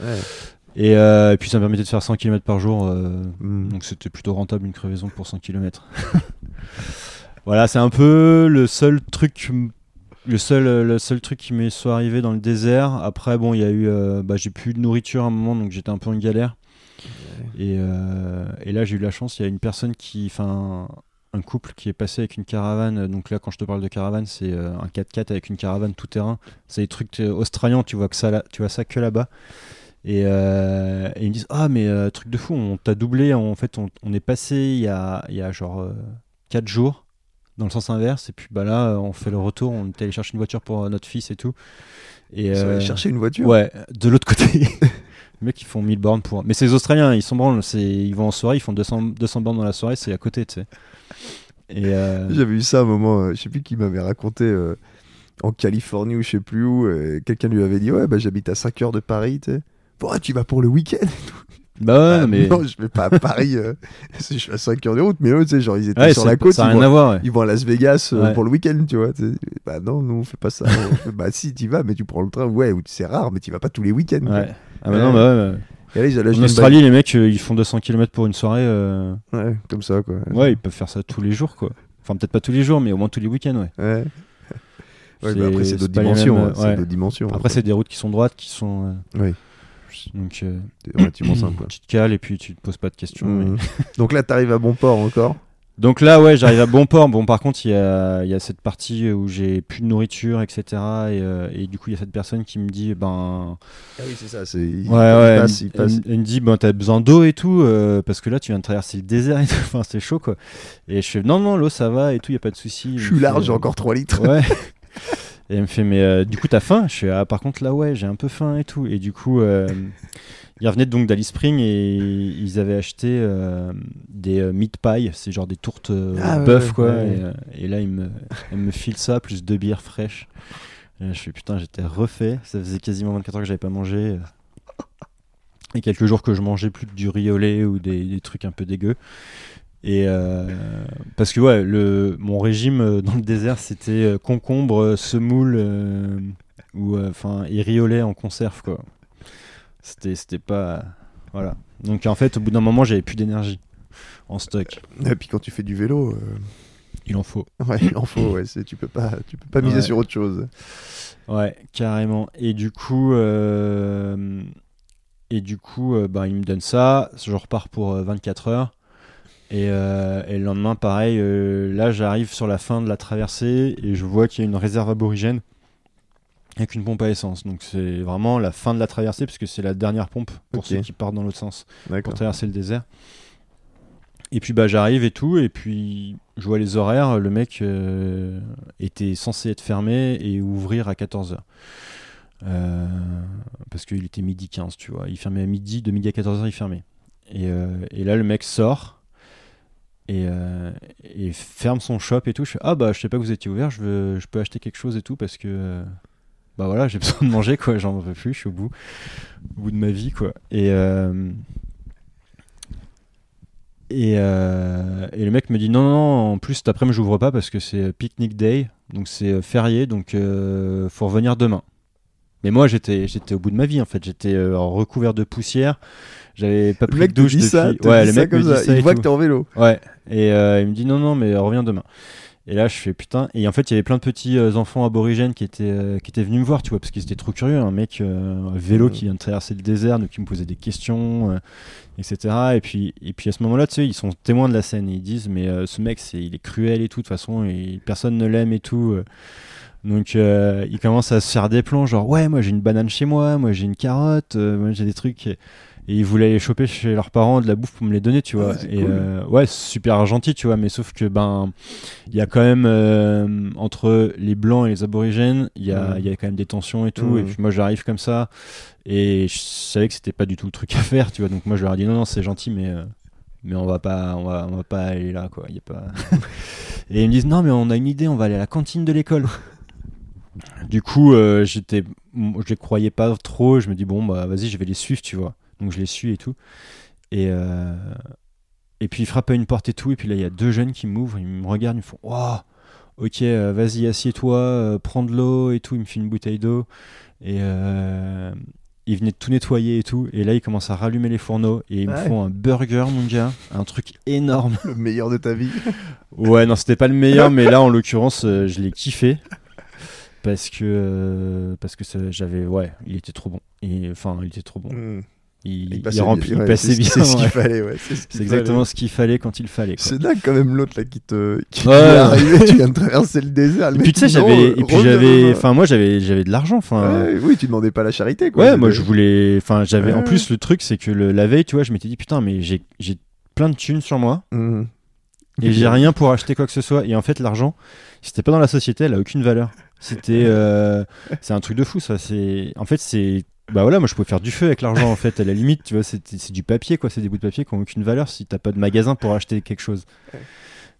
Ouais. Et, euh, et puis ça me permettait de faire 100 km par jour, euh, Mm. donc c'était plutôt rentable une crevaison pour 100 km. *laughs* voilà, c'est un peu le seul truc, le seul, le seul truc qui m'est soit arrivé dans le désert. Après, bon, il y a eu, euh, bah, j'ai plus de nourriture à un moment, donc j'étais un peu en galère. Et, euh, et là, j'ai eu la chance, il y a une personne qui, enfin, un couple qui est passé avec une caravane. Donc là, quand je te parle de caravane, c'est euh, un 4x4 avec une caravane tout terrain. C'est des trucs australiens, tu vois que ça, là, tu vois ça que là-bas. Et, et ils me disent ah mais truc de fou, on t'a doublé. En fait, on, on est passé il y a, il y a genre 4 jours dans le sens inverse. Et puis bah là, on fait le retour. On est allé chercher une voiture pour euh, notre fils et tout. Et sont euh, chercher une voiture? Ouais, de l'autre côté. *laughs* Les mecs, ils font 1000 bornes pour. Mais c'est les Australiens, ils s'en branlent. Ils vont en soirée, ils font 200, 200 bornes dans la soirée, c'est à côté, tu sais. Euh, J'avais eu ça à un moment, euh, je sais plus qui m'avait raconté euh, en Californie ou je sais plus où. Quelqu'un lui avait dit Ouais, bah, j'habite à 5 heures de Paris, tu sais. Bon, ah, tu vas pour le week-end bah ouais, Ah, mais. Non, je vais pas à Paris. euh, *laughs* je suis à 5 heures de route, mais eux, tu sais, genre, ils étaient Ouais, sur la côte. ça ils vont- à voir, ouais. Ils vont à Las Vegas euh, Ouais. pour le week-end, tu vois. tu. Bah non, nous on fait pas ça. Fait, bah si, t'y vas, mais tu prends le train. Ouais, ou c'est rare, mais tu vas pas tous les week-ends. Ouais. Ah bah non, bah ouais, ouais. Et là, ils allaient acheter En Australie, les mecs, euh, ils font 200 km pour une soirée. Ouais, comme ça, quoi. Ouais, ils peuvent faire ça tous les jours, quoi. Enfin, peut-être pas tous les jours, mais au moins tous les week-ends, ouais. Ouais. Bah après, c'est d'autres dimensions. hein, d'autres dimensions. Après, c'est des routes qui sont droites, qui sont. Oui, Donc, euh, relativement simple. tu te cales et puis tu te poses pas de questions. mais- Mhm. *laughs* Donc là, t'arrives à bon port encore? Donc là, ouais, j'arrive à bon port. Bon, par contre, il y a, il y a cette partie où j'ai plus de nourriture, etc. Et, euh, et du coup, il y a cette personne qui me dit, ben, Ah oui, c'est ça. C'est... Il, ouais, ouais, il passe, elle, il passe. elle- elle me dit, ben, t'as besoin d'eau et tout, euh, parce que là, tu viens de traverser le désert et tout. *laughs* Enfin, c'est chaud, quoi. Et je fais, non, non, l'eau, ça va et tout, il y a pas de souci. Je suis large, j'ai encore 3 litres. Ouais. *laughs* Et elle me fait, mais euh, du coup, t'as faim? Je fais, ah, par contre, là, ouais, j'ai un peu faim et tout. Et du coup, euh, ils revenaient donc d'Alice Spring et ils avaient acheté euh, des euh, meat pie, c'est genre des tourtes Ah, bœuf, ouais, quoi. ouais. Et, et là, ils me, elle me file ça, plus deux bières fraîches. Et je fais, putain, j'étais refait. Ça faisait quasiment 24 heures que j'avais pas mangé. Et quelques jours que je mangeais plus que du riz au lait ou des, des trucs un peu dégueux. Et euh, parce que ouais, le, mon régime euh, dans le désert, c'était euh, concombre, semoule euh, ou enfin et lait en conserve quoi. C'était c'était pas voilà. Donc en fait, au bout d'un moment, j'avais plus d'énergie en stock. Et puis quand tu fais du vélo, Il en faut. ouais, il en faut. Ouais, tu peux pas, tu peux pas miser Ouais. sur autre chose. Ouais, carrément. Et du coup, euh, et du coup, euh, bah, il me donne ça. Je repars pour euh, 24 heures. Et, euh, et le lendemain, pareil. euh, là, j'arrive sur la fin de la traversée et je vois qu'il y a une réserve aborigène avec une pompe à essence. Donc c'est vraiment la fin de la traversée parce que c'est la dernière pompe pour ceux qui partent dans l'autre sens pour traverser le désert. Et puis bah j'arrive et tout, et puis je vois les horaires, le mec euh, était censé être fermé et ouvrir à 14h. parce qu'il était midi 15, tu vois. Il fermait à midi, de midi à 14h, il fermait. Et, euh, et là, le mec sort et, euh, et ferme son shop et tout. Je fais Ah bah, je sais pas que vous étiez ouvert, je, veux, je peux acheter quelque chose et tout parce que. euh, bah voilà, j'ai *laughs* besoin de manger, quoi. J'en peux plus, je suis au bout, au bout de ma vie, quoi. Et. euh, et, et le mec me dit non, non, en plus cet après-midi j'ouvre pas parce que c'est picnic day, donc c'est férié, donc faut revenir demain. Mais moi j'étais j'étais au bout de ma vie en fait, j'étais recouvert de poussière, j'avais pas Le pris mec de douche depuis. ça, ouais, le ça mec me comme dit ça. Il voit que t'es en vélo. Ouais, et euh, il me dit non, non, mais reviens demain. Et là, je fais putain. Et en fait, il y avait plein de petits euh, enfants aborigènes qui étaient, euh, qui étaient venus me voir, tu vois, parce qu'ils étaient trop curieux. Un mec euh, à vélo qui vient de traverser le désert, donc qui me posait des questions, etc. Et puis, et puis à ce moment-là, tu sais, ils sont témoins de la scène. Et ils disent, mais ce mec, c'est, il est cruel et tout, de toute façon, et personne ne l'aime et tout. Donc, ils commencent à se faire des plans, genre, ouais, moi j'ai une banane chez moi, moi j'ai une carotte, moi j'ai des trucs. Et, et ils voulaient aller choper chez leurs parents de la bouffe pour me les donner, tu vois. Ah, et cool. euh, ouais, super gentil, tu vois, mais sauf que, ben, il y a quand même, euh, entre les blancs et les aborigènes, il y, a, Mm. il y a quand même des tensions et tout. Mm. Et puis moi, j'arrive comme ça, et je savais que c'était pas du tout le truc à faire, tu vois. Donc moi, je leur ai dit, non, non, c'est gentil, mais. euh, mais on va pas on va, on va pas aller là quoi il y a pas *laughs* et ils me disent non mais on a une idée on va aller à la cantine de l'école du coup euh, j'étais je les croyais pas trop je me dis bon bah vas-y je vais les suivre tu vois donc je les suis et tout et euh, et puis ils frappent à une porte et tout et puis là il y a deux jeunes qui m'ouvrent ils me regardent ils me font waouh ok euh, vas-y assieds-toi euh, prends de l'eau et tout ils me filent une bouteille d'eau et euh, ils venaient de tout nettoyer et tout et là ils commencent à rallumer les fourneaux et ils me font un burger mon gars un truc énorme Le meilleur de ta vie. *laughs* Ouais, non, c'était pas le meilleur, mais là, en l'occurrence, je l'ai kiffé. Parce que, parce que j'avais. Ouais, il était trop bon. Enfin, il était trop bon. Mm. Il, il passait rempli- bien, il passait c'est- bien. C'est ce qu'il fallait, ouais. C'est ce exactement ce qu'il fallait quand il fallait. C'est dingue quand même l'autre là qui te qui Ouais. arriver, tu viens de traverser le désert. le Et puis tu sais, j'avais. euh, Et puis j'avais. Enfin, moi, j'avais j'avais de l'argent. Enfin. Ouais, oui, tu demandais pas la charité quoi. Ouais, moi je voulais. Enfin, j'avais. En plus, le truc, c'est que le, la veille, tu vois, je m'étais dit, putain, mais j'ai j'ai plein de thunes sur moi Mhm. et j'ai rien pour acheter quoi que ce soit. Et en fait, l'argent, si c'était pas dans la société, elle a aucune valeur. C'était. euh, c'est un truc de fou, ça. C'est. En fait, c'est. Bah voilà, moi je pouvais faire du feu avec l'argent en fait, à la limite, tu vois, c'est c'est du papier quoi, c'est des bouts de papier qui ont aucune valeur si t'as pas de magasin pour acheter quelque chose.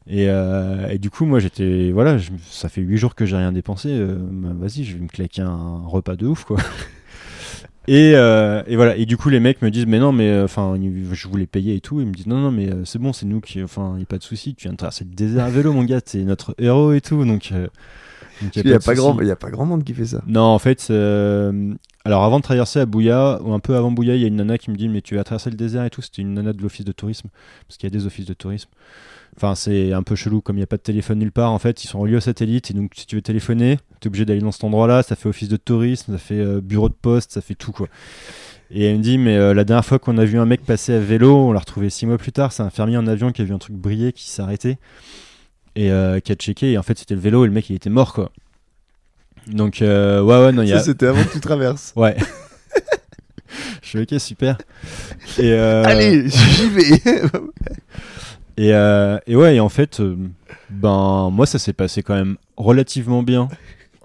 Et, euh, et du coup, moi j'étais. Voilà, je- ça fait 8 jours que j'ai rien dépensé, euh, bah, vas-y, je vais me claquer un repas de ouf quoi. *laughs* Et, euh, et voilà, et du coup les mecs me disent mais non mais euh, enfin je voulais payer et tout, ils me disent non non mais euh, c'est bon c'est nous qui enfin y a pas de souci, tu viens de traverser le désert à vélo mon gars, t'es notre héros et tout donc. euh, Il y a de pas souci. grand, il y a pas grand monde qui fait ça. Non, en fait, euh, alors avant de traverser à Bouya, ou un peu avant Bouya, il y a une nana qui me dit Mais tu vas traverser le désert et tout. C'était une nana de l'office de tourisme, parce qu'il y a des offices de tourisme. Enfin, c'est un peu chelou, comme il n'y a pas de téléphone nulle part, en fait, ils sont reliés au satellite, et donc si tu veux téléphoner, tu es obligé d'aller dans cet endroit-là. Ça fait office de tourisme, ça fait euh, bureau de poste, ça fait tout, quoi. Et elle me dit Mais euh, la dernière fois qu'on a vu un mec passer à vélo, on l'a retrouvé six mois plus tard, c'est un fermier en avion qui a vu un truc briller, qui arrêté, et euh, qui a checké, et en fait, c'était le vélo, et le mec, il était mort, quoi. Donc, euh, ouais, ouais, non, il y a. Ça c'était avant que tu traverses. *laughs* Ouais. Je suis ok, super. Et, euh, Allez, j'y vais. *laughs* Et, euh, et ouais, et en fait, euh, ben, moi, ça s'est passé quand même relativement bien.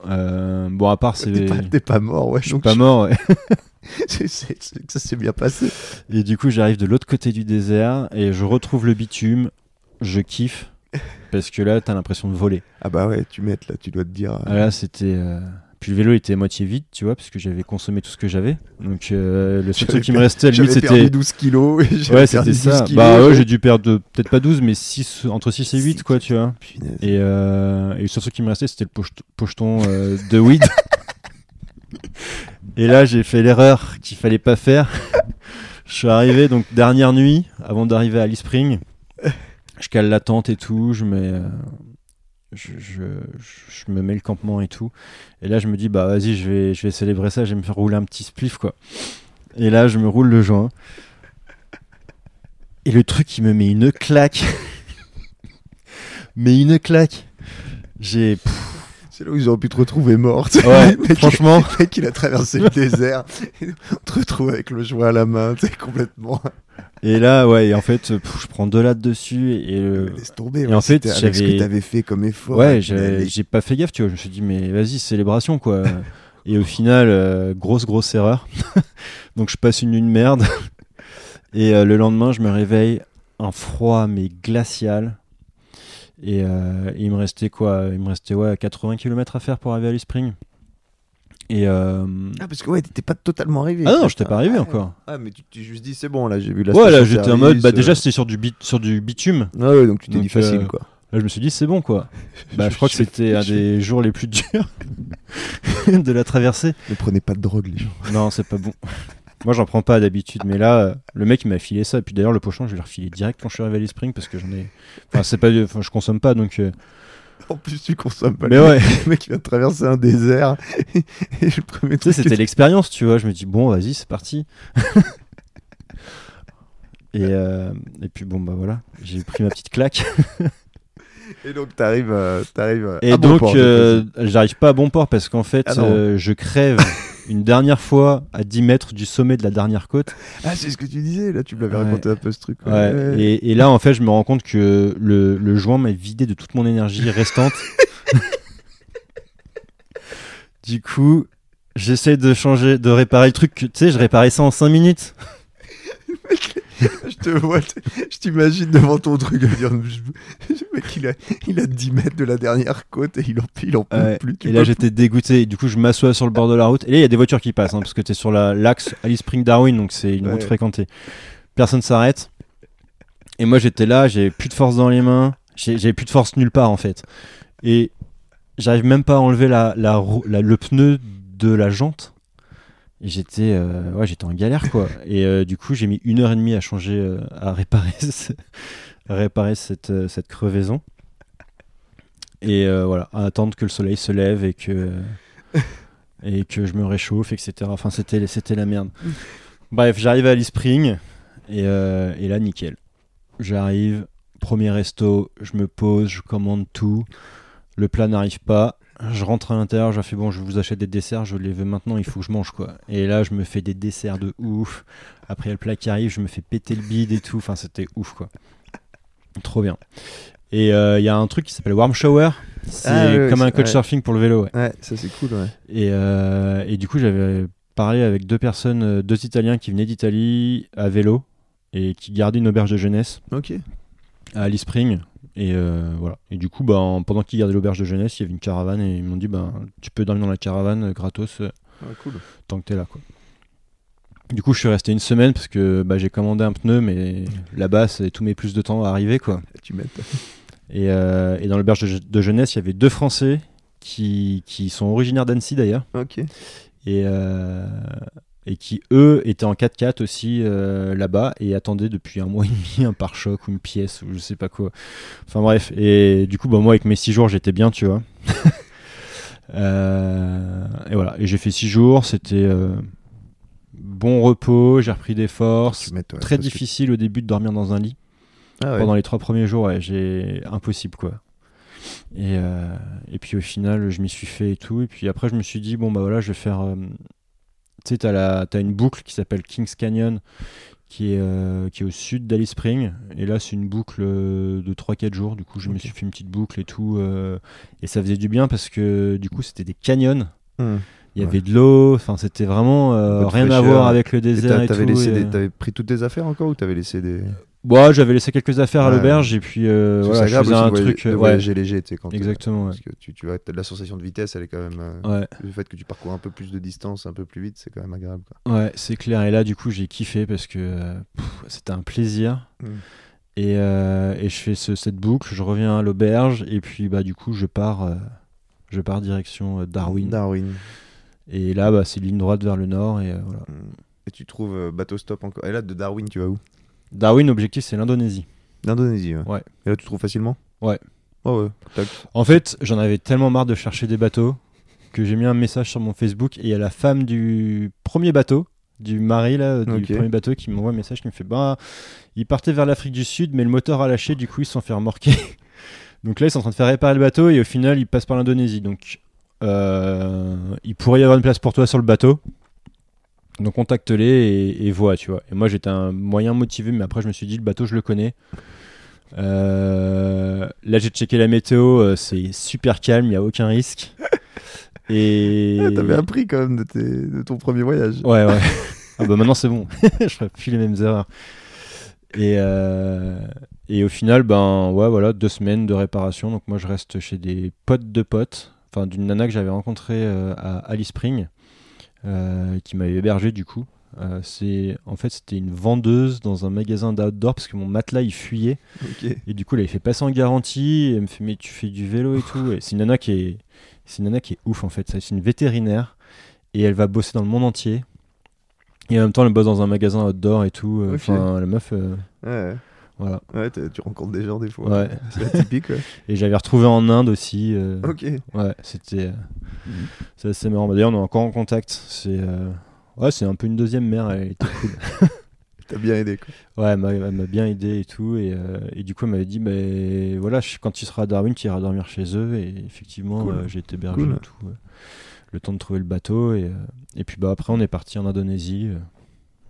Bon, à part, c'est. T'es pas, Je pas mort, ouais. suis donc pas mort, ouais. *laughs* c'est- c'est- c'est que ça s'est bien passé. Et du coup, j'arrive de l'autre côté du désert et je retrouve le bitume. Je kiffe. *laughs* Parce que là, t'as l'impression de voler. Ah bah ouais, tu m'aides là, tu dois te dire. euh, Ah, là, c'était. euh, Puis le vélo était à moitié vide, tu vois, parce que j'avais consommé tout ce que j'avais. Donc euh, le seul truc qui me *laughs* restait, à la limite, c'était. 12 kilos. *laughs* Ouais, c'était 12 ça. kilos, Bah ouais, j'ai dû perdre peut-être pas 12, mais 6, entre 6 et 8, quoi, tu vois. Punaise. Et, et le seul truc qui me restait, c'était le poche- pocheton de weed. et là, j'ai fait l'erreur qu'il fallait pas faire. Je suis arrivé, donc dernière nuit, avant d'arriver à Alice Spring. Je cale la tente et tout, je mets, euh, je, je, je me mets le campement et tout. Et là, je me dis, bah vas-y, je vais, je vais célébrer ça, je vais me faire rouler un petit spliff, quoi. Et là, je me roule le joint. Et le truc, il me met une claque. *laughs* Mais une claque. J'ai. C'est là où ils auraient pu te retrouver morte. Ouais, *laughs* mec, franchement. Le mec, il a traversé le désert. *laughs* On te retrouve avec le joint à la main, tu complètement. Et là, ouais, et en fait, pff, je prends deux lattes dessus et. euh, Laisse tomber. et ouais, en fait, avec ce que t'avais fait comme effort. ouais, avec j'ai les- j'ai pas fait gaffe, tu vois. Je me suis dit, mais vas-y, célébration, quoi. et au final, euh, grosse, grosse erreur. *laughs* Donc, je passe une nuit de merde. et euh, le lendemain, je me réveille, un froid, mais glacial. Et euh, il me restait quoi? Il me restait ouais, 80 km à faire pour arriver à Alice Spring. Et. euh, Ah, parce que ouais, t'étais pas totalement arrivé. Ah non, quoi. j'étais pas arrivé Ah, encore. Ah, mais tu t'es juste dit, c'est bon, là, j'ai vu la Ouais, là, j'étais en mode. Bah, déjà, euh, c'était sur du, bit- sur du bitume. Ah ouais, donc tu t'es dit facile, euh, quoi. Là, je me suis dit, c'est bon, quoi. *laughs* Bah, je crois que Je- c'était un je- des jours les plus durs *laughs* de la traversée. Ne prenez pas de drogue, les gens. Non, c'est pas bon. *laughs* Moi, j'en prends pas d'habitude, mais là, euh, le mec, il m'a filé ça. Et puis d'ailleurs, le pochon, je vais le refiler direct quand je suis arrivé à Alice Spring parce que j'en ai. Enfin, c'est pas. Enfin, je consomme pas, donc. euh, En plus, tu consommes pas. Mais le ouais, Le mec, il vient de traverser un désert. *laughs* et premier tu sais, c'était que- l'expérience, tu vois. Je me dis, bon, vas-y, c'est parti. *laughs* et, euh, et puis, bon, bah voilà, j'ai pris ma petite claque. *laughs* Et donc, t'arrives, euh, t'arrives Et à donc, euh, j'arrive pas à bon port parce qu'en fait, Ah euh, je crève une dernière fois à 10 mètres du sommet de la dernière côte. Ah, c'est ce que tu disais, là, tu me l'avais Ouais. raconté un peu ce truc. Ouais, Et, et là, en fait, je me rends compte que le, le joint m'a vidé de toute mon énergie restante. *laughs* du coup, j'essaie de changer, de réparer le truc. Tu sais, je réparais ça en 5 minutes. *laughs* je te vois, je t'imagine devant ton truc à dire, mec, il a, il a 10 mètres de la dernière côte et il en, il en peut Ouais, plus. tu et là, j'étais dégoûté. Du coup, je m'assois sur le bord de la route. Et là, il y a des voitures qui passent, hein, parce que tu es sur la- l'axe Alice Spring Darwin, donc c'est une route fréquentée. Personne s'arrête. Et moi, j'étais là, j'avais plus de force dans les mains. J'ai- J'avais plus de force nulle part, en fait. Et j'arrive même pas à enlever la, la la- le pneu de la jante. J'étais euh, ouais, j'étais en galère, quoi. Et euh, du coup, j'ai mis une heure et demie à changer, euh, à réparer, *laughs* ce- à réparer cette, cette crevaison. Et voilà, à attendre que le soleil se lève et que, *laughs* et que je me réchauffe, etc. Enfin, c'était, c'était la merde. Bref, j'arrive à Alice Spring et, et là, nickel. J'arrive, premier resto, je me pose, je commande tout. Le plat n'arrive pas. Je rentre à l'intérieur, je fais bon, je vous achète des desserts, je les veux maintenant, il faut que je mange quoi. Et là, je me fais des desserts de ouf. Après, il y a le plat qui arrive, je me fais péter le bide et tout. Enfin, c'était ouf quoi. Trop bien. Et euh, il y a un truc qui s'appelle Warm Shower. C'est Ah, comme un coach ouais. surfing pour le vélo. Ouais. Ouais, ça c'est cool, ouais. Et, euh, et du coup, j'avais parlé avec deux personnes, euh, deux Italiens qui venaient d'Italie à vélo et qui gardaient une auberge de jeunesse Ok. À Alice Spring. Et euh, voilà. Et du coup, bah, en- pendant qu'ils gardaient l'auberge de jeunesse, il y avait une caravane et ils m'ont dit bah, tu peux dormir dans la caravane euh, gratos euh, cool. tant que t'es là. Quoi. Du coup, je suis resté une semaine parce que bah, j'ai commandé un pneu, mais là-bas, c'est tout met plus de temps à arriver. quoi. Tu. Et, euh, et dans l'auberge de, de jeunesse, il y avait deux Français qui, qui sont originaires d'Annecy d'ailleurs. Ok. et, et qui eux étaient en 4x4 aussi euh, là-bas et attendaient depuis un mois et demi un pare-choc ou une pièce ou je sais pas quoi. Enfin bref, et du coup bah, moi avec mes 6 jours j'étais bien tu vois. *laughs* Euh, et voilà, et j'ai fait 6 jours, c'était euh, bon repos, j'ai repris des forces. Ouais, Très que- difficile au début de dormir dans un lit. Ah ouais. Pendant les trois premiers jours, ouais, j'ai impossible quoi. Et, et puis au final, je m'y suis fait et tout. Et puis après, je me suis dit, bon bah voilà, je vais faire. Tu sais, t'as, une boucle qui s'appelle Kings Canyon qui est, euh, qui est au sud d'Alice Spring. Et là, c'est une boucle euh, de 3-4 jours. Du coup, je me suis fait une petite boucle et tout. euh, et ça faisait du bien parce que du coup, c'était des canyons. Hmm. Il y Ouais. avait de l'eau. Enfin, c'était vraiment rien à voir avec le Et désert et, t'avais tout. laissé et, des- t'avais pris toutes tes affaires encore ou t'avais laissé des. Bon, j'avais laissé quelques affaires à l'auberge et puis euh, voilà, je faisais un de truc. de euh, voyager léger, tu sais, quand, euh, exactement. Parce que tu, tu vois, t'as- la sensation de vitesse, elle est quand même. euh, Ouais, Le fait que tu parcours un peu plus de distance, un peu plus vite, c'est quand même agréable. Quoi. ouais, c'est clair. Et là, du coup, j'ai kiffé parce que c'était un plaisir. Mm. Et, euh, et je fais ce- cette boucle, je reviens à l'auberge et puis bah du coup je pars, je pars direction Darwin. Darwin. Et là, bah, c'est ligne droite vers le nord et voilà. Mm. Et tu trouves bateau stop encore. Et là, de Darwin, tu vas où? Darwin, l'objectif c'est l'Indonésie. L'Indonésie, ouais. Ouais. Et là, tu trouves facilement Ouais. Oh ouais, tac. En fait, j'en avais tellement marre de chercher des bateaux que j'ai mis un message sur mon Facebook et il y a la femme du premier bateau, du mari là, du premier bateau qui m'envoie un message qui me fait bah il partait vers l'Afrique du Sud mais le moteur a lâché du coup ils se sont fait remorquer. *laughs* Donc là ils sont en train de faire réparer le bateau et au final ils passent par l'Indonésie. Donc euh, il pourrait y avoir une place pour toi sur le bateau. Donc contacte-les et, et vois, tu vois. Et moi j'étais un moyen motivé, mais après je me suis dit le bateau je le connais. Euh, là j'ai checké la météo, euh, c'est super calme, il n'y a aucun risque. *laughs* Et Ah, T'avais appris quand même de, tes- de ton premier voyage. ouais ouais. ah bah maintenant c'est bon, *laughs* je ferai plus les mêmes erreurs. Et, euh, et au final, ben ouais, voilà, deux semaines de réparation. Donc moi, je reste chez des potes de potes, enfin d'une nana que j'avais rencontrée euh, à Alice Spring, qui m'avait hébergé du coup. Euh, c'est en fait c'était une vendeuse dans un magasin d'outdoor parce que mon matelas il fuyait. Et du coup elle avait fait passer en garantie. Et elle me fait mais tu fais du vélo et tout. Et c'est une nana qui est c'est une nana qui est ouf en fait. C'est une vétérinaire. Et elle va bosser dans le monde entier. Et en même temps elle bosse dans un magasin outdoor et tout. Euh, enfin la meuf euh, Ouais, voilà ouais tu rencontres des gens des fois. Ouais. *laughs* C'est atypique, ouais. *laughs* et j'avais retrouvé en Inde aussi euh, Ok. ouais c'était euh, c'est assez marrant Bah, d'ailleurs on est encore en contact c'est euh, ouais c'est un peu une deuxième mère elle était cool *laughs* T'as bien aidé, quoi. Ouais, elle m'a- bien aidé et tout. Et, et du coup, elle m'avait dit, mais voilà, quand tu seras à Darwin, tu iras dormir chez eux. Et effectivement, Cool. j'ai été hébergé Cool. et tout. Le temps de trouver le bateau. Et, et puis bah, après, on est parti en Indonésie.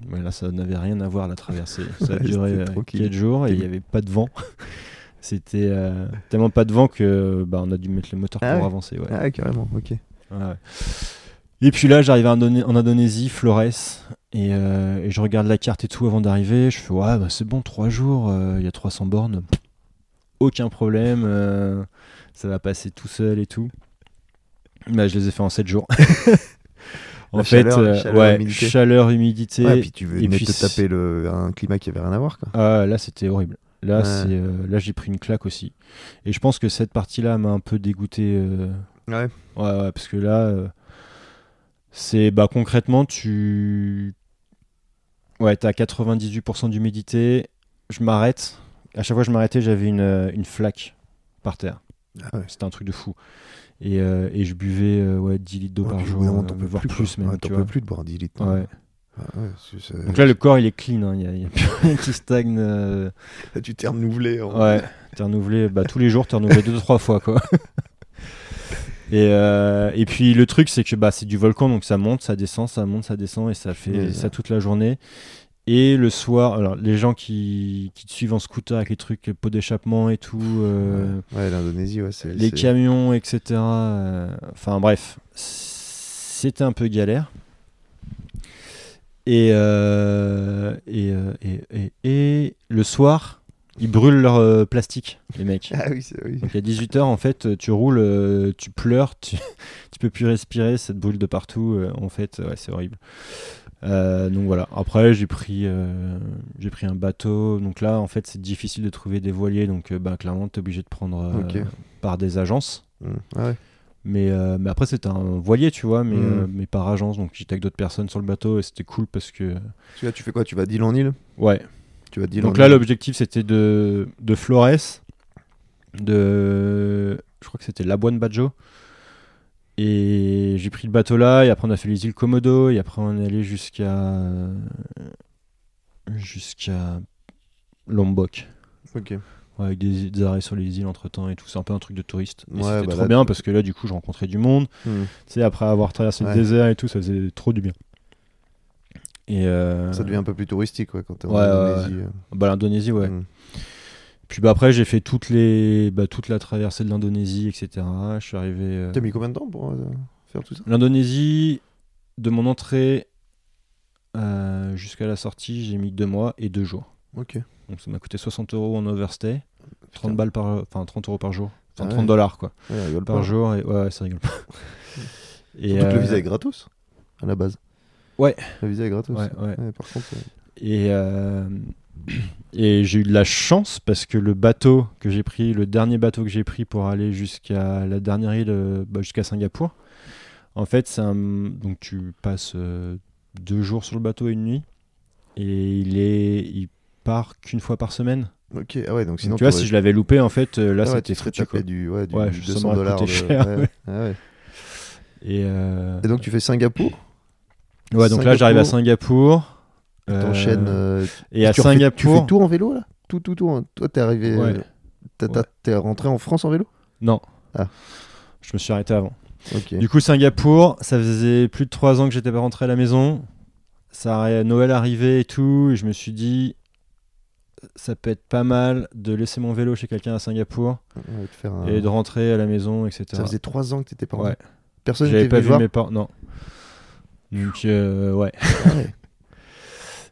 Mais là, ça n'avait rien à voir la traversée. *laughs* Ça a duré c'était euh, tranquille. 4 jours et il n'y avait pas de vent. *laughs* C'était euh, tellement pas de vent que bah, on a dû mettre le moteur Ah pour ouais. avancer. Ouais. Ah, carrément, ok. Ouais. Et puis là, j'arrive en, Indonésie, Flores, et, euh, et je regarde la carte et tout avant d'arriver. Je fais, ouais, bah, c'est bon, 3 jours, euh, il y a 300 bornes, aucun problème, ça va passer tout seul et tout. Bah, je les ai fait en 7 jours. *laughs* en fait, chaleur, euh, chaleur, ouais, humidité. chaleur, humidité. Ouais, puis tu veux et puis te taper le, un climat qui avait rien à voir, quoi. Ah, là, c'était horrible. Là, Ouais. euh, là, j'ai pris une claque aussi. Et je pense que cette partie-là m'a un peu dégoûté. euh, Ouais. Ouais, ouais, parce que là, euh, c'est bah concrètement, tu. Ouais, t'as 98% d'humidité. Je m'arrête. À chaque fois que je m'arrêtais, j'avais une, une flaque par terre. Ah. C'était un truc de fou. Et, euh, et je buvais euh, ouais, 10 litres d'eau Ouais, par jour, d'un moment, euh, t'en peux plus, plus quoi. même. Ouais, tu T'en vois. peux plus de boire 10 litres. Ouais. Ah ouais, Donc là, le corps, il est clean. hein. Il n'y a, plus rien qui stagne. euh, *laughs* tu t'es renouvelé. en- Ouais, t'es renouvelé bah, tous les jours, t'es renouvelé deux trois fois quoi. *laughs* Et, euh, et puis le truc c'est que bah, c'est du volcan donc ça monte, ça descend, ça monte, ça descend et ça fait ça. toute la journée. Et le soir, alors les gens qui, qui te suivent en scooter avec les trucs pot d'échappement et tout, euh, Ouais, l'Indonésie, ouais, c'est. les camions, etc. euh, Enfin bref, c'était un peu galère. Et, euh, et, euh, et, et- le soir, ils brûlent leur euh, plastique, les mecs. *laughs* Ah oui, c'est oui. Donc à 18h, en fait, tu roules, euh, tu pleures, tu, *laughs* tu peux plus respirer, ça te brûle de partout. euh, en fait, ouais, c'est horrible. Euh, donc voilà. Après, j'ai pris, euh, j'ai pris un bateau. Donc là, en fait, c'est difficile de trouver des voiliers. Donc, euh, bah, clairement, t'es obligé de prendre euh, par des agences. Mm. Ah ouais. Mais, mais après, c'était un voilier, tu vois, mais, Mm. euh, mais par agence. Donc j'étais avec d'autres personnes sur le bateau et c'était cool parce que. Parce que là, tu fais quoi? Tu vas d'île en île? Ouais. Tu vas d'île Donc en là, l'objectif, c'était de, de Flores, de. Je crois que c'était Labuan Bajo. Et j'ai pris le bateau là, et après, on a fait les îles Komodo, et après, on est allé jusqu'à. jusqu'à Lombok. Ok. Ouais, avec des, des arrêts sur les îles entre temps et tout. C'est un peu un truc de touriste. Et Ouais, c'était bah trop là, bien parce que là, du coup, je rencontrais du monde. Mm. Tu sais, après avoir traversé Ouais. le désert et tout, ça faisait trop du bien. Et euh, Ça devient un peu plus touristique, ouais, quand t'es en Indonésie. euh. bah, l'Indonésie, ouais. Mm. Puis bah, après, j'ai fait toutes les, bah, toute la traversée de l'Indonésie, etc. Je suis arrivé. euh, T'as mis combien de temps pour euh, faire tout ça? L'Indonésie, de mon entrée euh, jusqu'à la sortie, j'ai mis deux mois et deux jours. Ok. Donc ça m'a coûté 60 euros en overstay, 30 balles par, enfin 30 euros par jour, enfin Ah 30 ouais. dollars quoi, Ouais, rigole par pas. jour. Et ouais, ça rigole pas. *laughs* et Surtout que le visa est gratos à la base. Ouais. Le visa est gratos. Ouais, ouais. par contre, Et, euh, et j'ai eu de la chance parce que le bateau que j'ai pris, le dernier bateau que j'ai pris pour aller jusqu'à la dernière île, euh, bah, jusqu'à Singapour, en fait, c'est un, donc tu passes euh, deux jours sur le bateau et une nuit, et il est, il part qu'une fois par semaine. ok, ah ouais, donc sinon Donc, tu vois, si je l'avais loupé, en fait, euh, là, ah ouais, c'était foutu, quoi. du, ouais, du Ouais, ça 200 m'aurait dollars. de- cher, ouais, ah ouais. Et, euh, Et donc tu fais Singapour, ouais, donc là, j'arrive à Singapour. T'enchaînes. euh, euh, et à tu refais- Tu Singapour, fais tout en vélo là? Tout, tout, tout. hein. Toi, t'es arrivé. Ouais. euh, Ouais. T'es rentré en France en vélo? Non. Ah. Je me suis arrêté avant. Du coup, Singapour, ça faisait plus de trois ans que j'étais pas rentré à la maison. Ça, Noël arrivait et tout, et je me suis dit, ça peut être pas mal de laisser mon vélo chez quelqu'un à Singapour Ouais, de faire un- et de rentrer à la maison, etc. Ça faisait 3 ans que t'étais pas Ouais. rentré? Personne n'était pas vu voir? mes parents, non. Donc, euh, ouais. Ah ouais.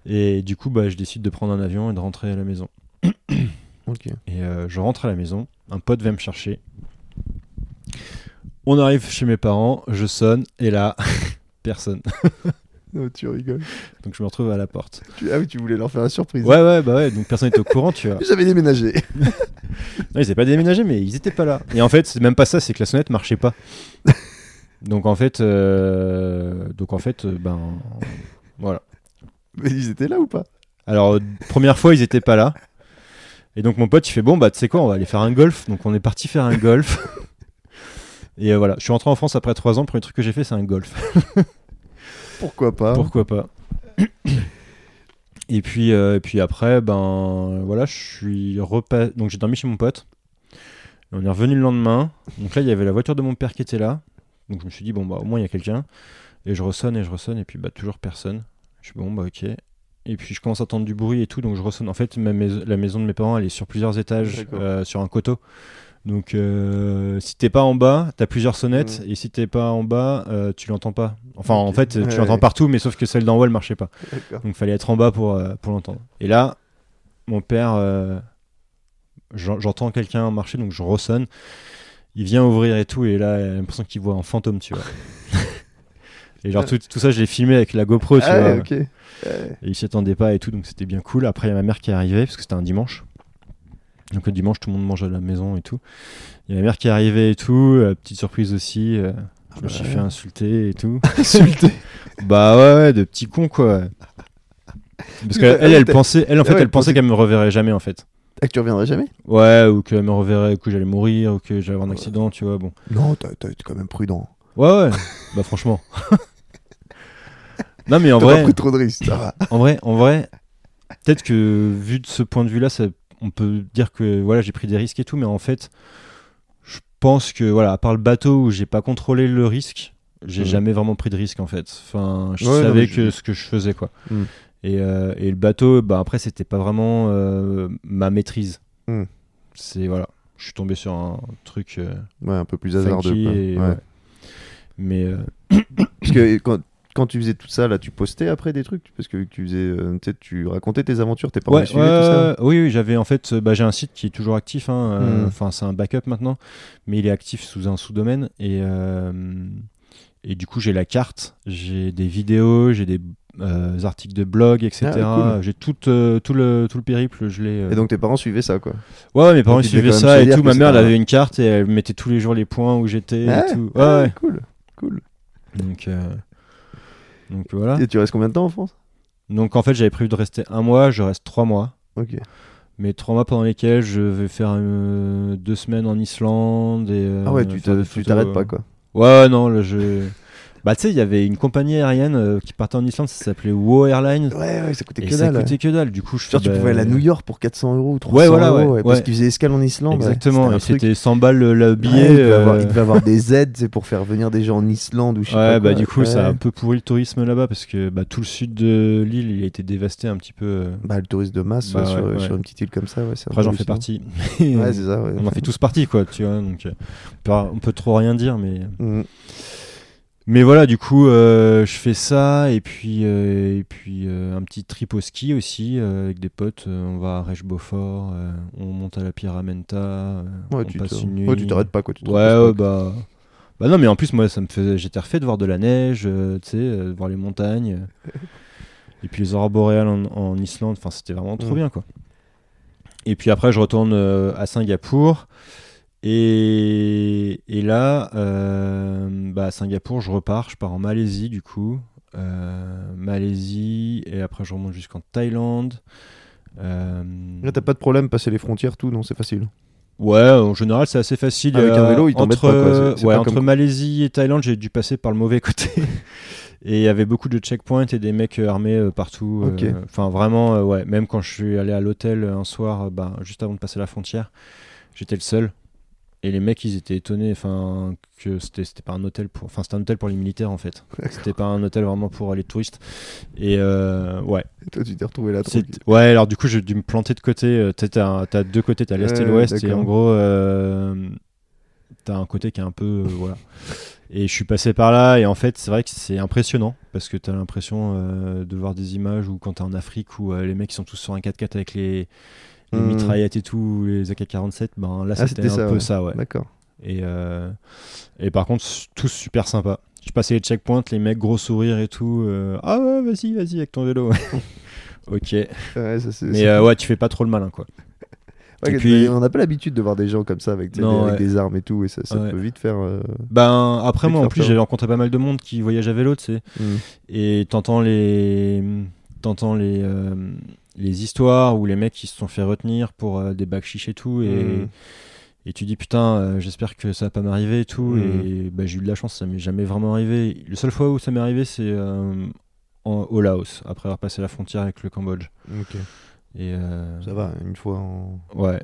Et du coup, bah, je décide de prendre un avion et de rentrer à la maison. *coughs* Et euh, je rentre à la maison, un pote va me chercher. On arrive chez mes parents, je sonne, et là, *laughs* personne. Non, tu rigoles. Donc je me retrouve à la porte. Ah oui, tu voulais leur faire la surprise. Ouais, ouais, bah ouais, donc personne n'était au courant, tu vois. *laughs* J'avais déménagé. *laughs* Non, ils n'étaient pas déménagé, mais ils étaient pas là. Et en fait, c'est même pas ça, c'est que la sonnette marchait pas. Donc en fait, euh, donc en fait, euh, ben voilà. Mais ils étaient là ou pas? Alors première fois, ils étaient pas là. Et donc mon pote, il fait bon, bah tu sais quoi, on va aller faire un golf. Donc on est parti faire un golf. *laughs* Et euh, voilà, je suis rentré en France après trois ans. Le premier truc que j'ai fait, c'est un golf. *laughs* Pourquoi pas? Pourquoi pas Et puis, euh, et puis après, ben voilà, je suis repas. Donc j'ai dormi chez mon pote. On est revenu le lendemain. Donc là, il y avait la voiture de mon père qui était là. Donc je me suis dit, bon, bah au moins il y a quelqu'un. Et je ressonne et je ressonne, et puis bah toujours personne. Je suis bon, bah ok. Et puis je commence à entendre du bruit et tout, donc je ressonne. En fait, ma mais- la maison de mes parents, elle est sur plusieurs étages, D'accord. euh, sur un coteau. Donc euh, si t'es pas en bas, t'as plusieurs sonnettes, Mhm. et si t'es pas en bas, euh, tu l'entends pas. Enfin, en Ok. fait, tu Ouais, l'entends ouais. partout, mais sauf que celle d'en haut, elle marchait pas. D'accord. Donc fallait être en bas pour, euh, pour l'entendre. Et là, mon père, euh, j'en- j'entends quelqu'un marcher, donc je ressonne. Il vient ouvrir et tout, et là, j'ai l'impression qu'il voit un fantôme, tu vois. *laughs* et genre, tout, tout ça, je l'ai filmé avec la GoPro, tu Ah vois. ouais, ok. Ouais. Et il s'y attendait pas et tout, donc c'était bien cool. Après, il y a ma mère qui est arrivée, parce que c'était un dimanche. Donc le dimanche, tout le monde mange à la maison et tout. Il y a ma mère qui est arrivée et tout, euh, petite surprise aussi. euh, je me suis fait insulter et tout. *laughs* Insulté. *laughs* bah ouais, ouais, de petits cons quoi. Parce qu'elle, elle, t'as- pensait, elle en fait, ouais, elle elle pensait qu'elle me reverrait jamais en fait. Ah, que tu reviendrais jamais? Ouais, ou qu'elle me reverrait, que j'allais mourir, ou que j'allais avoir un accident, tu vois. Bon. Non, t'as été quand même prudent. Ouais, ouais. *laughs* bah franchement. *laughs* non mais en vrai, pris trop de risques, ça va. en vrai, en vrai, peut-être que vu de ce point de vue-là, ça- on peut dire que voilà, j'ai pris des risques et tout, mais en fait, je pense que voilà, à part le bateau où j'ai pas contrôlé le risque, j'ai Mhm. jamais vraiment pris de risque en fait. Enfin, je Ouais, savais que je- ce que je faisais quoi. Mhm. Et, euh, et le bateau, bah après, c'était pas vraiment euh, ma maîtrise. Mhm. C'est voilà, je suis tombé sur un truc euh, Ouais, un peu plus hasardeux. et, Ouais. Mais euh, Parce que quand, quand tu faisais tout ça, là, tu postais après des trucs? Parce que tu faisais. euh, tu racontais tes aventures, tes parents Ouais, suivaient, tout ça? oui, oui, j'avais en fait, bah, j'ai un site qui est toujours actif. hein, euh, Mhm. Enfin, c'est un backup maintenant, mais il est actif sous un sous-domaine et et du coup j'ai la carte, j'ai des vidéos, j'ai des euh, articles de blog, etc. Ah, cool. J'ai tout euh, tout le tout le périple, je l'ai. euh. Et donc tes parents suivaient ça, quoi? Ouais, mes parents donc, suivaient ça et tout. Ma mère, elle avait une carte et elle mettait tous les jours les points où j'étais Ah, et tout. ah, Ouais, ouais. cool. Cool. Donc euh, donc voilà. Et tu restes combien de temps en France? Donc en fait, j'avais prévu de rester un mois, je reste trois mois. Ok. Mais trois mois pendant lesquels je vais faire euh, deux semaines en Islande. Et, euh, Ah ouais, tu des tu t'arrêtes euh. pas, quoi. Ouais, non, là je. Bah, tu sais, il y avait une compagnie aérienne euh, qui partait en Islande, ça s'appelait WoW Airlines. Ouais, ouais, ça coûtait Et que ça dalle. coûtait que dalle. Du coup, je fais, tu bah, pouvais aller à New York pour 400 euros ou 300 Ouais, voilà, euros, ouais, ouais, parce ouais. qu'ils faisaient escale en Islande. ouais. Exactement, et c'était 100 balles le, le billet. Ouais, il, devait avoir, euh, il devait avoir des *laughs* aides c'est pour faire venir des gens en Islande ou je sais Ouais, pas bah quoi. du coup, ça a Ouais. un peu pourri le tourisme là-bas parce que bah, tout le sud de l'île, il a été dévasté un petit peu. euh. Bah, le tourisme de masse Bah, ouais, sur, ouais, ouais. sur une petite île comme ça, ouais. Après, j'en fais partie. Ouais, c'est ça, ouais. *laughs* on en fait tous partie, quoi, tu vois. Donc, on peut, on peut trop rien dire, mais. Mais voilà, du coup, euh, je fais ça et puis, euh, et puis euh, un petit trip au ski aussi avec des potes. On va à Rech-Beaufort, euh, on monte à la Pyramenta, Ouais, on tu passe une nuit. ouais, tu t'arrêtes pas quoi. Tu Ouais, reposes ouais, pas. bah. Bah non, mais en plus, moi, ça me faisait. J'étais refait de voir de la neige, tu sais, de voir les montagnes. *laughs* et puis les aurores boréales en, en Islande. Enfin, c'était vraiment trop Mm. bien, quoi. Et puis après, je retourne à Singapour. Et, et là, euh, bah, à Singapour, je repars. Je pars en Malaisie, du coup. Euh, Malaisie. Et après, je remonte jusqu'en Thaïlande. Euh, Là, t'as pas de problème, passer les frontières, tout, non, c'est facile. Ouais, en général, c'est assez facile. Avec un Euh, vélo, ils entre, pas, quoi. C'est ouais, pas entre comme- Malaisie et Thaïlande, j'ai dû passer par le mauvais *laughs* côté. et il y avait beaucoup de checkpoints et des mecs armés partout. Enfin, vraiment, ouais. Même quand je suis allé à l'hôtel un soir, bah, juste avant de passer la frontière, j'étais le seul. Et les mecs, ils étaient étonnés, enfin, que c'était c'était pas un hôtel pour, enfin, c'était un hôtel pour les militaires en fait. C'était pas un hôtel vraiment pour les touristes. Et euh, ouais. Et toi, tu t'es retrouvé là. Ouais, alors du coup, j'ai dû me planter de côté. euh, T'as t'as deux côtés, t'as l'est et l'ouest, et en gros, euh, t'as un côté qui est un peu. voilà. Et je suis passé par là, et en fait, c'est vrai que c'est impressionnant, parce que t'as l'impression de voir des images où quand t'es en Afrique, où les mecs ils sont tous sur un 4x4 avec les, les Hmm. mitraillettes et tout, les AK-47, ben là Ah, c'était un ça, peu ouais. ça, ouais. D'accord. Et, euh, et par contre, tous super sympas. Je passais les checkpoints, les mecs gros sourires et tout. euh, ah ouais, vas-y, vas-y avec ton vélo. *laughs* ok. Ouais, ça, c'est- Mais euh, ouais, tu fais pas trop le malin, quoi. *laughs* Ouais, et puis- on n'a pas l'habitude de voir des gens comme ça avec, Non, des, avec ouais. des armes et tout, et ça, ça Ouais. peut vite faire. euh, Ben après moi en plus j'ai rencontré pas mal de monde qui voyage à vélo, tu sais. hmm. Et t'entends les t'entends les euh, les histoires où les mecs qui se sont fait retenir pour euh, des bacs chiches et tout et Hmm. et tu dis putain euh, j'espère que ça va pas m'arriver et tout Mm. et bah, j'ai eu de la chance ça m'est jamais vraiment arrivé. Le seule fois où ça m'est arrivé c'est euh, en- au Laos après avoir passé la frontière avec le Cambodge. Et Ça va, une fois en. Ouais.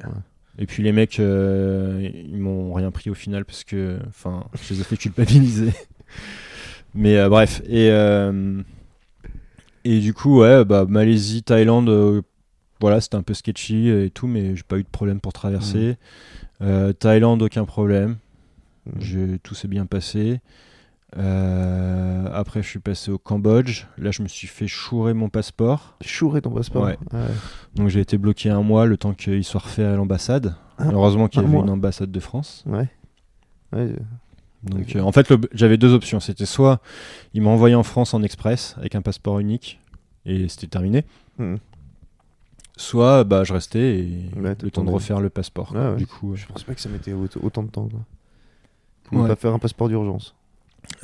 Et puis les mecs, euh, ils m'ont rien pris au final parce que, enfin, je les ai fait culpabiliser. *laughs* Mais euh, bref. Et euh, et du coup, ouais, bah Malaisie, Thaïlande, euh, voilà, c'était un peu sketchy et tout, mais j'ai pas eu de problème pour traverser. Euh, Thaïlande, aucun problème. Je- tout s'est bien passé. Euh, après, je suis passé au Cambodge. Là, je me suis fait chourer mon passeport. Chourer ton passeport. Ouais. Donc, j'ai été bloqué un mois le temps qu'il soit refait à l'ambassade. Heureusement qu'il y avait mois. une ambassade de France. Ouais. Ouais. Donc, euh, en fait, le- j'avais deux options. C'était soit il m'a envoyé en France en express avec un passeport unique et c'était terminé. Hmm. Soit bah, je restais et Ouais, le temps de refaire le passeport. quoi. Ouais. Du coup, Je pense pas que ça mettait autant de temps. Quoi. Ouais. pas faire un passeport d'urgence.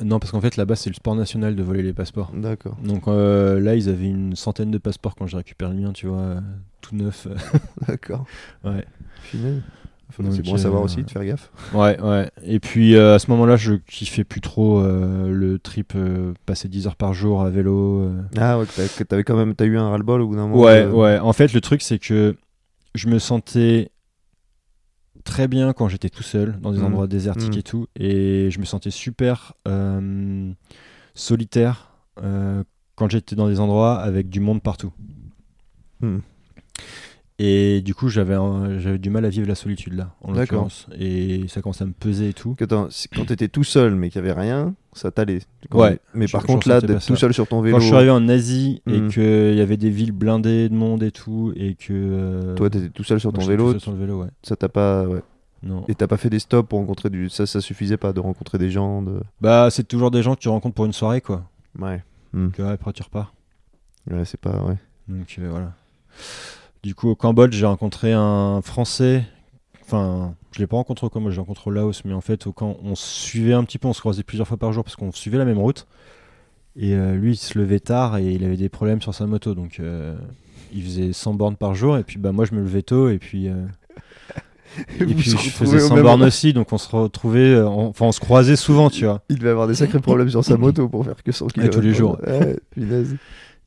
non, parce qu'en fait là-bas c'est le sport national de voler les passeports. D'accord. Donc euh, là, ils avaient une centaine de passeports quand j'ai récupéré le mien, tu vois, euh, tout neuf. *laughs* D'accord. ouais. Final. C'est bon à savoir aussi de faire gaffe. Ouais, ouais. Et puis euh, à ce moment-là, je kiffais plus trop euh, le trip euh, passer 10 heures par jour à vélo. Ah ouais, t'avais quand même t'as eu un ras-le-bol au bout d'un moment. Ouais, ouais. En fait, le truc, c'est que je me sentais très bien quand j'étais tout seul dans des Mhm. endroits désertiques Mhm. et tout. Et je me sentais super euh, solitaire euh, quand j'étais dans des endroits avec du monde partout. Hmm. Et du coup, j'avais du mal à vivre la solitude là, en l'occurrence. Et ça commençait à me peser et tout. Que quand t'étais tout seul mais qu'il y avait rien, ça t'allait. Ouais, Mais je- par je contre là, d'être tout seul sur ton vélo, Quand je suis arrivé en Asie et Mhm. qu'il y avait des villes blindées de monde et tout, et que. euh, toi t'étais tout seul sur moi, ton tout vélo, seul sur le vélo, ouais. ça t'a pas. Ouais. Non. Et t'as pas fait des stops pour rencontrer du. Ça, ça suffisait pas de rencontrer des gens. De... Bah, c'est toujours des gens que tu rencontres pour une soirée, quoi. Ouais. Que ouais, après tu repars. Ouais, c'est pas. Ouais. Donc euh, voilà. Du coup, au Cambodge, j'ai rencontré un Français. Enfin, je l'ai pas rencontré au Cambodge, j'ai rencontré au Laos, mais en fait, au camp, on se suivait un petit peu, on se croisait plusieurs fois par jour parce qu'on suivait la même route. Et euh, lui, il se levait tard et il avait des problèmes sur sa moto, donc euh, il faisait 100 bornes par jour. Et puis, bah, moi, je me levais tôt et puis. euh, *laughs* Et puis je faisais au 100 même bornes aussi, donc on se retrouvait, on- enfin on se croisait souvent, tu vois. Il devait avoir des sacrés problèmes sur sa moto pour faire que 100 *laughs* Ouais, km. tous les jours. Ouais, punaise.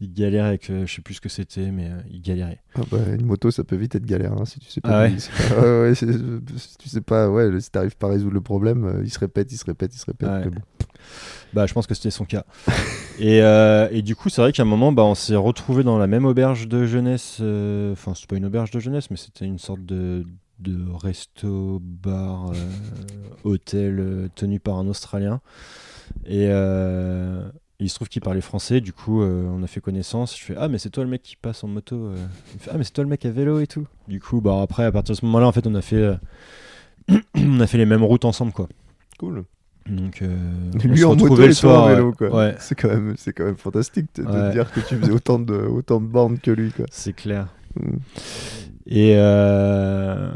Il galérait avec, euh, je sais plus ce que c'était, mais euh, il galérait. Ah bah, une moto, ça peut vite être galère hein, si tu sais pas. Ah ouais c'est- si tu sais pas, ouais, si t'arrives pas à résoudre le problème, euh, il se répète, il se répète, il se répète. Ouais. bon. Bah, je pense que c'était son cas. *laughs* et, euh, et du coup, c'est vrai qu'à un moment, bah, on s'est retrouvé dans la même auberge de jeunesse. Enfin, c'est pas une auberge de jeunesse, mais c'était une sorte de, de resto, bar, hôtel tenu par un Australien. Et euh, il se trouve qu'il parlait français, du coup, euh, on a fait connaissance. Je fais Ah, mais c'est toi le mec qui passe en moto. euh. Il me fait, ah, mais c'est toi le mec à vélo et tout. Du coup, bah, après, à partir de ce moment-là, en fait, on a fait, euh, *clears throat* on a fait les mêmes routes ensemble, quoi. Cool. Donc, euh, *laughs* on Lui se en moto retrouvait et toi en ouais. vélo, quoi. Ouais, C'est quand même, c'est quand même fantastique de, de Ouais. te dire que tu faisais autant de, autant de bornes que lui, quoi. c'est clair. Mm. Et, euh,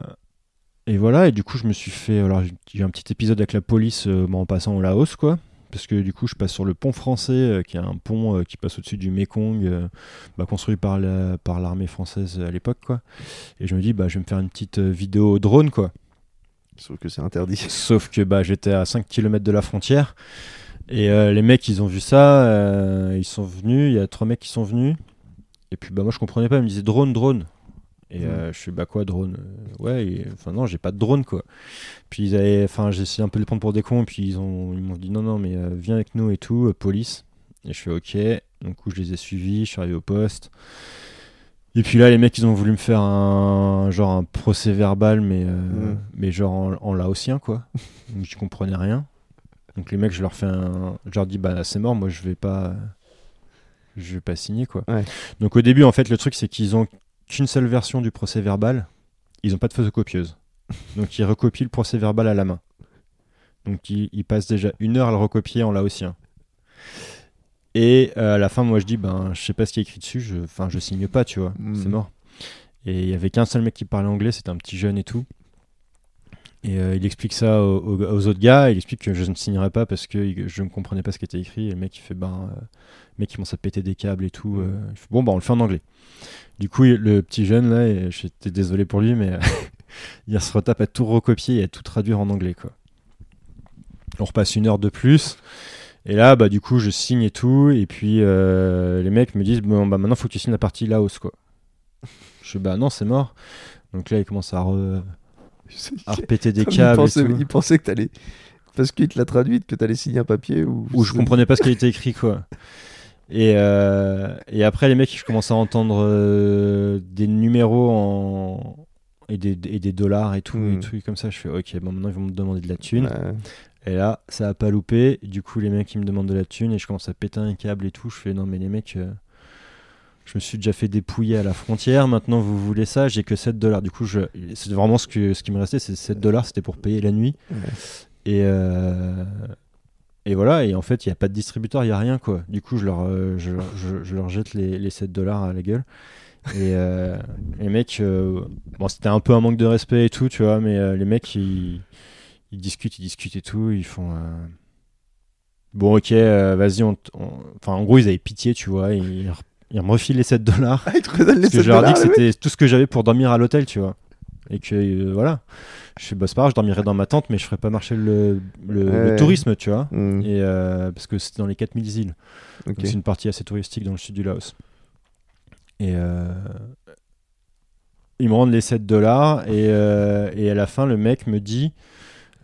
et voilà, et du coup, je me suis fait. Alors, j'ai eu un petit épisode avec la police euh, en passant au Laos, quoi. Parce que du coup, je passe sur le pont français, euh, qui est un pont euh, qui passe au-dessus du Mekong, euh, bah, construit par la- par l'armée française à l'époque, quoi. Et je me dis, bah, je vais me faire une petite euh, vidéo drone, quoi. Sauf que c'est interdit. *laughs* Sauf que bah, j'étais à 5 km de la frontière. Et euh, les mecs, ils ont vu ça. euh, ils sont venus. Il y a trois mecs qui sont venus. Et puis bah, moi, je comprenais pas. Ils me disaient drone, drone. Et Mm. euh, je suis bah quoi, drone Euh, Ouais, enfin non, j'ai pas de drone quoi. Puis ils avaient. Enfin, j'ai essayé un peu de les prendre pour des cons. Et puis ils ont- ils m'ont dit non, non, mais euh, viens avec nous et tout, police. Et je fais ok. Donc coup, je les ai suivis. Je suis arrivé au poste. Et puis là, les mecs, ils ont voulu me faire un genre un procès verbal, mais euh, Mm. mais genre en, en laotien quoi. Donc je comprenais rien. Donc les mecs, je leur fais un, je leur dis bah c'est mort, moi je vais pas, je vais pas signer quoi. Ouais. Donc au début, en fait, le truc c'est qu'ils ont qu'une seule version du procès verbal. Ils ont pas de photocopieuse. Donc ils recopient le procès verbal à la main. Donc ils, ils passent déjà une heure à le recopier en laotien. Et euh, à la fin, moi je dis, ben, je sais pas ce qui est écrit dessus, je, enfin, je signe pas, tu vois, Mm. c'est mort. Et il y avait qu'un seul mec qui parlait anglais, c'était un petit jeune et tout. Et euh, il explique ça aux, autres gars, il explique que je ne signerai pas parce que il- je ne comprenais pas ce qui était écrit. Et le mec il fait, ben, euh, le mec il commence à péter des câbles et tout. euh, il bon, bah on le fait en anglais. Du coup, il- le petit jeune là, j'étais désolé pour lui, mais euh, *laughs* il se retape à tout recopier et à tout traduire en anglais, quoi. On repasse une heure de plus. Et là, bah, du coup, je signe et tout. Et puis, les mecs me disent Bon, bah, maintenant, faut que tu signes la partie Laos, quoi. *laughs* Je fais Bah, non, c'est mort. Donc là, ils commencent à, re- *laughs* à repéter des il, câbles. et pensait, tout. il pensait que t'allais. Parce qu'il te l'a traduite, que t'allais signer un papier ou. je comprenais pas ce qui *laughs* était écrit quoi. Et, euh, et après les mecs je commence à entendre euh, des numéros en et des, et des dollars et tout, Mm. des trucs comme ça. Je fais ok, bon maintenant ils vont me demander de la thune. Ouais. Et là ça a pas loupé. Du coup les mecs ils me demandent de la thune et je commence à péter un câble et tout. Je fais non mais les mecs, euh, je me suis déjà fait dépouiller à la frontière. Maintenant vous voulez ça, j'ai que 7 dollars. Du coup je, c'est vraiment ce que ce qui me restait, c'est 7 dollars. C'était pour payer la nuit. Ouais. Et, euh, et voilà, et en fait, il n'y a pas de distributeur, il n'y a rien, quoi. Du coup, je leur, euh, je, leur- je- je leur jette les, les 7 dollars à la gueule. Et euh, les mecs, bon, c'était un peu un manque de respect et tout, tu vois, mais les mecs, ils, ils discutent, ils discutent et tout, ils font. Bon, ok, euh, vas-y, on, Enfin, en gros, ils avaient pitié, tu vois, ils, ils me refilent les 7 dollars. Ah, il te redonne les Parce que 7 je leur dis dollars, que c'était tout ce que j'avais pour dormir à l'hôtel, tu vois. Et que euh, voilà. Je fais, bah, c'est pas je dormirai dans ma tente, mais je ferai pas marcher le, le- le Ouais. tourisme, tu vois. Mm, Et, euh, parce que c'était dans les 4000 îles. ok. Donc c'est une partie assez touristique dans le sud du Laos. Et euh, ils me rendent les 7 dollars. Et, et à la fin, le mec me dit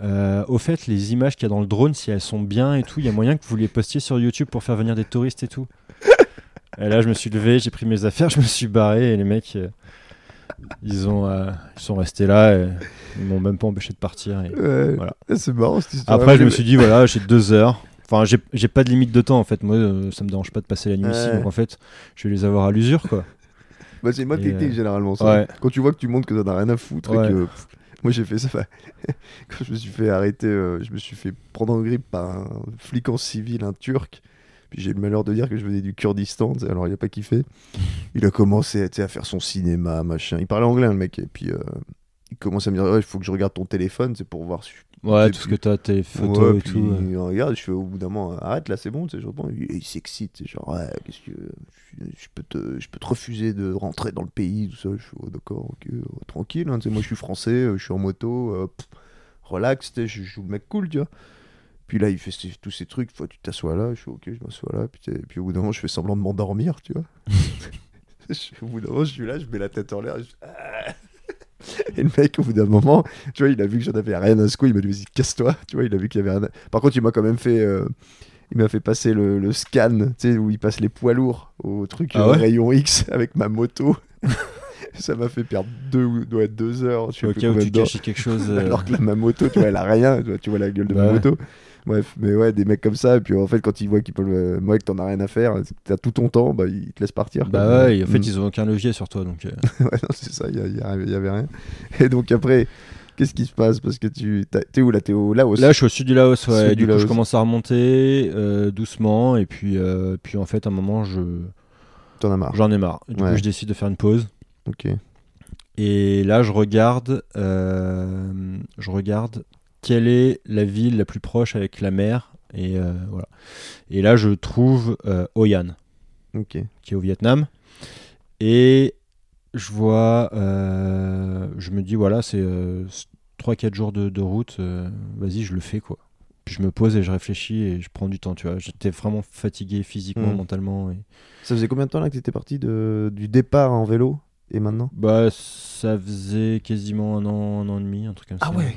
euh, Au fait, les images qu'il y a dans le drone, si elles sont bien et tout, il y a moyen que vous les postiez sur YouTube pour faire venir des touristes et tout. Et là, je me suis levé, j'ai pris mes affaires, je me suis barré. Et les mecs, euh, ils, ont, euh, ils sont restés là. Et ils m'ont même pas empêché de partir. Et... Ouais. Voilà. C'est marrant cette histoire. Après, je me suis dit, voilà, j'ai deux heures. Enfin, j'ai pas de limite de temps en fait. Moi, euh, ça me dérange pas de passer la nuit ici. Donc en fait, je vais les avoir à l'usure quoi. Bah, c'est une bonne technique euh, généralement. Ça. ouais. Quand tu vois que tu montres que ça n'a rien à foutre Ouais. et que. Moi j'ai fait ça. *laughs* Quand je me suis fait arrêter, euh, je me suis fait prendre en grippe par un flic en civil, un turc. Puis j'ai eu le malheur de dire que je venais du Kurdistan, alors il a pas kiffé. Il a commencé à faire son cinéma, machin. Il parlait anglais, le mec. Et puis euh, il commence à me dire Ouais, il faut que je regarde ton téléphone, c'est pour voir si je Ouais, tout ce que t'as, tes photos Ouais, et puis tout. euh. il regarde, je fais au bout d'un moment, arrête là, c'est bon, tu sais, je reprends. Il, il s'excite, genre, ouais, qu'est-ce que. Je, peux te, je peux te refuser de rentrer dans le pays, tout ça. Je fais, oh, d'accord, ok, euh, tranquille, hein, moi je suis français, euh, je suis en moto, euh, pff, relax, je je joue le mec cool, tu vois. Puis là, il fait tous ces trucs, faut, tu t'assois là, je fais, ok, je m'assois là, puis, puis au bout d'un moment, je fais semblant de m'endormir, tu vois. *laughs* Au bout d'un moment, je suis là, je mets la tête en l'air, je- Ah. Et le mec, au bout d'un moment, tu vois, il a vu que j'en avais rien à secouer, il m'a dit, vas-y, casse-toi, tu vois, il a vu qu'il y avait rien à... Par contre, il m'a quand même fait... euh, Il m'a fait passer le, le scan, tu sais, où il passe les poids lourds au truc Ah ouais rayon X avec ma moto. *laughs* ça m'a fait perdre deux, doit être deux heures. Je sais Au plus où tu cachais quelque chose. euh, *laughs* Alors que là, ma moto, tu vois, elle a rien. Tu vois, tu vois la gueule de Bah ma ouais. moto. Bref, mais ouais, des mecs comme ça. Et puis en fait, quand ils voient qu'ils peuvent. euh, moi, que t'en as rien à faire, t'as tout ton temps, bah, ils te laissent partir. Bah ouais, en fait, Mm. ils ont aucun levier sur toi. Donc, euh, *laughs* ouais, non, c'est ça, il y, a- il y a- il y avait rien. Et donc après, qu'est-ce qui se passe? Parce que tu. T'es où là? T'es au Laos? Là, je suis au sud du Laos, ouais. Sud du du coup, Laos. je commence à remonter euh, doucement. Et puis, euh, puis, en fait, à un moment, je T'en as marre. j'en ai marre. Du Ouais. coup, je décide de faire une pause. Ok. Et là, je regarde, euh, je regarde quelle est la ville la plus proche avec la mer. Et euh, voilà. Et là, je trouve euh, Hoi An, Ok. qui est au Vietnam. Et je vois, euh, je me dis, voilà, c'est 3-4 jours de, de route. euh, Vas-y, je le fais, quoi. Puis je me pose et je réfléchis et je prends du temps, tu vois. J'étais vraiment fatigué physiquement, Mm. mentalement. Et... Ça faisait combien de temps là que t'étais parti de... du départ en vélo et maintenant? Bah, ça faisait quasiment un an, un an et demi, un truc comme ça. Ah ouais,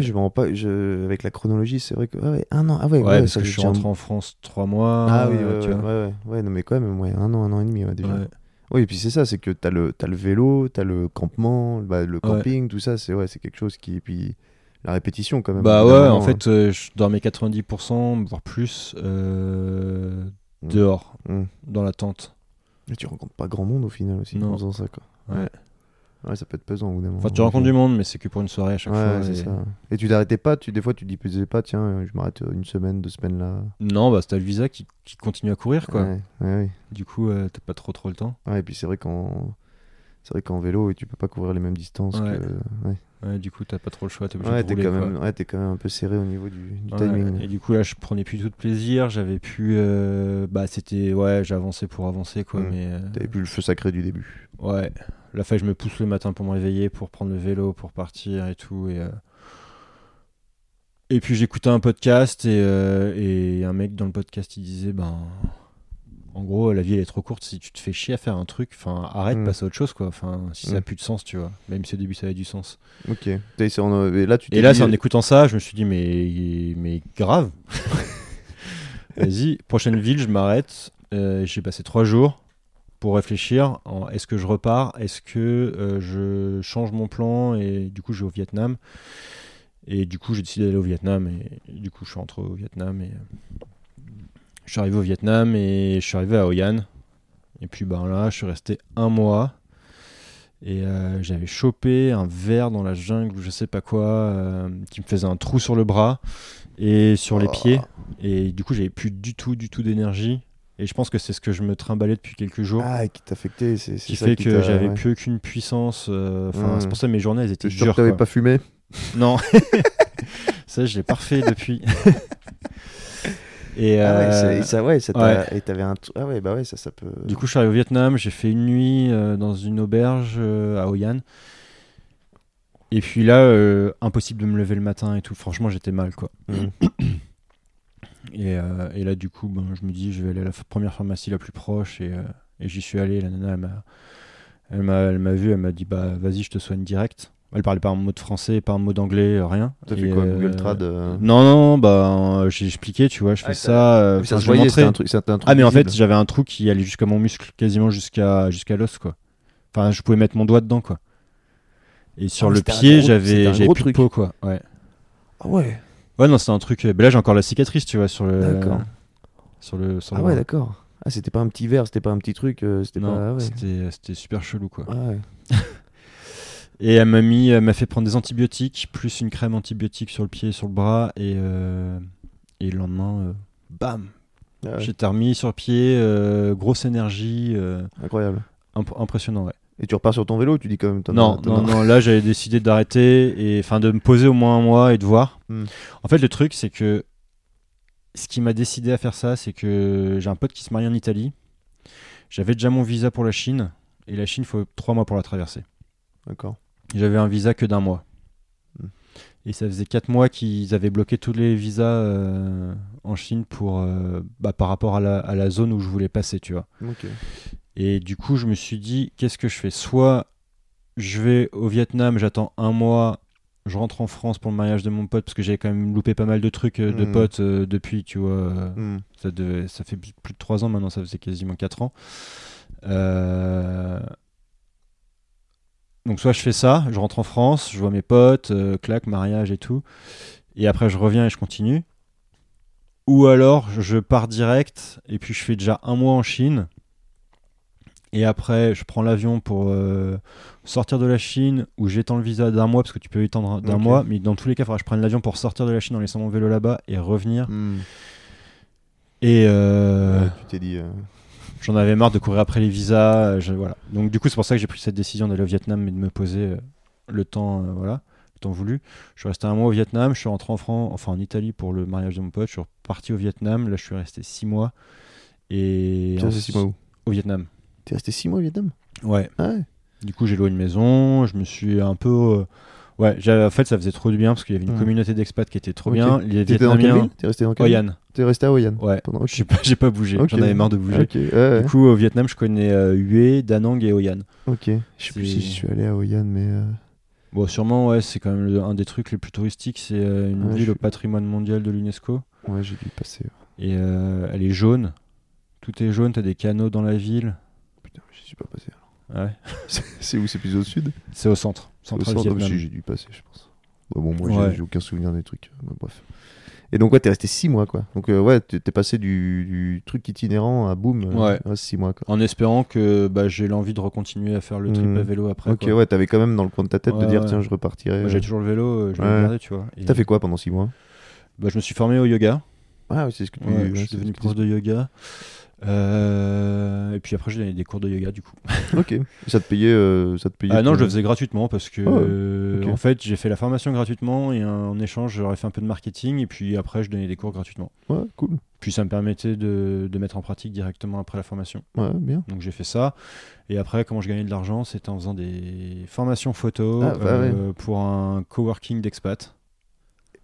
je me rends pas. Je... Avec la chronologie, c'est vrai que. Ah ouais, un an. Ah ouais, Ouais, ouais, parce ça que je suis rentré en France trois mois. Ah oui, euh, ouais, tu ouais, vois. ouais, ouais. Ouais, non, mais quand même, ouais, un an, un an et demi, ouais, déjà. Ouais. Oui, et puis c'est ça, c'est que t'as le, le vélo, t'as le campement, bah, le camping, tout ça, c'est ouais, c'est quelque chose qui. Et puis la répétition quand même. Bah ouais, en fait, euh, je dormais 90%, voire plus, euh, Mm. dehors, Mm. dans la tente. Mais tu rencontres pas grand monde au final aussi en faisant ça, quoi. Ouais. Ouais, ça peut être pesant au bout d'un moment. Enfin, tu rencontres du monde, mais c'est que pour une soirée à chaque Ouais, fois. et- ça. Et tu t'arrêtais pas, tu, des fois tu disais pas, tiens, euh, je m'arrête une semaine, deux semaines là. Non, bah c'était le visa qui, qui continue à courir, quoi. Ouais, ouais, ouais. Du coup, euh, t'as pas trop trop le temps. Ouais, et puis c'est vrai qu'en c'est vrai qu'en vélo, tu peux pas couvrir les mêmes distances Ouais. que. Du coup, t'as pas trop le choix, t'es obligé de quand, quoi. même... ouais, t'es quand même un peu serré au niveau du, du timing. Et du coup, là, je prenais plus tout de plaisir. J'avais pu. euh, bah, c'était. Ouais, j'avançais pour avancer, quoi. Mm. Mais. euh, T'avais plus le feu sacré du début. Ouais, la fois je me pousse le matin pour me réveiller, pour prendre le vélo, pour partir et tout. Et, euh, et puis j'écoutais un podcast et, euh, et un mec dans le podcast il disait ben en gros la vie elle est trop courte si tu te fais chier à faire un truc, enfin arrête, Mm. passe à autre chose quoi. Enfin si ça a Mm. plus de sens tu vois, même si au début ça avait du sens. Ok. Et là, tu t'es Et là dit- c'est en écoutant ça je me suis dit mais mais grave. *laughs* Vas-y prochaine ville je m'arrête. Euh, J'ai passé trois jours pour réfléchir est-ce que je repars, est-ce que euh, je change mon plan et du coup je vais au Vietnam? Et du coup j'ai décidé d'aller au Vietnam et, et du coup je suis rentré au Vietnam et je suis arrivé au Vietnam et je suis arrivé à Hoi An. Et puis ben là je suis resté un mois et euh, j'avais chopé un verre dans la jungle ou je sais pas quoi euh, qui me faisait un trou sur le bras et sur les Oh. pieds et du coup j'avais plus du tout du tout d'énergie et je pense que c'est ce que je me trimballais depuis quelques jours Ah, qui t'a affecté. C'est qui ça fait qui que j'avais ouais. plus aucune puissance euh, enfin Mm. c'est pour ça que mes journées elles étaient dures t'avais quoi. pas fumé? *laughs* Non *laughs* ça je l'ai parfait depuis *laughs* et Ah ouais, euh, et ça, ouais, ça t'a- Et t'avais un. Ah ouais, bah ouais, ça, ça peut. Du coup, je suis arrivé au Vietnam, j'ai fait une nuit euh, dans une auberge euh, à Hoi An. Et puis là, impossible de me lever le matin et tout. Franchement, j'étais mal, quoi. Mm. *clears throat* Et, euh, et là, du coup, ben, je me dis, je vais aller à la première pharmacie la plus proche. Et, euh, et j'y suis allé. La nana, elle m'a, elle m'a, elle m'a vu, elle m'a dit, bah, vas-y, je te soigne direct. Elle parlait pas un mot de français, pas un mot d'anglais, rien. T'as fait quoi, euh, Google Trad euh Non, non, bah, j'ai expliqué, tu vois, je Ah, fais ça. euh, Mais ça se voyait, c'était un truc. c'était un truc Ah mais en fait j'avais un trou qui allait jusqu'à mon muscle, quasiment jusqu'à jusqu'à l'os quoi. Enfin je pouvais mettre mon doigt dedans quoi. Et sur Ah, le pied j'avais j'avais plus de peau quoi. Ouais. Ah ouais, Ouais non c'était un truc. euh, ben là j'ai encore la cicatrice tu vois sur le. D'accord. Sur le. Sur ah le ouais, d'accord. Ah, c'était pas un petit verre, c'était pas un petit truc, euh, c'était Non pas. ah ouais. c'était c'était super chelou quoi. Ah ouais. *laughs* Et elle m'a mis elle m'a fait prendre des antibiotiques plus une crème antibiotique sur le pied et sur le bras et euh, et le lendemain euh, bam Ah ouais. j'étais remis sur pied euh, grosse énergie euh, Incroyable. imp- impressionnant ouais. Et tu repars sur ton vélo, tu dis quand même. Non, non, non, là j'avais décidé d'arrêter et enfin de me poser au moins un mois et de voir. Hmm. En fait, le truc, c'est que ce qui m'a décidé à faire ça, c'est que j'ai un pote qui se marie en Italie. J'avais déjà mon visa pour la Chine et la Chine, il faut trois mois pour la traverser. D'accord. J'avais un visa que d'un mois. Hmm. Et ça faisait quatre mois qu'ils avaient bloqué tous les visas euh, en Chine pour, euh, bah, par rapport à la, à la zone où je voulais passer, tu vois. Et du coup, je me suis dit, qu'est-ce que je fais? Soit je vais au Vietnam, j'attends un mois, je rentre en France pour le mariage de mon pote, parce que j'avais quand même loupé pas mal de trucs euh, de Mhm. potes euh, depuis, tu vois. euh, Hmm. Ça, devait- ça fait plus de 3 ans maintenant, ça faisait quasiment 4 ans. Euh, Donc soit je fais ça, je rentre en France, je vois mes potes, euh, claque, mariage et tout, et après je reviens et je continue. Ou alors je pars direct et puis je fais déjà un mois en Chine. Et après je prends l'avion pour euh, sortir de la Chine où j'étends le visa d'un mois parce que tu peux étendre d'un mois. Mais dans tous les cas, il faudra que je prenne l'avion pour sortir de la Chine en laissant mon vélo là-bas et revenir. Hmm. Et euh, Ouais, tu t'es dit. euh, J'en avais marre de courir après les visas. je- voilà. Donc du coup, c'est pour ça que j'ai pris cette décision d'aller au Vietnam et de me poser le temps, voilà, le temps voulu. Je suis resté un mois au Vietnam. Je suis rentré en France, enfin en Italie pour le mariage de mon pote. Je suis reparti au Vietnam. Là, je suis resté six mois. Et six mois où? au Vietnam. T'es resté 6 mois au Vietnam? Ouais. Ah ouais. Du coup, j'ai loué une maison. Je me suis un peu, euh, ouais. j'avais- En fait, ça faisait trop du bien parce qu'il y avait une Hmm. communauté d'expats qui était trop Ok. bien. Les T'étais dans quelle Vietnamiens. ville? T'es resté dans quelle ville? An. T'es resté à Hoi An Ouais. Pendant- ok. J'ai pas, j'ai pas bougé. Ok. J'en avais marre de bouger. Ok, ouais, ouais. Du coup, au Vietnam, je connais euh, Hue, Da Nang et Hoi An. Ok. Je sais plus si je suis allé à Hoi An, mais. euh, Bon, sûrement, ouais, c'est quand même le- un des trucs les plus touristiques. C'est euh, une Ouais, ville je au patrimoine mondial de l'UNESCO. Ouais, j'ai dû passer. Et euh, elle est jaune. Tout est jaune, t'as des canaux dans la ville. Suis pas passé. alors. Ouais. *laughs* C'est- où C'est plus au sud? C'est au centre. C'est au centre j'ai dû y passer, je pense. Bon, moi, j'ai- Ouais. j'ai aucun souvenir des trucs. euh, bref. Et donc, ouais, t'es resté 6 mois, quoi. Donc, euh, ouais, t'es passé du, du truc itinérant à boum. Ouais. 6 mois, quoi. En espérant que bah, j'ai l'envie de recontinuer à faire le trip Hmm. à vélo après. Ok, quoi. ouais, t'avais quand même dans le coin de ta tête de dire, ouais. tiens, je repartirai. Moi, j'ai toujours le vélo, euh, je vais le garder, tu vois. Et, T'as fait quoi pendant 6 mois? Bah, Je me suis formé au yoga. Ah, oui, c'est ce que tu Ouais, je suis devenu prof de yoga. Euh, et puis après, j'ai donné des cours de yoga du coup. *laughs* Ok. Et ça te payait. euh, ça te payait Ah non, je le faisais gratuitement parce que Ah euh, en fait j'ai fait la formation gratuitement et en échange j'aurais fait un peu de marketing et puis après je donnais des cours gratuitement. Ouais, cool. Puis ça me permettait de, de mettre en pratique directement après la formation. Ouais, bien. Donc j'ai fait ça et après comment je gagnais de l'argent c'était en faisant des formations photo Ah, bah euh, pour un coworking d'expat.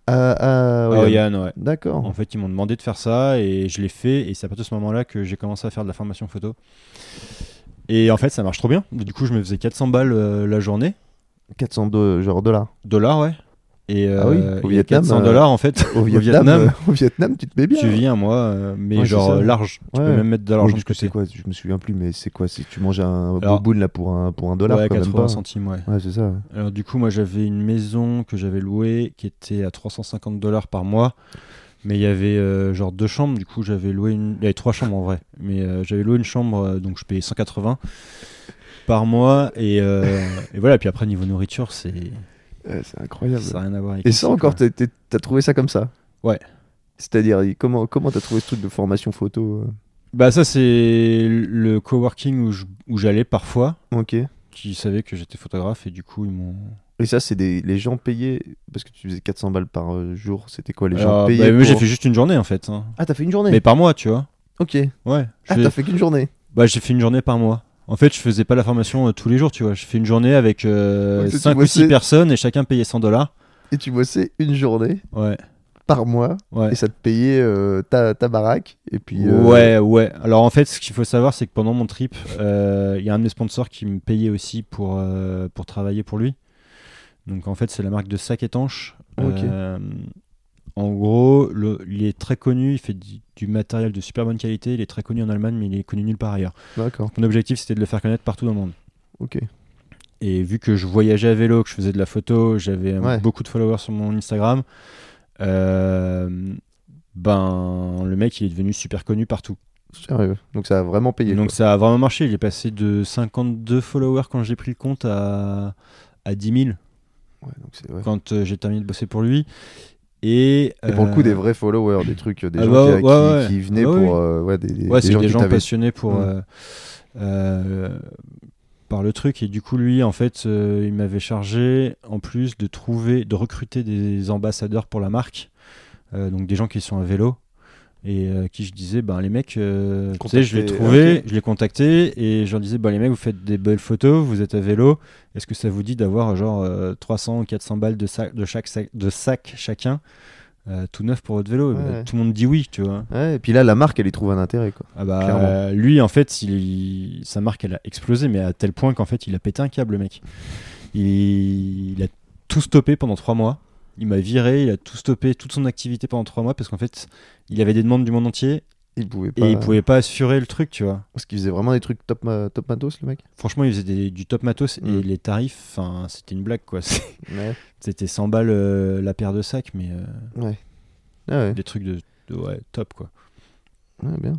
Ah, ah, Ah, ouais. D'accord. En fait ils m'ont demandé de faire ça et je l'ai fait et c'est à partir de ce moment-là que j'ai commencé à faire de la formation photo. Et en fait ça marche trop bien. Du coup je me faisais 400 balles euh, la journée. 402 genre dollars. dollars, ouais. Et Ah oui, euh, au il y a Vietnam, 400 euh, dollars en fait. *laughs* Au Vietnam, euh, au Vietnam, tu te mets bien. tu vis un mois, euh, mais Ouais, genre large. Tu Ouais. peux même mettre de Oui, l'argent de côté. quoi Je me souviens plus, mais c'est quoi Si tu manges un Alors- là pour un, pour un dollar, ouais, quand même 80 pas. centimes, ouais. Ouais, c'est ça. Alors du coup, moi j'avais une maison que j'avais louée qui était à 350 dollars par mois. Mais il y avait euh, genre deux chambres, du coup j'avais loué une... Il y avait trois chambres en vrai. Mais euh, j'avais loué une chambre, donc je payais 180 par mois. Et, et voilà, puis après niveau nourriture, c'est... Ouais, c'est incroyable. Ça n'a rien à voir avec Et ça encore, t'as trouvé ça comme ça? Ouais. C'est-à-dire, comment comment t'as trouvé ce truc de formation photo euh? Bah ça c'est le coworking où j'allais parfois. Ok. qui savaient que j'étais photographe et du coup ils m'ont. Et ça, c'est des les gens payés parce que tu faisais 400 balles par euh, jour. C'était quoi les gens Alors, payés bah, moi, j'ai pour- fait juste une journée en fait. hein. Ah, t'as fait une journée? Mais par mois, tu vois. Ok. Ouais. Ah, t'as fait qu'une journée? Bah j'ai fait une journée par mois. En fait, je faisais pas la formation euh, tous les jours, tu vois. Je fais une journée avec Ouais, toi, tu 5 ou 6 bossais. personnes et chacun payait 100 dollars. Et tu bossais une journée Ouais. par mois Ouais. et ça te payait euh, ta, ta baraque et puis. euh, Ouais, ouais. Alors en fait, ce qu'il faut savoir, c'est que pendant mon trip, euh, il y a un de mes sponsors qui me payait aussi pour, euh, pour travailler pour lui. Donc en fait, c'est la marque de sac étanche. Ok. Euh, en gros, le- il est très connu, il fait du, du matériel de super bonne qualité, il est très connu en Allemagne, mais il est connu nulle part ailleurs. D'accord. Mon objectif, c'était de le faire connaître partout dans le monde. Ok. Et vu que je voyageais à vélo, que je faisais de la photo, j'avais euh, Ouais. beaucoup de followers sur mon Instagram, euh, ben le mec il est devenu super connu partout. Sérieux. Donc ça a vraiment payé. Donc quoi. ça a vraiment marché. Il est passé de 52 followers quand j'ai pris le compte à, à 10 000 Ouais, donc ouais. quand euh, j'ai terminé de bosser pour lui. Et, Et pour le coup, euh, des vrais followers, des trucs, des ah gens bah, qui, ouais, qui- ouais. qui venaient Ah bah pour. euh, ouais, des, des- Ouais, des c'est gens des gens passionnés pour, Mm. euh, euh, par le truc. Et du coup, lui, en fait, euh, il m'avait chargé, en plus, de trouver, de recruter des ambassadeurs pour la marque. Euh, donc des gens qui sont à vélo. Et euh, qui je disais, ben les mecs, euh, tu sais, je les trouvais, je les contactais et je leur disais, ben les mecs, vous faites des belles photos, vous êtes à vélo, est-ce que ça vous dit d'avoir genre euh, 300 ou 400 balles de, sac, de, chaque sac, de sac chacun, euh, tout neuf pour votre vélo? Ouais, Ben, ouais. Tout le monde dit oui, tu vois. Ouais, et puis là, la marque, elle y trouve un intérêt. Quoi. Ah bah, euh, lui, en fait, il, sa marque, elle a explosé, mais à tel point qu'en fait, il a pété un câble, le mec. Il, il a tout stoppé pendant trois mois. Il m'a viré, il a tout stoppé, toute son activité pendant trois mois, parce qu'en fait, il avait des demandes du monde entier. Il pouvait pas. Et il pouvait pas assurer le truc, tu vois. Parce qu'il faisait vraiment des trucs top, ma- top matos, le mec. Franchement, il faisait des- du top matos Mm. et les tarifs, c'était une blague quoi. *laughs* C'est- Ouais. C'était 100 balles euh, la paire de sacs, mais euh, Ouais. Ah ouais. des trucs de, de- ouais, top quoi. Ouais, bien.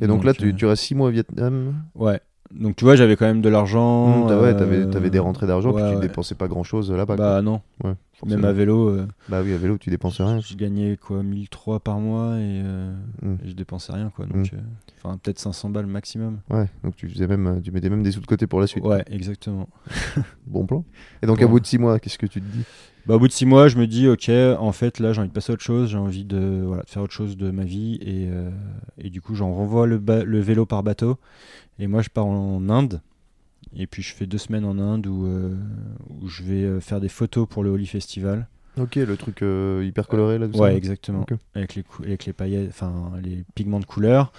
Et donc, là, euh, tu, tu restes 6 mois au Vietnam. Ouais. Donc tu vois, j'avais quand même de l'argent. Mmh, t'as- ouais, t'avais, des rentrées d'argent, ouais, puis tu ouais. dépensais pas grand chose là-bas. Bah non. quoi. Même à vélo, euh, Bah oui, à vélo, tu dépenses rien. je gagnais quoi 1003 par mois et, euh, Mm. et je dépensais rien quoi. Donc, euh, enfin peut-être 500 balles maximum. Ouais, donc tu faisais même, tu mettais même des sous de côté pour la suite. Ouais, exactement. *laughs* Bon plan. Et donc, Bon. à bout de 6 mois, qu'est-ce que tu te dis? Bah, au bout de six mois, je me dis, ok, en fait, là, j'ai envie de passer à autre chose, j'ai envie de, voilà, de faire autre chose de ma vie, et, euh, et du coup, j'en renvoie le vélo par bateau, et moi, je pars en Inde, et puis je fais deux semaines en Inde où, euh, où je vais euh, faire des photos pour le Holi Festival. Ok, le truc euh, hyper coloré là. tout Ouais, ça exactement, avec les, avec les paillettes, enfin, les pigments de couleur.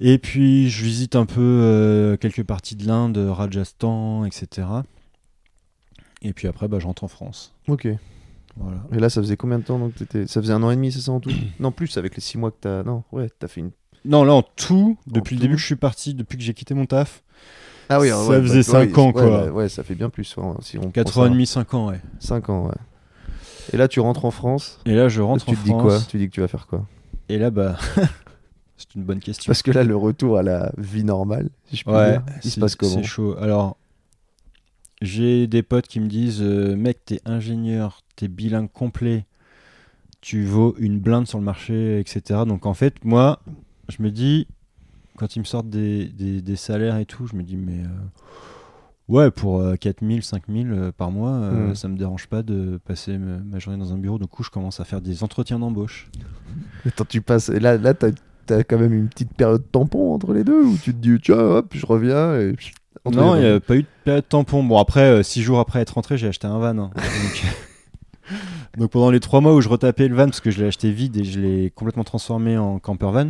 Et puis, je visite un peu euh, quelques parties de l'Inde, Rajasthan, etc. Et puis après, bah, je rentre en France. Ok. Voilà. Et là, ça faisait combien de temps donc. Ça faisait un an et demi, c'est ça en tout? *coughs* Non, plus avec les 6 mois que t'as. Non, ouais, t'as fait une. Non, là, en tout, depuis le début que je suis parti, depuis que j'ai quitté mon taf, Ah Ça faisait cinq ans, quoi. Ouais, ouais, ça fait bien plus. hein, si on 4 ans et demi, 5 ans, ouais. 5 ans, ouais. Et là, tu rentres en France. Et là, je rentre tu en te dis France. quoi Tu dis que tu vas faire quoi? Et là, bah, *laughs* c'est une bonne question. Parce que là, le retour à la vie normale, si je puis Ouais, dire, il se passe comment? C'est chaud. Alors, j'ai des potes qui me disent euh, Mec, t'es ingénieur, t'es bilingue complet, tu vaux une blinde sur le marché, etc. Donc, en fait, moi, je me dis, quand ils me sortent des, des, des salaires et tout, je me dis Mais. euh, Ouais, pour euh, 4000, 5000 euh, par mois, euh, Hmm. ça me dérange pas de passer ma journée dans un bureau. Du coup, je commence à faire des entretiens d'embauche. *laughs* Attends, tu passes. Et là, là t'as, t'as quand même une petite période tampon entre les deux où tu te dis, tiens, hop, je reviens. Et... non, il n'y a pas eu de période tampon. Bon, après, euh, six jours après être rentré, j'ai acheté un van. hein. Donc, *laughs* donc pendant les trois mois où je retapais le van, parce que je l'ai acheté vide et je l'ai complètement transformé en camper van,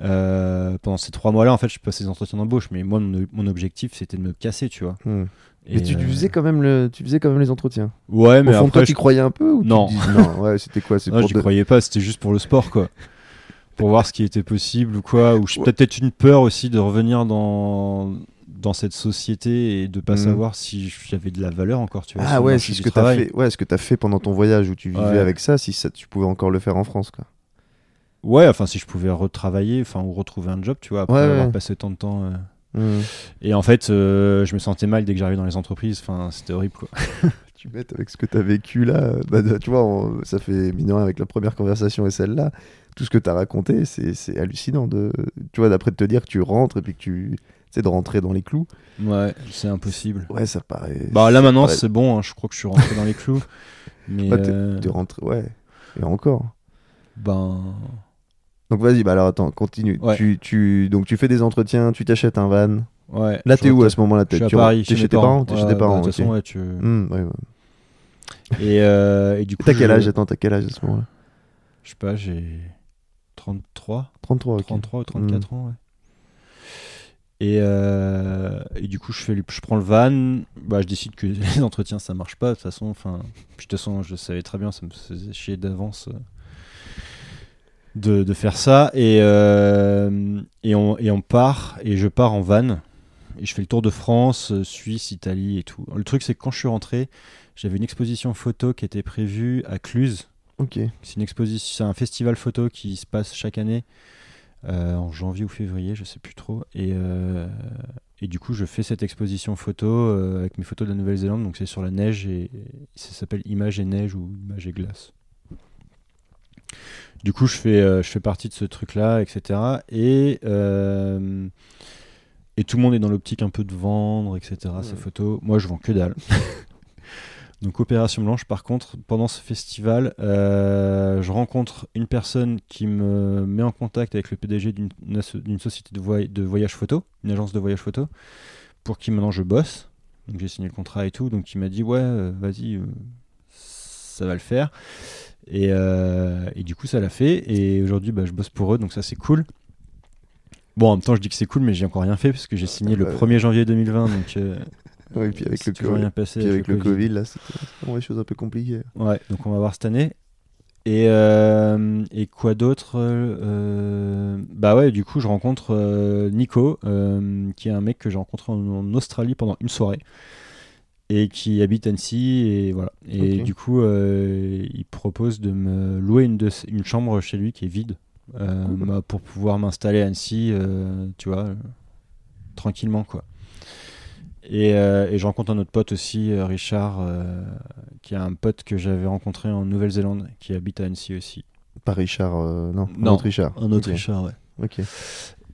euh, pendant ces trois mois-là, en fait, je passais des entretiens d'embauche. Mais moi, mon, mon objectif, c'était de me casser, tu vois. Hmm. Et, Mais tu, tu euh, faisais quand même le, tu faisais quand même les entretiens. Ouais, mais Au fond après, toi, je... tu croyais un peu ou Non. dis- non, ouais, c'était quoi *laughs* non, j'y de- croyais pas, c'était juste pour le sport, quoi. *laughs* pour voir ce qui était possible ou quoi. Ou je- Ouais. peut-être une peur aussi de revenir dans dans cette société et de pas Mhm. savoir si j'avais de la valeur encore, tu vois. Ah ouais, c'est ce que t'as fait. Ouais, ce que t'as fait pendant ton voyage où tu vivais Ouais. avec ça, si ça, tu pouvais encore le faire en France, quoi. Ouais, enfin si je pouvais retravailler, enfin ou retrouver un job, tu vois, après Ouais, avoir ouais. passé tant de temps. euh. Hmm. Et en fait, euh, je me sentais mal dès que j'arrivais dans les entreprises. Enfin, c'était horrible, quoi. *laughs* Tu m'aides avec ce que t'as vécu là. bah, tu vois, on- ça fait rien avec la première conversation et celle-là. Tout ce que t'as raconté, c'est c'est hallucinant. De, tu vois, d'après de te dire que tu rentres et puis que tu sais de rentrer dans les clous. Ouais, c'est impossible. Ouais, ça paraît. Bah là maintenant, paraît- c'est bon. hein, je crois que je suis rentré dans les clous. *laughs* Mais Bah, T'es rentré, ouais. Et encore. ben Donc vas-y, bah alors attends, continue. Ouais. Tu, tu, donc tu fais des entretiens, tu t'achètes un van. ouais. Là, t'es où à ce moment-là? Je T'es suis à tu- Paris, T'es chez tes parents? T'es chez tes bah, parents. De toute façon, ouais, tu. Hmm, ouais, ouais. Et, euh, et du coup. T'as quel âge? Attends, t'as quel âge à ce moment-là? Je sais pas, j'ai 33, 33, ok. 33 ou 34 ans, ouais. Et, euh, et du coup, je, fais, je prends le van. Bah, je décide que *laughs* les entretiens, ça marche pas. De toute façon, enfin, de toute façon, je savais très bien, ça me faisait chier d'avance euh, de, de faire ça. Et, euh, et, on, et on part. Et je pars en van. Et je fais le tour de France, euh, Suisse, Italie et tout. Le truc, c'est que quand je suis rentré, j'avais une exposition photo qui était prévue à Cluse. Ok. C'est une exposition, c'est un festival photo qui se passe chaque année euh, en janvier ou février, je sais plus trop. Et, euh, et du coup, je fais cette exposition photo euh, avec mes photos de la Nouvelle-Zélande. Donc c'est sur la neige et, et ça s'appelle Image et neige ou Image et glace. Du coup, je fais, euh, je fais partie de ce truc-là, etc. Et, euh, et tout le monde est dans l'optique un peu de vendre, etc. Ces photos. Moi, je vends que dalle. *laughs* Donc Opération Blanche, par contre, pendant ce festival, euh, je rencontre une personne qui me met en contact avec le PDG d'une société de, voy- de voyage photo, une agence de voyage photo, pour qui maintenant je bosse. Donc j'ai signé le contrat et tout, donc il m'a dit ouais, euh, vas-y, euh, ça va le faire. Et, euh, et du coup ça l'a fait, et aujourd'hui bah, je bosse pour eux, donc ça c'est cool. Bon, en même temps, je dis que c'est cool, mais j'ai encore rien fait parce que j'ai signé le Ouais. 1er janvier 2020, donc euh, *laughs* et puis avec le Covid, rien passé. puis avec le Covid, là, c'était vraiment des choses un peu compliquées. Ouais, donc on va voir cette année. Et, euh, et quoi d'autre euh, Bah ouais, du coup, je rencontre euh, Nico, euh, qui est un mec que j'ai rencontré en, en Australie pendant une soirée et qui habite Annecy et voilà. Et du coup, euh, il propose de me louer une, de ses- une chambre chez lui qui est vide euh, Cool. bah, pour pouvoir m'installer à Annecy, euh, tu vois, tranquillement quoi. Et, et je rencontre un autre pote aussi, Richard, qui est un pote que j'avais rencontré en Nouvelle-Zélande, qui habite à Annecy aussi. Pas Richard, euh, non, un Non, autre Richard. Un autre. Richard, ouais. Ok.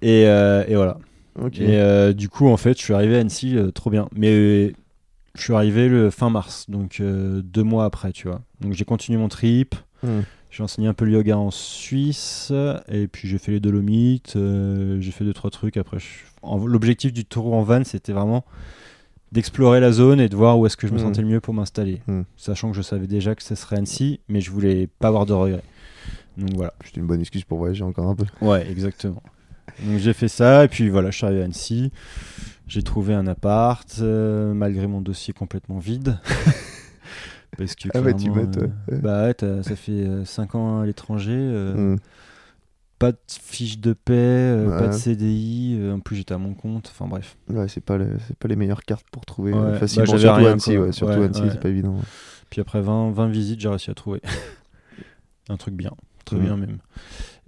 Et, et voilà. Ok. Et du coup, en fait, je suis arrivé à Annecy, trop bien. Mais je suis arrivé le fin mars, donc euh, deux mois après, tu vois. Donc j'ai continué mon trip. Hmm. J'ai enseigné un peu le yoga en Suisse, et puis j'ai fait les Dolomites, euh, j'ai fait deux trois trucs. Après, je- l'objectif du tour en van, c'était vraiment d'explorer la zone et de voir où est-ce que je me Mm. sentais le mieux pour m'installer. Mm. Sachant que je savais déjà que ce serait Annecy, mais je voulais pas avoir de regrets. Donc voilà. C'était une bonne excuse pour voyager encore un peu. Ouais, exactement. Donc j'ai fait ça, et puis voilà, je suis arrivé à Annecy. J'ai trouvé un appart, euh, malgré mon dossier complètement vide. *laughs* Parce que Ah ouais, tu euh. Bah ouais, ça fait 5 ans à l'étranger, euh, Hmm. pas de fiche de paix, euh, pas de. CDI, euh, en plus j'étais à mon compte, enfin bref. Ouais, c'est pas, le- pas les meilleures cartes pour trouver Ouais, euh, bah, facilement. j'avais surtout rien, Annecy, ouais, surtout Annecy, c'est pas évident. Puis après 20, 20 visites, j'ai réussi à trouver. *laughs* un truc bien, très Mhm. bien même.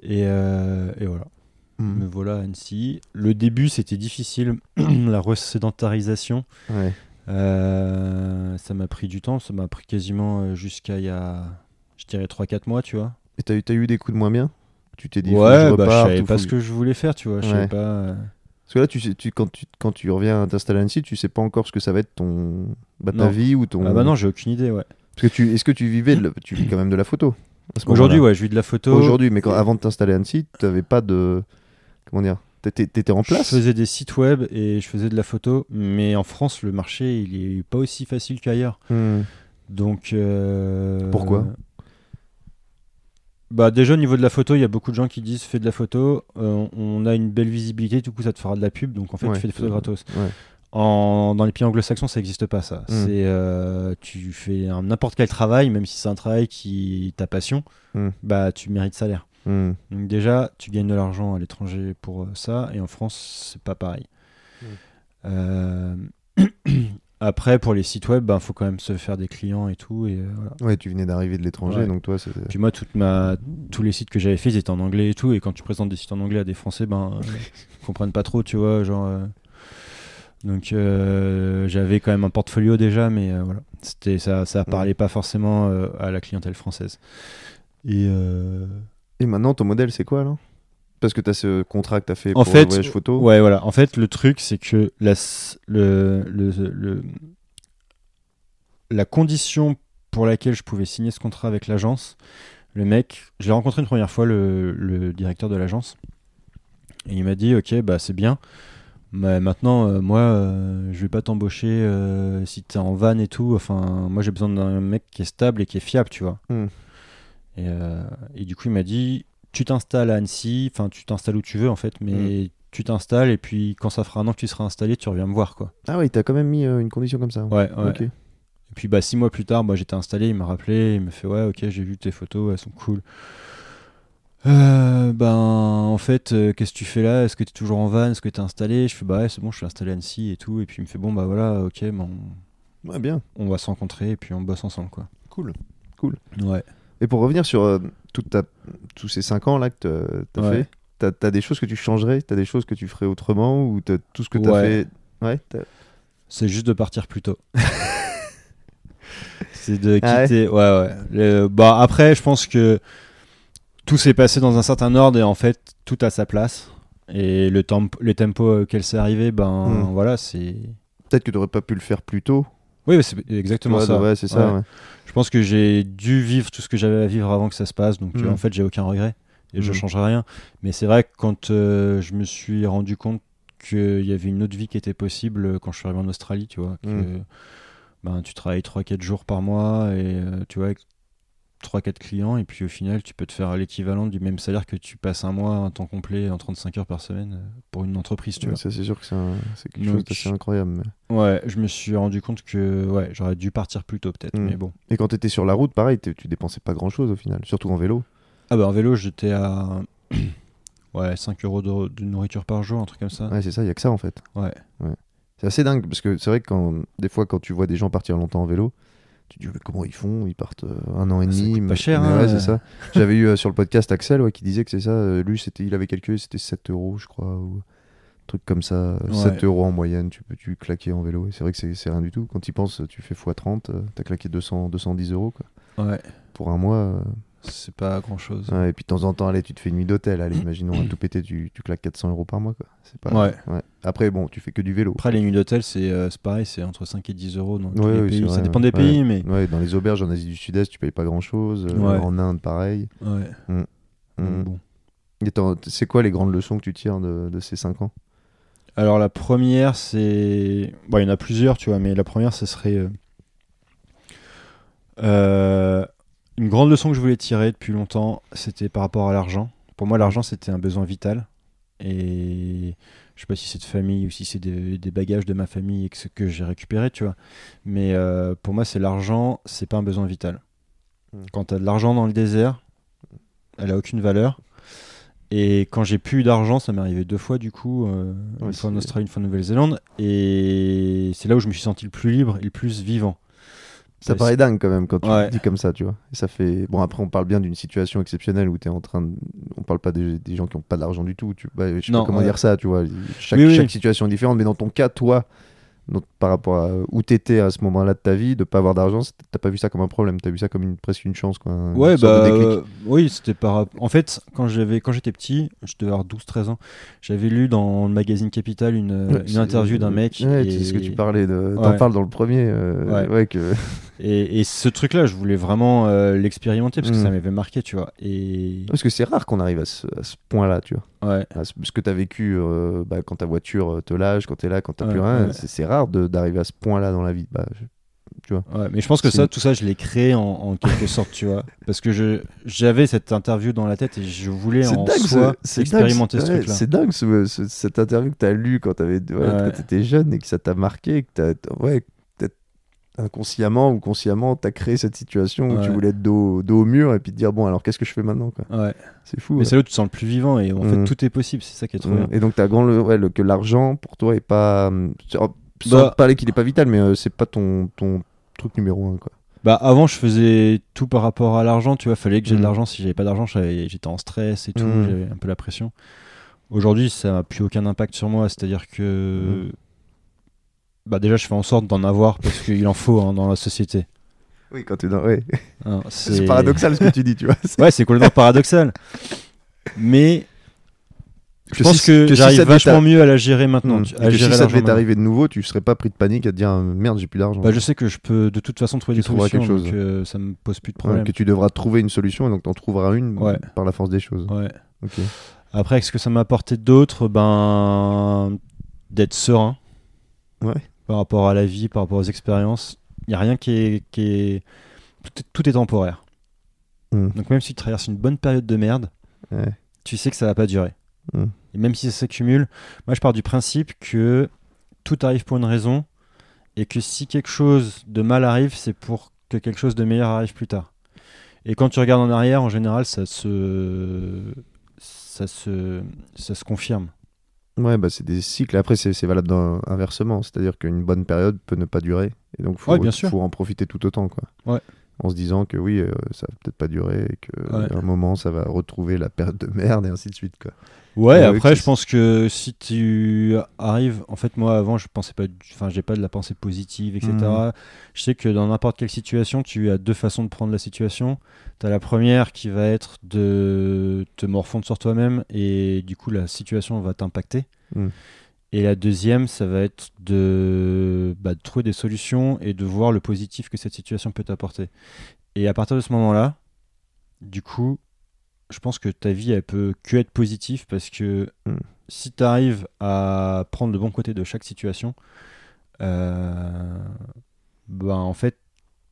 Et, euh, et voilà. Hmm. Me voilà à Annecy. Le début, c'était difficile, *clears throat* la resédentarisation. Ouais. Euh, ça m'a pris du temps, ça m'a pris quasiment euh, jusqu'à il y a, je dirais 3-4 mois, tu vois. Et t'as eu, eu des coups de moins bien? Tu t'es dit, ouais, je bah, je reparte, savais ou pas ce que- je voulais faire, tu vois. Je Ouais. savais pas. euh, Parce que là, tu sais, tu, quand, tu, quand tu reviens t'installer à Annecy, tu sais pas encore ce que ça va être ton, bah, ta Non. vie ou ton. Ah bah non, j'ai aucune idée, ouais. Parce que tu, est-ce que tu vivais, de la- tu vis quand même de la photo Aujourd'hui, ouais, je vis de la photo. Aujourd'hui, mais quand, avant de t'installer à Annecy, t'avais pas de, comment dire, t'étais, en place. Je faisais des sites web et je faisais de la photo, mais en France, le marché, il est pas aussi facile qu'ailleurs. Hmm. Donc. euh, Pourquoi Bah déjà au niveau de la photo, il y a beaucoup de gens qui disent fais de la photo, euh, on a une belle visibilité, du coup ça te fera de la pub, donc en fait Ouais, tu fais des photos gratos. ouais. En, dans les pays anglo-saxons, ça n'existe pas ça. Mm. C'est euh, tu fais n'importe quel travail, même si c'est un travail qui est ta passion, Mm. bah tu mérites salaire. Hmm. Donc déjà, tu gagnes de l'argent à l'étranger pour euh, ça, et en France, c'est pas pareil. Mm. Euh, *clears throat* Après, pour les sites web, il faut quand même se faire des clients et tout. Et, euh, voilà. Ouais, tu venais d'arriver de l'étranger, Ouais. donc toi, c'était. Puis moi, toute ma... tous les sites que j'avais faits, ils étaient en anglais et tout. Et quand tu présentes des sites en anglais à des Français, ben, euh, *laughs* ils comprennent pas trop, tu vois. Genre, euh, Donc j'avais quand même un portfolio déjà, mais voilà. C'était, ça, ça parlait pas forcément à la clientèle française. Et Et maintenant, ton modèle, c'est quoi, là Parce que t'as ce contrat que t'as fait En pour fait, le voyage photo. Ouais, voilà. En fait, le truc, c'est que la, s- le, le, le- la condition pour laquelle je pouvais signer ce contrat avec l'agence, le mec, je l'ai rencontré une première fois, le, le directeur de l'agence, et il m'a dit Ok, bah c'est bien. Mais maintenant, euh, moi, euh, je vais pas t'embaucher euh, si t'es en van et tout. Enfin, moi, j'ai besoin d'un mec qui est stable et qui est fiable, tu vois. Hmm. Et, euh, et du coup, il m'a dit tu t'installes à Annecy, enfin, tu t'installes où tu veux en fait, mais tu t'installes et puis quand ça fera un an que tu seras installé, tu reviens me voir quoi. Ah ouais, il t'a quand même mis euh, une condition comme ça. Ouais, ouais. Ok. Et puis bah six mois plus tard, moi j'étais installé, il m'a rappelé, il me fait ouais, ok, j'ai vu tes photos, elles sont cool. Euh, ben en fait, euh, qu'est-ce que tu fais là? Est-ce que tu es toujours en van? Est-ce que tu es installé? Je fais bah ouais, c'est bon, je suis installé à Annecy et tout. Et puis il me fait bon bah voilà, ok, ben, on, Ouais, bien. on va se rencontrer et puis on bosse ensemble quoi. Cool. Ouais. Et pour revenir sur euh, toute ta- tous ces 5 ans là que t'as Ouais. fait, t'as as des choses que tu changerais T'as des choses que tu ferais autrement Ou tout ce que t'as Ouais. fait Ouais, C'est juste de partir plus tôt. *laughs* c'est de Ah ouais quitter. ouais, ouais. Le- bah, après, je pense que tout s'est passé dans un certain ordre et en fait, tout a sa place. Et le, temp le tempo auquel c'est arrivé, ben Hmm. voilà, c'est. peut-être que t'aurais pas pu le faire plus tôt. Oui, c'est exactement Ouais, ça. Ouais, c'est ça. Ouais. Je pense que j'ai dû vivre tout ce que j'avais à vivre avant que ça se passe, donc Hmm. en fait, j'ai aucun regret et je Hmm. changerai rien. Mais c'est vrai que quand euh, je me suis rendu compte qu'il y avait une autre vie qui était possible euh, quand je suis arrivé en Australie, tu vois, que Hmm. ben, tu travailles 3-4 jours par mois et euh, tu vois, 3-4 clients et puis au final tu peux te faire l'équivalent du même salaire que tu passes un mois un temps complet en 35 heures par semaine euh, pour une entreprise tu Ouais, vois. ça, c'est sûr que c'est un- quelque Donc- chose d'assez incroyable. mais- Ouais, je me suis rendu compte que ouais, j'aurais dû partir plus tôt peut-être Mm. mais bon. Et quand tu étais sur la route, pareil, tu dépensais pas grand chose au final, surtout en vélo. Ah bah en vélo j'étais à *clears throat* ouais, 5 euros de, de nourriture par jour, un truc comme ça. Ouais, c'est ça, il y a que ça en fait. Ouais. C'est assez dingue parce que c'est vrai que quand, des fois, quand tu vois des gens partir longtemps en vélo, tu te dis mais comment ils font? Ils partent euh, un an et Ça demi. coûte pas cher, mais hein, ouais, euh. c'est ça. *laughs* J'avais eu euh, sur le podcast Axel ouais, qui disait que c'est ça. euh, lui, c'était, il avait calculé, c'était 7 euros, je crois, ou un truc comme ça. Ouais. 7 euros en moyenne, tu peux tu claquer en vélo. C'est vrai que c'est, rien du tout. Quand tu penses, tu fais x30, euh, t'as claqué 200, 210 euros quoi. Ouais, pour un mois. Euh, c'est pas grand chose. ouais, et puis de temps en temps, allez, tu te fais une nuit d'hôtel. Allez, imaginons à tout péter, tu, tu claques 400 euros par mois. Quoi. C'est pas, Ouais. Après, bon, tu fais que du vélo. Après, les nuits d'hôtel, c'est euh, c'est pareil, c'est entre 5 et 10 euros dans tous les pays. Ça dépend des pays, mais. Dans les auberges en Asie du Sud-Est, tu payes pas grand chose. Ouais. En Inde, pareil. Ouais. Mm. Donc, bon. C'est quoi les grandes leçons que tu tires de, de ces 5 ans? Alors, la première, c'est. Bon, il y en a plusieurs, tu vois, mais la première, ce serait. euh, euh, Une grande leçon que je voulais tirer depuis longtemps, c'était par rapport à l'argent. Pour moi, l'argent, c'était un besoin vital. Et je sais pas si c'est de famille ou si c'est des, des bagages de ma famille et que j'ai récupéré, tu vois. Mais euh, pour moi, c'est l'argent, c'est pas un besoin vital. Mm. Quand tu as de l'argent dans le désert, elle a aucune valeur. Et quand j'ai plus d'argent, ça m'est arrivé deux fois du coup, euh, Ouais, une fois en Australie, une fois en Nouvelle-Zélande. Et c'est là où je me suis senti le plus libre et le plus vivant. Ça paraît dingue quand même quand tu Ouais. le dis comme ça, tu vois. Et ça fait. Bon, après, on parle bien d'une situation exceptionnelle où tu es en train de. On parle pas des, des gens qui ont pas d'argent du tout. Tu... bah, je sais Non, pas comment ouais. dire ça, tu vois. Chaque, Oui, oui. chaque situation est différente, mais dans ton cas, toi, par rapport à où t'étais à ce moment-là de ta vie, de pas avoir d'argent, t'as pas vu ça comme un problème, t'as vu ça comme une, presque une chance, quoi. une Ouais, bah euh, oui, c'était par En fait, quand j'avais quand j'étais petit, je devais avoir 12-13 ans, j'avais lu dans le magazine Capital une, Ouais, une interview d'un mec. Ouais, et... c'est ce que tu parlais de. T'en Ouais. parles dans le premier. euh, Ouais. ouais, que. *laughs* Et, et ce truc-là, je voulais vraiment euh, l'expérimenter parce que ça m'avait marqué, tu vois. Et Parce que c'est rare qu'on arrive à ce, à ce point-là, tu vois. Ouais, à ce, que tu as vécu euh, bah, quand ta voiture euh, te lâche, quand tu es là, quand tu Ouais, plus rien, ouais. c'est rare d'arriver à ce point-là dans la vie. Bah, je- ouais, mais je pense que ça, tout ça, je l'ai créé en, en quelque sorte, tu vois. *laughs* Parce que j'avais cette interview dans la tête et je voulais en soi ce- c'est expérimenter dingue, ce truc-là. C'est dingue ce- ce- cette interview que tu as lue quand tu étais jeune et que ça t'a marqué, que ouais, inconsciemment ou consciemment, tu as créé cette situation où tu voulais être dos, dos au mur et puis te dire bon, alors qu'est-ce que je fais maintenant quoi? Ouais. C'est fou. Mais ouais. c'est là où tu te sens le plus vivant et en fait Mm. tout est possible, c'est ça qui est trop Mm. bien. Et donc, tu as grand le, ouais, le- que l'argent pour toi est pas. hum, Sans Bah- parler qu'il est pas vital, mais euh, c'est pas ton, ton truc numéro un quoi. Bah avant je faisais tout par rapport à l'argent, tu vois, fallait que j'ai de Mm. l'argent, si j'avais pas d'argent, j'étais en stress et tout, j'avais un peu la pression. Aujourd'hui, ça n'a plus aucun impact sur moi, c'est-à-dire que. Bah déjà je fais en sorte d'en avoir parce *laughs* qu'il en faut hein, dans la société. Oui, quand tu es dans. Ouais. Hein, C'est paradoxal ce que tu dis, tu vois. *laughs* Ouais, c'est complètement paradoxal. Mais je pense si- que, que j'arrive vachement mieux à la gérer maintenant. Mm. à que si ça devait t'arriver de nouveau, tu serais pas pris de panique à te dire euh, merde, j'ai plus d'argent. Bah, je sais que je peux de toute façon trouver Tu des solutions, quelque chose. donc euh, ça me pose plus de Ouais, problème. que tu devras trouver une solution et donc t'en trouveras une Ouais. par la force des choses. Ouais. Après, est-ce que ça m'a apporté d'autres? Ben, d'être serein. Ouais. Par rapport à la vie, par rapport aux expériences. Il n'y a rien qui est. Qui est... Tout, est, tout est temporaire. Mm. Donc, même si tu traverses une bonne période de merde, Ouais. tu sais que ça va pas durer. Mm. Et même si ça s'accumule, moi je pars du principe que tout arrive pour une raison et que si quelque chose de mal arrive, c'est pour que quelque chose de meilleur arrive plus tard. Et quand tu regardes en arrière, en général, ça se, ça se, ça se confirme. Ouais, bah c'est des cycles. Après, c'est c'est valable dans- inversement. C'est-à-dire qu'une bonne période peut ne pas durer. Et donc, faut, Ouais, bien sûr. faut en profiter tout autant. Quoi. Ouais. En se disant que oui, euh, ça va peut-être pas durer et qu'à Ouais. un moment, ça va retrouver la période de merde et ainsi de suite. Quoi. Ouais, après, je pense que si tu arrives, en fait, moi avant, je pensais pas, enfin, j'ai pas de la pensée positive, etc. Mhm. Je sais que dans n'importe quelle situation, tu as deux façons de prendre la situation. Tu as la première qui va être de te morfondre sur toi-même et du coup, la situation va t'impacter. Mhm. Et la deuxième, ça va être de, bah, de trouver des solutions et de voir le positif que cette situation peut t'apporter. Et à partir de ce moment-là, du coup, je pense que ta vie, elle peut que être positive parce que Mm. si tu arrives à prendre le bon côté de chaque situation, euh, ben en fait,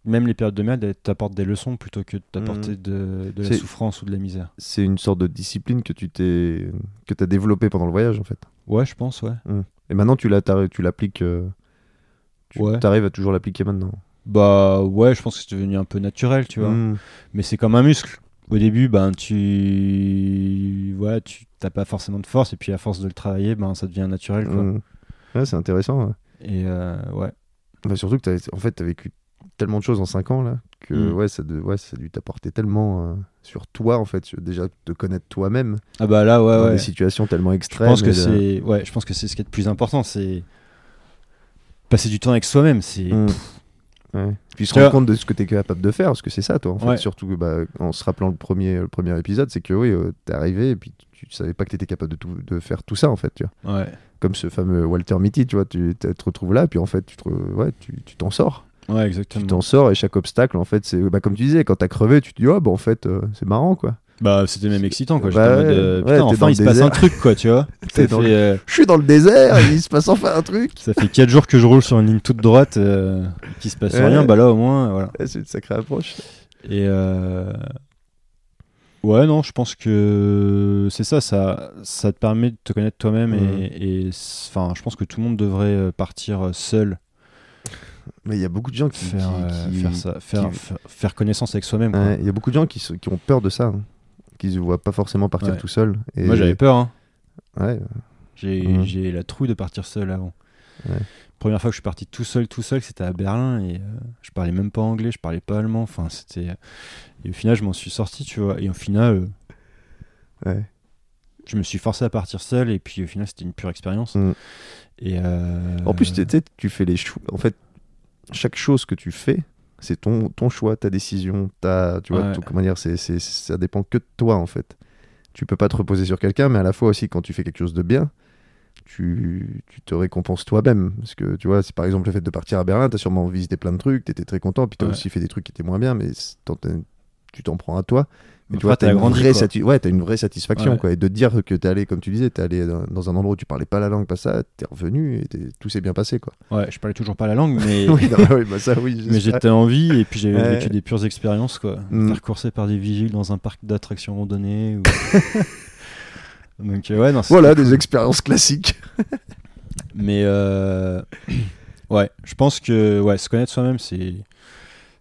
même les périodes de merde, elles t'apportent des leçons plutôt que de t'apporter de, de la souffrance ou de la misère. C'est une sorte de discipline que tu t'es que t'as développée pendant le voyage en fait. Ouais, je pense, ouais. Et maintenant tu l'as t'arri- tu l'appliques. euh, Tu Ouais. arrives à toujours l'appliquer maintenant. Bah ouais, je pense que c'est devenu un peu naturel, tu vois. Mm. Mais c'est comme un muscle. Au début, ben tu voilà, tu t'as pas forcément de force et puis à force de le travailler, ben ça devient naturel quoi. Mm. Ouais, c'est intéressant. ouais. Et euh, ouais. Bah, surtout que t'as, en fait, tu as vécu tellement de choses en 5 ans là que Mm. ouais, ça, de, ouais, ça a dû t'apporter tellement euh, sur toi en fait, sur- déjà te connaître toi-même Ah bah là ouais dans ouais. des situations tellement Je extrêmes. pense que et de- c'est ouais, je pense que c'est ce qui est le plus important, c'est passer du temps avec soi-même, c'est Mm. Ouais. Puis se Tu rendre compte de ce que tu es capable de faire, parce que c'est ça, toi, en fait. Ouais. Surtout bah, en se rappelant le premier, le premier épisode, c'est que oui, euh, t'es arrivé et puis tu, tu savais pas que tu étais capable de, tout, de faire tout ça, en fait. Tu vois. ouais. Comme ce fameux Walter Mitty, tu vois, tu te retrouves là, puis en fait, tu te, re- ouais, tu tu t'en sors. Ouais, Tu t'en sors et chaque obstacle, en fait, c'est bah, comme tu disais, quand t'as crevé, tu te dis, oh, bah, en fait, euh, c'est marrant, quoi. Bah, c'était même excitant quoi. Bah J'étais en mode, ouais, euh, putain, enfin il se passe un truc quoi, tu vois. *laughs* Euh, Je suis dans le désert, il se passe enfin un truc. ça fait 4 jours que je roule sur une ligne toute droite euh, qui se passe Ouais. rien, bah là au moins voilà. Ouais, c'est une sacrée approche. Et euh, ouais, non, je pense que c'est ça, ça, ça te permet de te connaître toi-même Mhm. et, c- enfin, je pense que tout le monde devrait euh, partir euh, seul, Mais il y a beaucoup de gens qui. faire, qui- euh, qui- faire ça, faire, qui- faire, connaissance avec soi-même. Ouais, Il y a beaucoup de gens qui ont peur de ça, hein, qui se voient pas forcément partir Ouais. tout seul. Et... Moi j'avais peur, hein. Ouais, j'ai Mhm. j'ai la trouille de partir seul avant. Ouais. Première fois que je suis parti tout seul, tout seul, c'était à Berlin et euh, je parlais même pas anglais, je parlais pas allemand. Enfin, c'était. Et au final, je m'en suis sorti, tu vois. Et au final, euh, ouais. je me suis forcé à partir seul et puis au final, c'était une pure expérience. Mhm. Et euh, En plus, tu fais les choix. En fait, chaque chose que tu fais, c'est ton, ton choix, ta décision, ta, tu vois, Ouais. tout- comment dire, c'est, c'est- ça dépend que de toi en fait. Tu peux pas te reposer sur quelqu'un, mais à la fois aussi quand tu fais quelque chose de bien, tu, tu te récompenses toi-même. Parce que tu vois, c'est par exemple le fait de partir à Berlin, tu as sûrement visité plein de trucs, tu étais très content, puis tu as Ouais. aussi fait des trucs qui étaient moins bien, mais tu t'en prends à toi. Enfin, tu vois, t'as une, grandi, vraie quoi. sati- ouais, t'as une vraie satisfaction. Ouais. Quoi. Et de te dire que t'es allé, comme tu disais, t'es allé dans, un endroit où tu parlais pas la langue, pas ça, t'es revenu et tout s'est bien passé. Quoi. Ouais, je parlais toujours pas la langue, mais, *laughs* oui, non, oui, bah ça, oui. mais j'étais en vie et puis j'avais Ouais. vécu des pures expériences, quoi. Mm. Faire courser par des vigiles dans un parc d'attractions randonnées. Ou... *laughs* Donc, euh, ouais, non, Voilà, cool. des expériences classiques. Mais euh, *clears throat* ouais, je pense que ouais, se connaître soi-même, c'est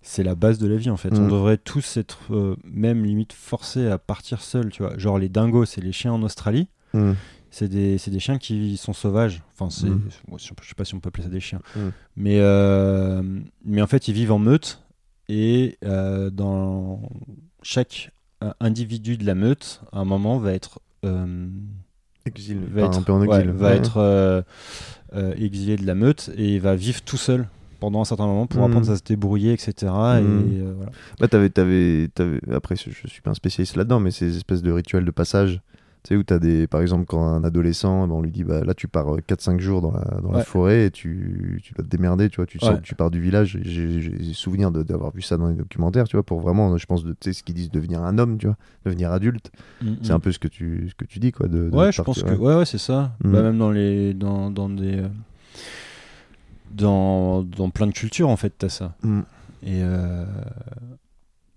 c'est la base de la vie en fait. On Mm. devrait tous être euh, même limite forcés à partir seuls, tu vois. Genre les dingos, c'est les chiens en Australie. Mm. C'est des, c'est des chiens qui sont sauvages. Enfin, c'est, Mm. je sais pas si on peut appeler ça des chiens. Mais, euh, mais en fait, ils vivent en meute. Et euh, dans chaque individu de la meute, à un moment, va être, Exil, va enfin, être, un peu en ouais, exil. va Ouais. être exilé de la meute et va vivre tout seul pendant un certain moment pour Mm. apprendre à se débrouiller, etc. Et Mm. euh, voilà. Bah, t'avais, t'avais, t'avais- Après, je je suis pas un spécialiste là-dedans, mais ces espèces de rituels de passage. Tu sais, où t'as des. Par exemple, quand un adolescent, ben, on lui dit, bah, là, tu pars euh, 4-5 jours dans, la, dans la forêt et tu, tu dois te démerder, tu vois. Tu, sors- tu pars du village. J'ai, souvenir de- d'avoir vu ça dans les documentaires, tu vois, pour vraiment, je pense, de, tu sais, ce qu'ils disent, devenir un homme, tu vois, devenir adulte. C'est un peu ce que tu, ce que tu dis, quoi. De, de Ouais, je pense que ouais, ouais, c'est ça. Mm. Bah, même dans les dans, dans des euh, dans, dans plein de cultures en fait, t'as ça. Mm. Et euh,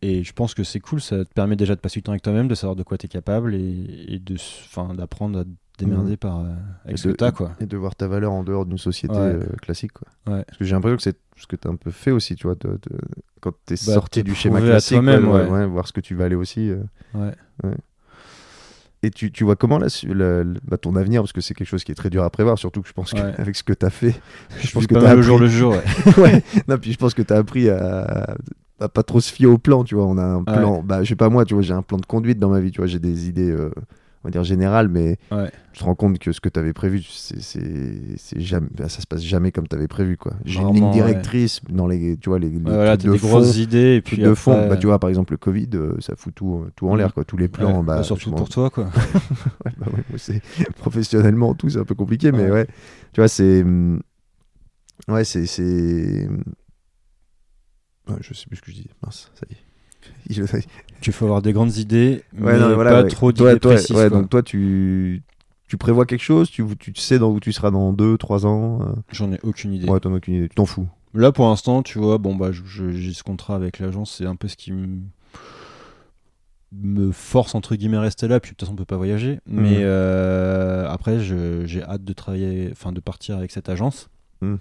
et je pense que c'est cool, ça te permet déjà de passer du temps avec toi-même, de savoir de quoi t'es capable et, et de d'apprendre à te démerder Mm. par euh, Et avec ce de- que t'as quoi. Et de voir ta valeur en dehors d'une société Ouais. euh, classique, quoi. Ouais. Parce que j'ai l'impression que c'est ce que tu as un peu fait aussi, tu vois, de, de- quand tu es Bah, sorti du schéma classique, ouais, voir ce que tu aller aussi. Ouais. Et tu, tu vois comment là, su- le- le- bah, ton avenir, parce que c'est quelque chose qui est très dur à prévoir, surtout que je pense Ouais. *laughs* qu'avec ce que tu as fait, Je pense pense que mal le appris- jour le jour. Ouais. *laughs* ouais, non, puis je pense que tu as appris à, à pas trop se fier au plan, tu vois. On a un plan, bah, je sais pas moi, tu vois, j'ai un plan de conduite dans ma vie, tu vois, j'ai des idées, euh, on va dire générales, mais Ouais. tu te rends compte que ce que tu avais prévu, c'est, c'est, jamais, bah, ça se passe jamais comme tu avais prévu, quoi. J'ai une ligne ouais. directrice dans les, tu vois, les, voilà, de des fond, grosses idées et puis de fond. Bah, tu vois, par exemple, le Covid, euh, ça fout tout, tout en Mm. l'air, quoi. Tous les plans, ouais, bah, surtout pour toi quoi. *laughs* Bah c'est *laughs* professionnellement tout, c'est un peu compliqué, mais Ouais. tu vois, c'est. hum, Ouais, c'est. c'est... Ouais, je sais plus ce que je dis, mince, ça y est. *laughs* Tu faut avoir des grandes idées, Ouais, mais non, voilà, pas ouais. trop d'idées précises. ouais, donc toi, tu. Tu prévois quelque chose tu, tu sais dans où tu seras dans 2, 3 ans euh, J'en ai aucune idée. Ouais, t'en as aucune idée, tu t'en fous. Là, pour l'instant, tu vois, bon, bah, j'ai ce contrat avec l'agence, c'est un peu ce qui me me force entre guillemets à rester là puis de toute façon on peut pas voyager mais Mhm. euh, après j'ai hâte de travailler enfin de partir avec cette agence Mhm.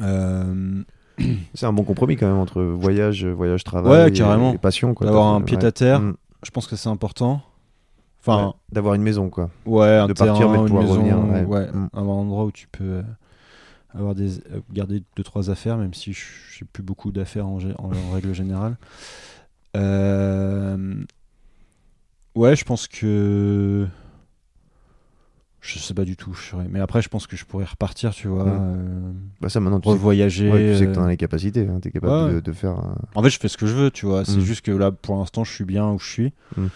Euh, *clears throat* C'est un bon compromis quand même entre voyage, voyage, travail Ouais, et- carrément. et passion. D'avoir un pied ouais. à terre. Mm. je pense que c'est important enfin Ouais, D'avoir une maison, quoi. ouais, un de partir, mais de pouvoir maison, revenir, ouais. ouais, Mm. avoir un endroit où tu peux euh, avoir des euh, garder deux trois affaires même si je j'ai plus beaucoup d'affaires en, gé- en- en règle générale Euh, ouais je pense que je sais pas du tout je serais- mais après je pense que je pourrais repartir tu vois Mm. euh, Bah, ça, maintenant, tu sais, revoyager ouais, tu sais que t'en euh, as les capacités. hein, T'es capable ouais. de, de faire. un- En fait, je fais ce que je veux, tu vois. C'est Mm. juste que là, pour l'instant, je suis bien où je suis. Mm.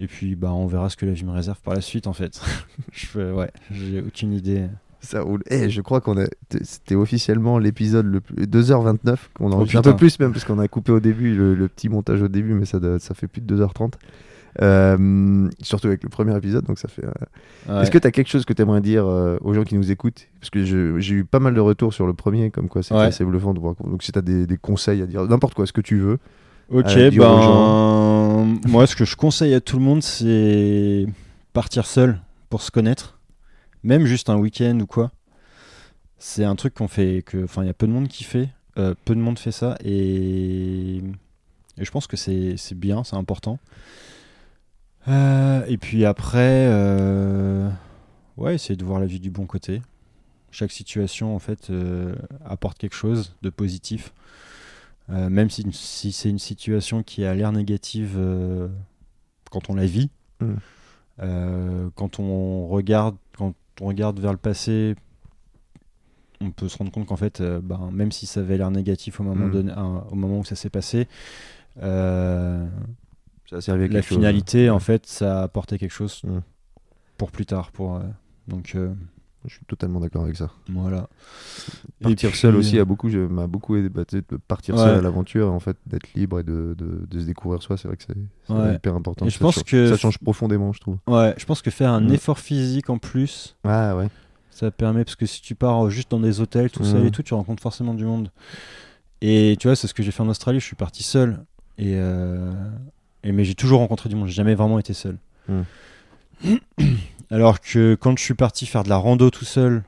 Et puis, bah, on verra ce que la vie me réserve par la suite, en fait. *laughs* je fais, ouais, j'ai aucune idée. Ça roule. Eh, je crois qu'on a. C'était officiellement l'épisode le plus. 2h29. On enregistre un putain. peu plus même, parce qu'on a coupé au début le, le petit montage au début, mais ça, ça fait plus de 2h30. Euh, surtout avec le premier épisode, donc ça fait. euh, Ouais. Est-ce que tu as quelque chose que tu aimerais dire euh, aux gens qui nous écoutent? Parce que j'ai eu pas mal de retours sur le premier, comme quoi Ouais. assez bluffant de voir. Donc si tu as des, des conseils à dire, n'importe quoi, ce que tu veux. Ok, ben, moi, ce que je conseille à tout le monde, c'est partir seul pour se connaître. Même juste un week-end ou quoi. C'est un truc qu'on fait, que, enfin, il y a peu de monde qui fait. Peu de monde fait ça. Et, et je pense que c'est c'est bien, c'est important. Euh, et puis après, euh, ouais, essayer de voir la vie du bon côté. Chaque situation, en fait, euh, apporte quelque chose de positif. Euh, même si, si c'est une situation qui a l'air négative quand on la vit, Mm. euh, quand on regarde, quand on regarde vers le passé, on peut se rendre compte qu'en fait, ben, même si ça avait l'air négatif au moment, Mm. donné- au moment où ça s'est passé, Ça a servi à la chose. finalité, en fait, ça a apporté quelque chose Mm. pour plus tard. Pour, euh, donc euh, Je suis totalement d'accord avec ça. voilà. Partir Et puis, seul aussi a beaucoup, m'a beaucoup aidé. bah, tu sais, de partir Ouais. seul à l'aventure, en fait, d'être libre et de, de, de se découvrir soi, c'est vrai que c'est Ouais. hyper important. Et je Ça pense change- que- ça change profondément, je trouve. Ouais, je pense que faire un Mm. effort physique en plus, Ah ouais. Ça permet, parce que si tu pars juste dans des hôtels tout seul et tout, tu rencontres forcément du monde. Et tu vois, c'est ce que j'ai fait en Australie, je suis parti seul. Et, euh, et mais j'ai toujours rencontré du monde, j'ai jamais vraiment été seul. Mhm. Alors que quand je suis parti faire de la rando tout seul,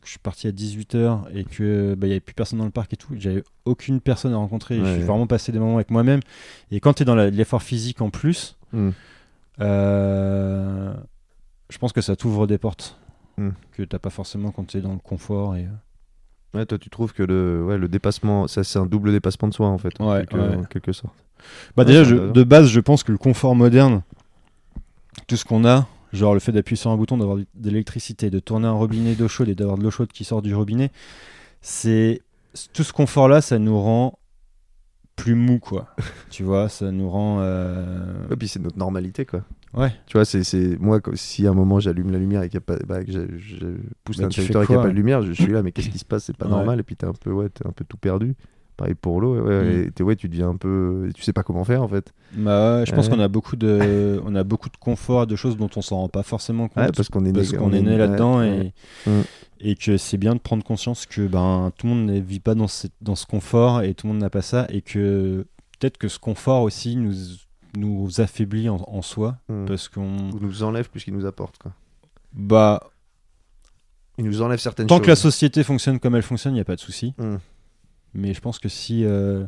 que je suis parti à 18h et que bah, y avait plus personne dans le parc et tout, j'avais aucune personne à rencontrer. Je Ouais. suis vraiment passé des moments avec moi-même. Et quand tu es dans l'effort physique en plus, Mm. euh, je pense que ça t'ouvre des portes Mm. que t'as pas forcément quand tu es dans le confort. Et... Ouais, toi, tu trouves que le, ouais, le dépassement, ça, c'est un double dépassement de soi, en fait, en, Ouais, quelque, ouais. en quelque sorte. Bah déjà, je- de base, je pense que le confort moderne, tout ce qu'on a, genre le fait d'appuyer sur un bouton, d'avoir de l'électricité, de tourner un robinet d'eau chaude et d'avoir de l'eau chaude qui sort du robinet, c'est tout ce confort-là, ça nous rend plus mou, quoi. *laughs* tu vois, ça nous rend. euh, Et puis c'est notre normalité, quoi. Ouais. Tu vois, c'est, moi, si à un moment j'allume la lumière et qu'il y a pas, bah, que je, je pousse Bah, l'interrupteur et qu'il n'y a pas de lumière, je, je suis là, mais qu'est-ce qui se passe? C'est pas Ouais. normal. Et puis t'es un peu, ouais, t'es un peu tout perdu. Pareil pour l'eau, ouais, Mm. ouais, tu deviens un peu, tu sais pas comment faire en fait. Bah je pense qu'on a beaucoup de, on a beaucoup de confort, de choses dont on s'en rend pas forcément compte. Parce qu'on est né, qu'on est là-dedans et, Mm. et que c'est bien de prendre conscience que ben tout le monde ne vit pas dans, dans ce confort et tout le monde n'a pas ça et que peut-être que ce confort aussi nous, nous affaiblit en, en soi Mm. parce qu'on nous enlève plus qu'il nous apporte. Quoi. bah Il nous enlève certaines tant choses. que la société fonctionne comme elle fonctionne, il n'y a pas de souci. Mm. Mais je pense que si, euh,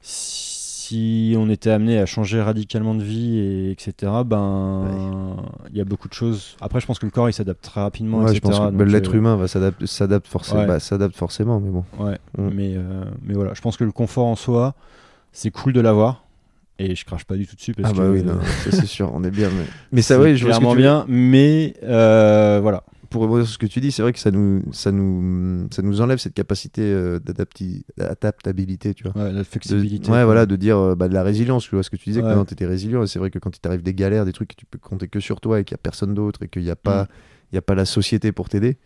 si on était amené à changer radicalement de vie, et etc., ben il y a beaucoup de choses. Après, je pense que le corps il s'adapte très rapidement, Ouais, je etc. pense que donc, bah, l'être euh, humain va s'adapte forcément, Ouais. bah, s'adapte forcément, mais bon. Ouais, Mm. mais, euh, mais voilà, je pense que le confort en soi, c'est cool de l'avoir. Et je crache pas du tout dessus parce Ah que bah oui, non, *laughs* ça, c'est sûr, on est bien. Mais, mais ça, ouais, je vois que clairement veux- bien. Mais euh, voilà, Pour rebondir sur ce que tu dis, c'est vrai que ça nous, ça nous, ça nous enlève cette capacité euh, d'adaptabilité, tu vois. ouais, la De- flexibilité. ouais, quoi. voilà, de dire euh, bah, de la résilience, tu vois ce que tu disais, Ouais. que tu étais résilient, et c'est vrai que quand il t'arrive des galères, des trucs que tu peux compter que sur toi et qu'il n'y a personne d'autre et qu'il n'y a, pas, Mm. il y a pas la société pour t'aider,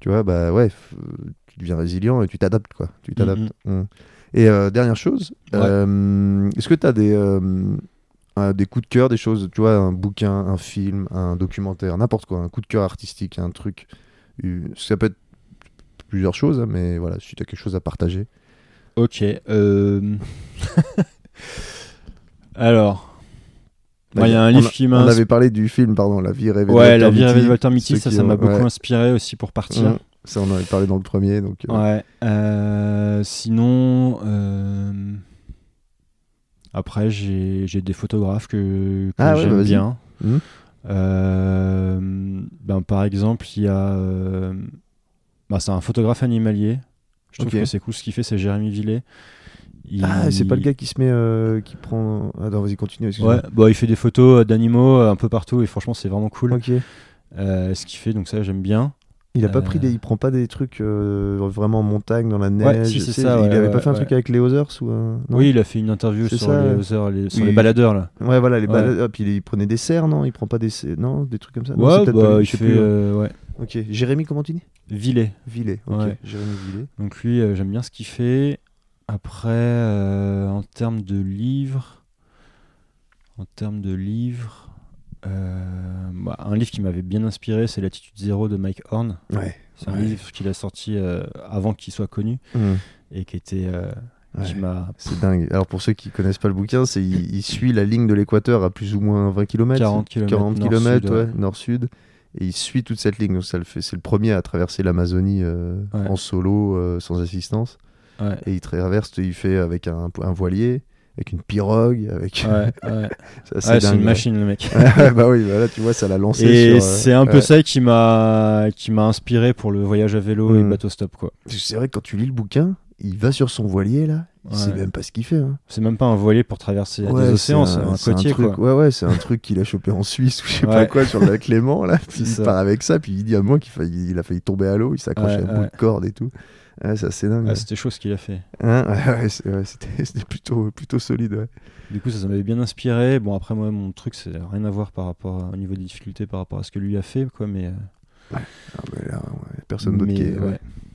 tu vois, bah ouais, tu deviens résilient et tu t'adaptes, quoi. Tu t'adaptes. Mm. Et euh, dernière chose, Ouais. euh, est-ce que tu as des, euh, des coups de cœur, des choses, tu vois, un bouquin, un film, un documentaire, n'importe quoi, un coup de cœur artistique, un truc, ça peut être plusieurs choses, hein, mais voilà, si tu as quelque chose à partager. Ok. euh, *laughs* Alors. Moi, il y a un livre qui m'a. On avait parlé du film, pardon, La vie rêvée de Ouais, Walter La vie rêvée de Mitty. Walter Mitty, ça, qui ça m'a beaucoup ouais. inspiré aussi pour partir. Mmh. Ça, on en avait parlé dans le premier. Donc, euh, Ouais. euh, sinon, euh, après, j'ai des photographes que, que Ah ouais, j'aime bah bien. Euh, ben, par exemple, il y a. bah, c'est un photographe animalier. Je trouve que c'est cool ce qu'il fait, c'est Jérémy Villet. Il- Ah, c'est pas le gars qui se met. euh, qui prend. Attends, vas-y, continue. Ouais, bah, il fait des photos d'animaux un peu partout et franchement, c'est vraiment cool Ok. euh, ce qu'il fait, donc ça, j'aime bien. Il a pas Euh, pris des, il prend pas des trucs euh, vraiment en montagne dans la neige. si, c'est tu sais, ça, Il ouais, avait ouais, pas fait un truc avec les Others ou non Oui, il a fait une interview sur, ça, les. Others, les- sur Oui. les baladeurs là. Ouais, voilà, les balades. Ah, puis il prenait des cerfs, non? Il prend pas des cerfs, non Des trucs comme ça? Ouais, bah, il fait. plus, hein. euh, ouais. Ok. Jérémy, comment tu dis? Villet. Villet. Ok. Jérémy Villet. Donc lui, euh, j'aime bien ce qu'il fait. Après, euh, en termes de livres, en termes de livres, euh, bah, un livre qui m'avait bien inspiré, c'est L'attitude zéro de Mike Horn. Ouais. C'est un Ouais. livre qu'il a sorti euh, avant qu'il soit connu Mmh. et qui était, euh, Ouais. m'a C'est dingue. Alors pour ceux qui connaissent pas le bouquin, c'est il, il suit la ligne de l'équateur à plus ou moins 20 km. 40 kilomètres 40 nord-sud, kilomètres, ouais, ouais. nord-sud. Et il suit toute cette ligne. Donc ça le fait. C'est le premier à traverser l'Amazonie en solo, sans assistance. Et il traverse, il fait avec un, un voilier, avec une pirogue, avec. ouais, ouais. *laughs* c'est Ouais, une machine le mec. *laughs* Bah oui, voilà, tu vois, ça l'a lancé. Et euh, c'est un peu ça qui m'a qui m'a inspiré pour le voyage à vélo et Mm. bateau stop quoi. C'est vrai que quand tu lis le bouquin, il va sur son voilier là, il sait même pas ce qu'il fait. hein. C'est même pas un voilier pour traverser des océans, c'est un, côtier truc, quoi. Ouais, ouais, c'est un truc qu'il a chopé en Suisse ou je sais pas quoi sur le lac Léman là. *laughs* Puis il ça. part avec ça, puis il dit à moi qu'il il a failli tomber à l'eau, il s'accroche à un bout de corde et tout. Ouais, c'est assez dingue. Ah, ouais. c'était chaud ce qu'il a fait. Hein *laughs* Ouais, *laughs* c'était plutôt, plutôt solide. Du coup, ça, ça m'avait bien inspiré. Bon, après, moi, mon truc, c'est rien à voir par rapport à- au niveau des difficultés par rapport à ce que lui a fait, quoi. Mais, euh, Ah, là, ouais, personne d'autre qui est.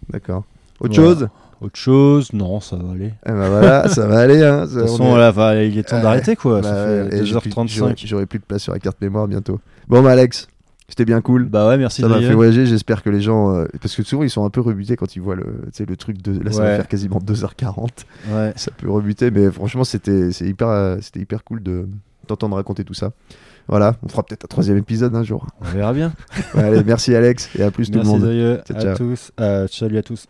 D'accord. Autre Voilà. chose? Autre chose, non, ça va aller. Eh ben voilà, ça va aller. Hein, De toute façon, va- il est temps d'arrêter, quoi. Bah ça fait et j'ai plus- j'aurai- 2h35. J'aurai plus de place sur la carte mémoire bientôt. Bon, bah Alex, c'était bien cool. Bah ouais, merci ça m'a fait voyager. J'espère que les gens. euh, parce que souvent, ils sont un peu rebutés quand ils voient le, le truc de. Là, ça va faire quasiment 2h40. Ouais. Ça peut rebuter, mais franchement, c'était hyper, euh, c'était hyper cool de t'entendre raconter tout ça. Voilà, on fera peut-être un troisième épisode un jour. On verra bien. *laughs* Ouais, allez, merci Alex et à plus tout le merci monde. Ciao, À ciao. tous. Euh, salut à tous.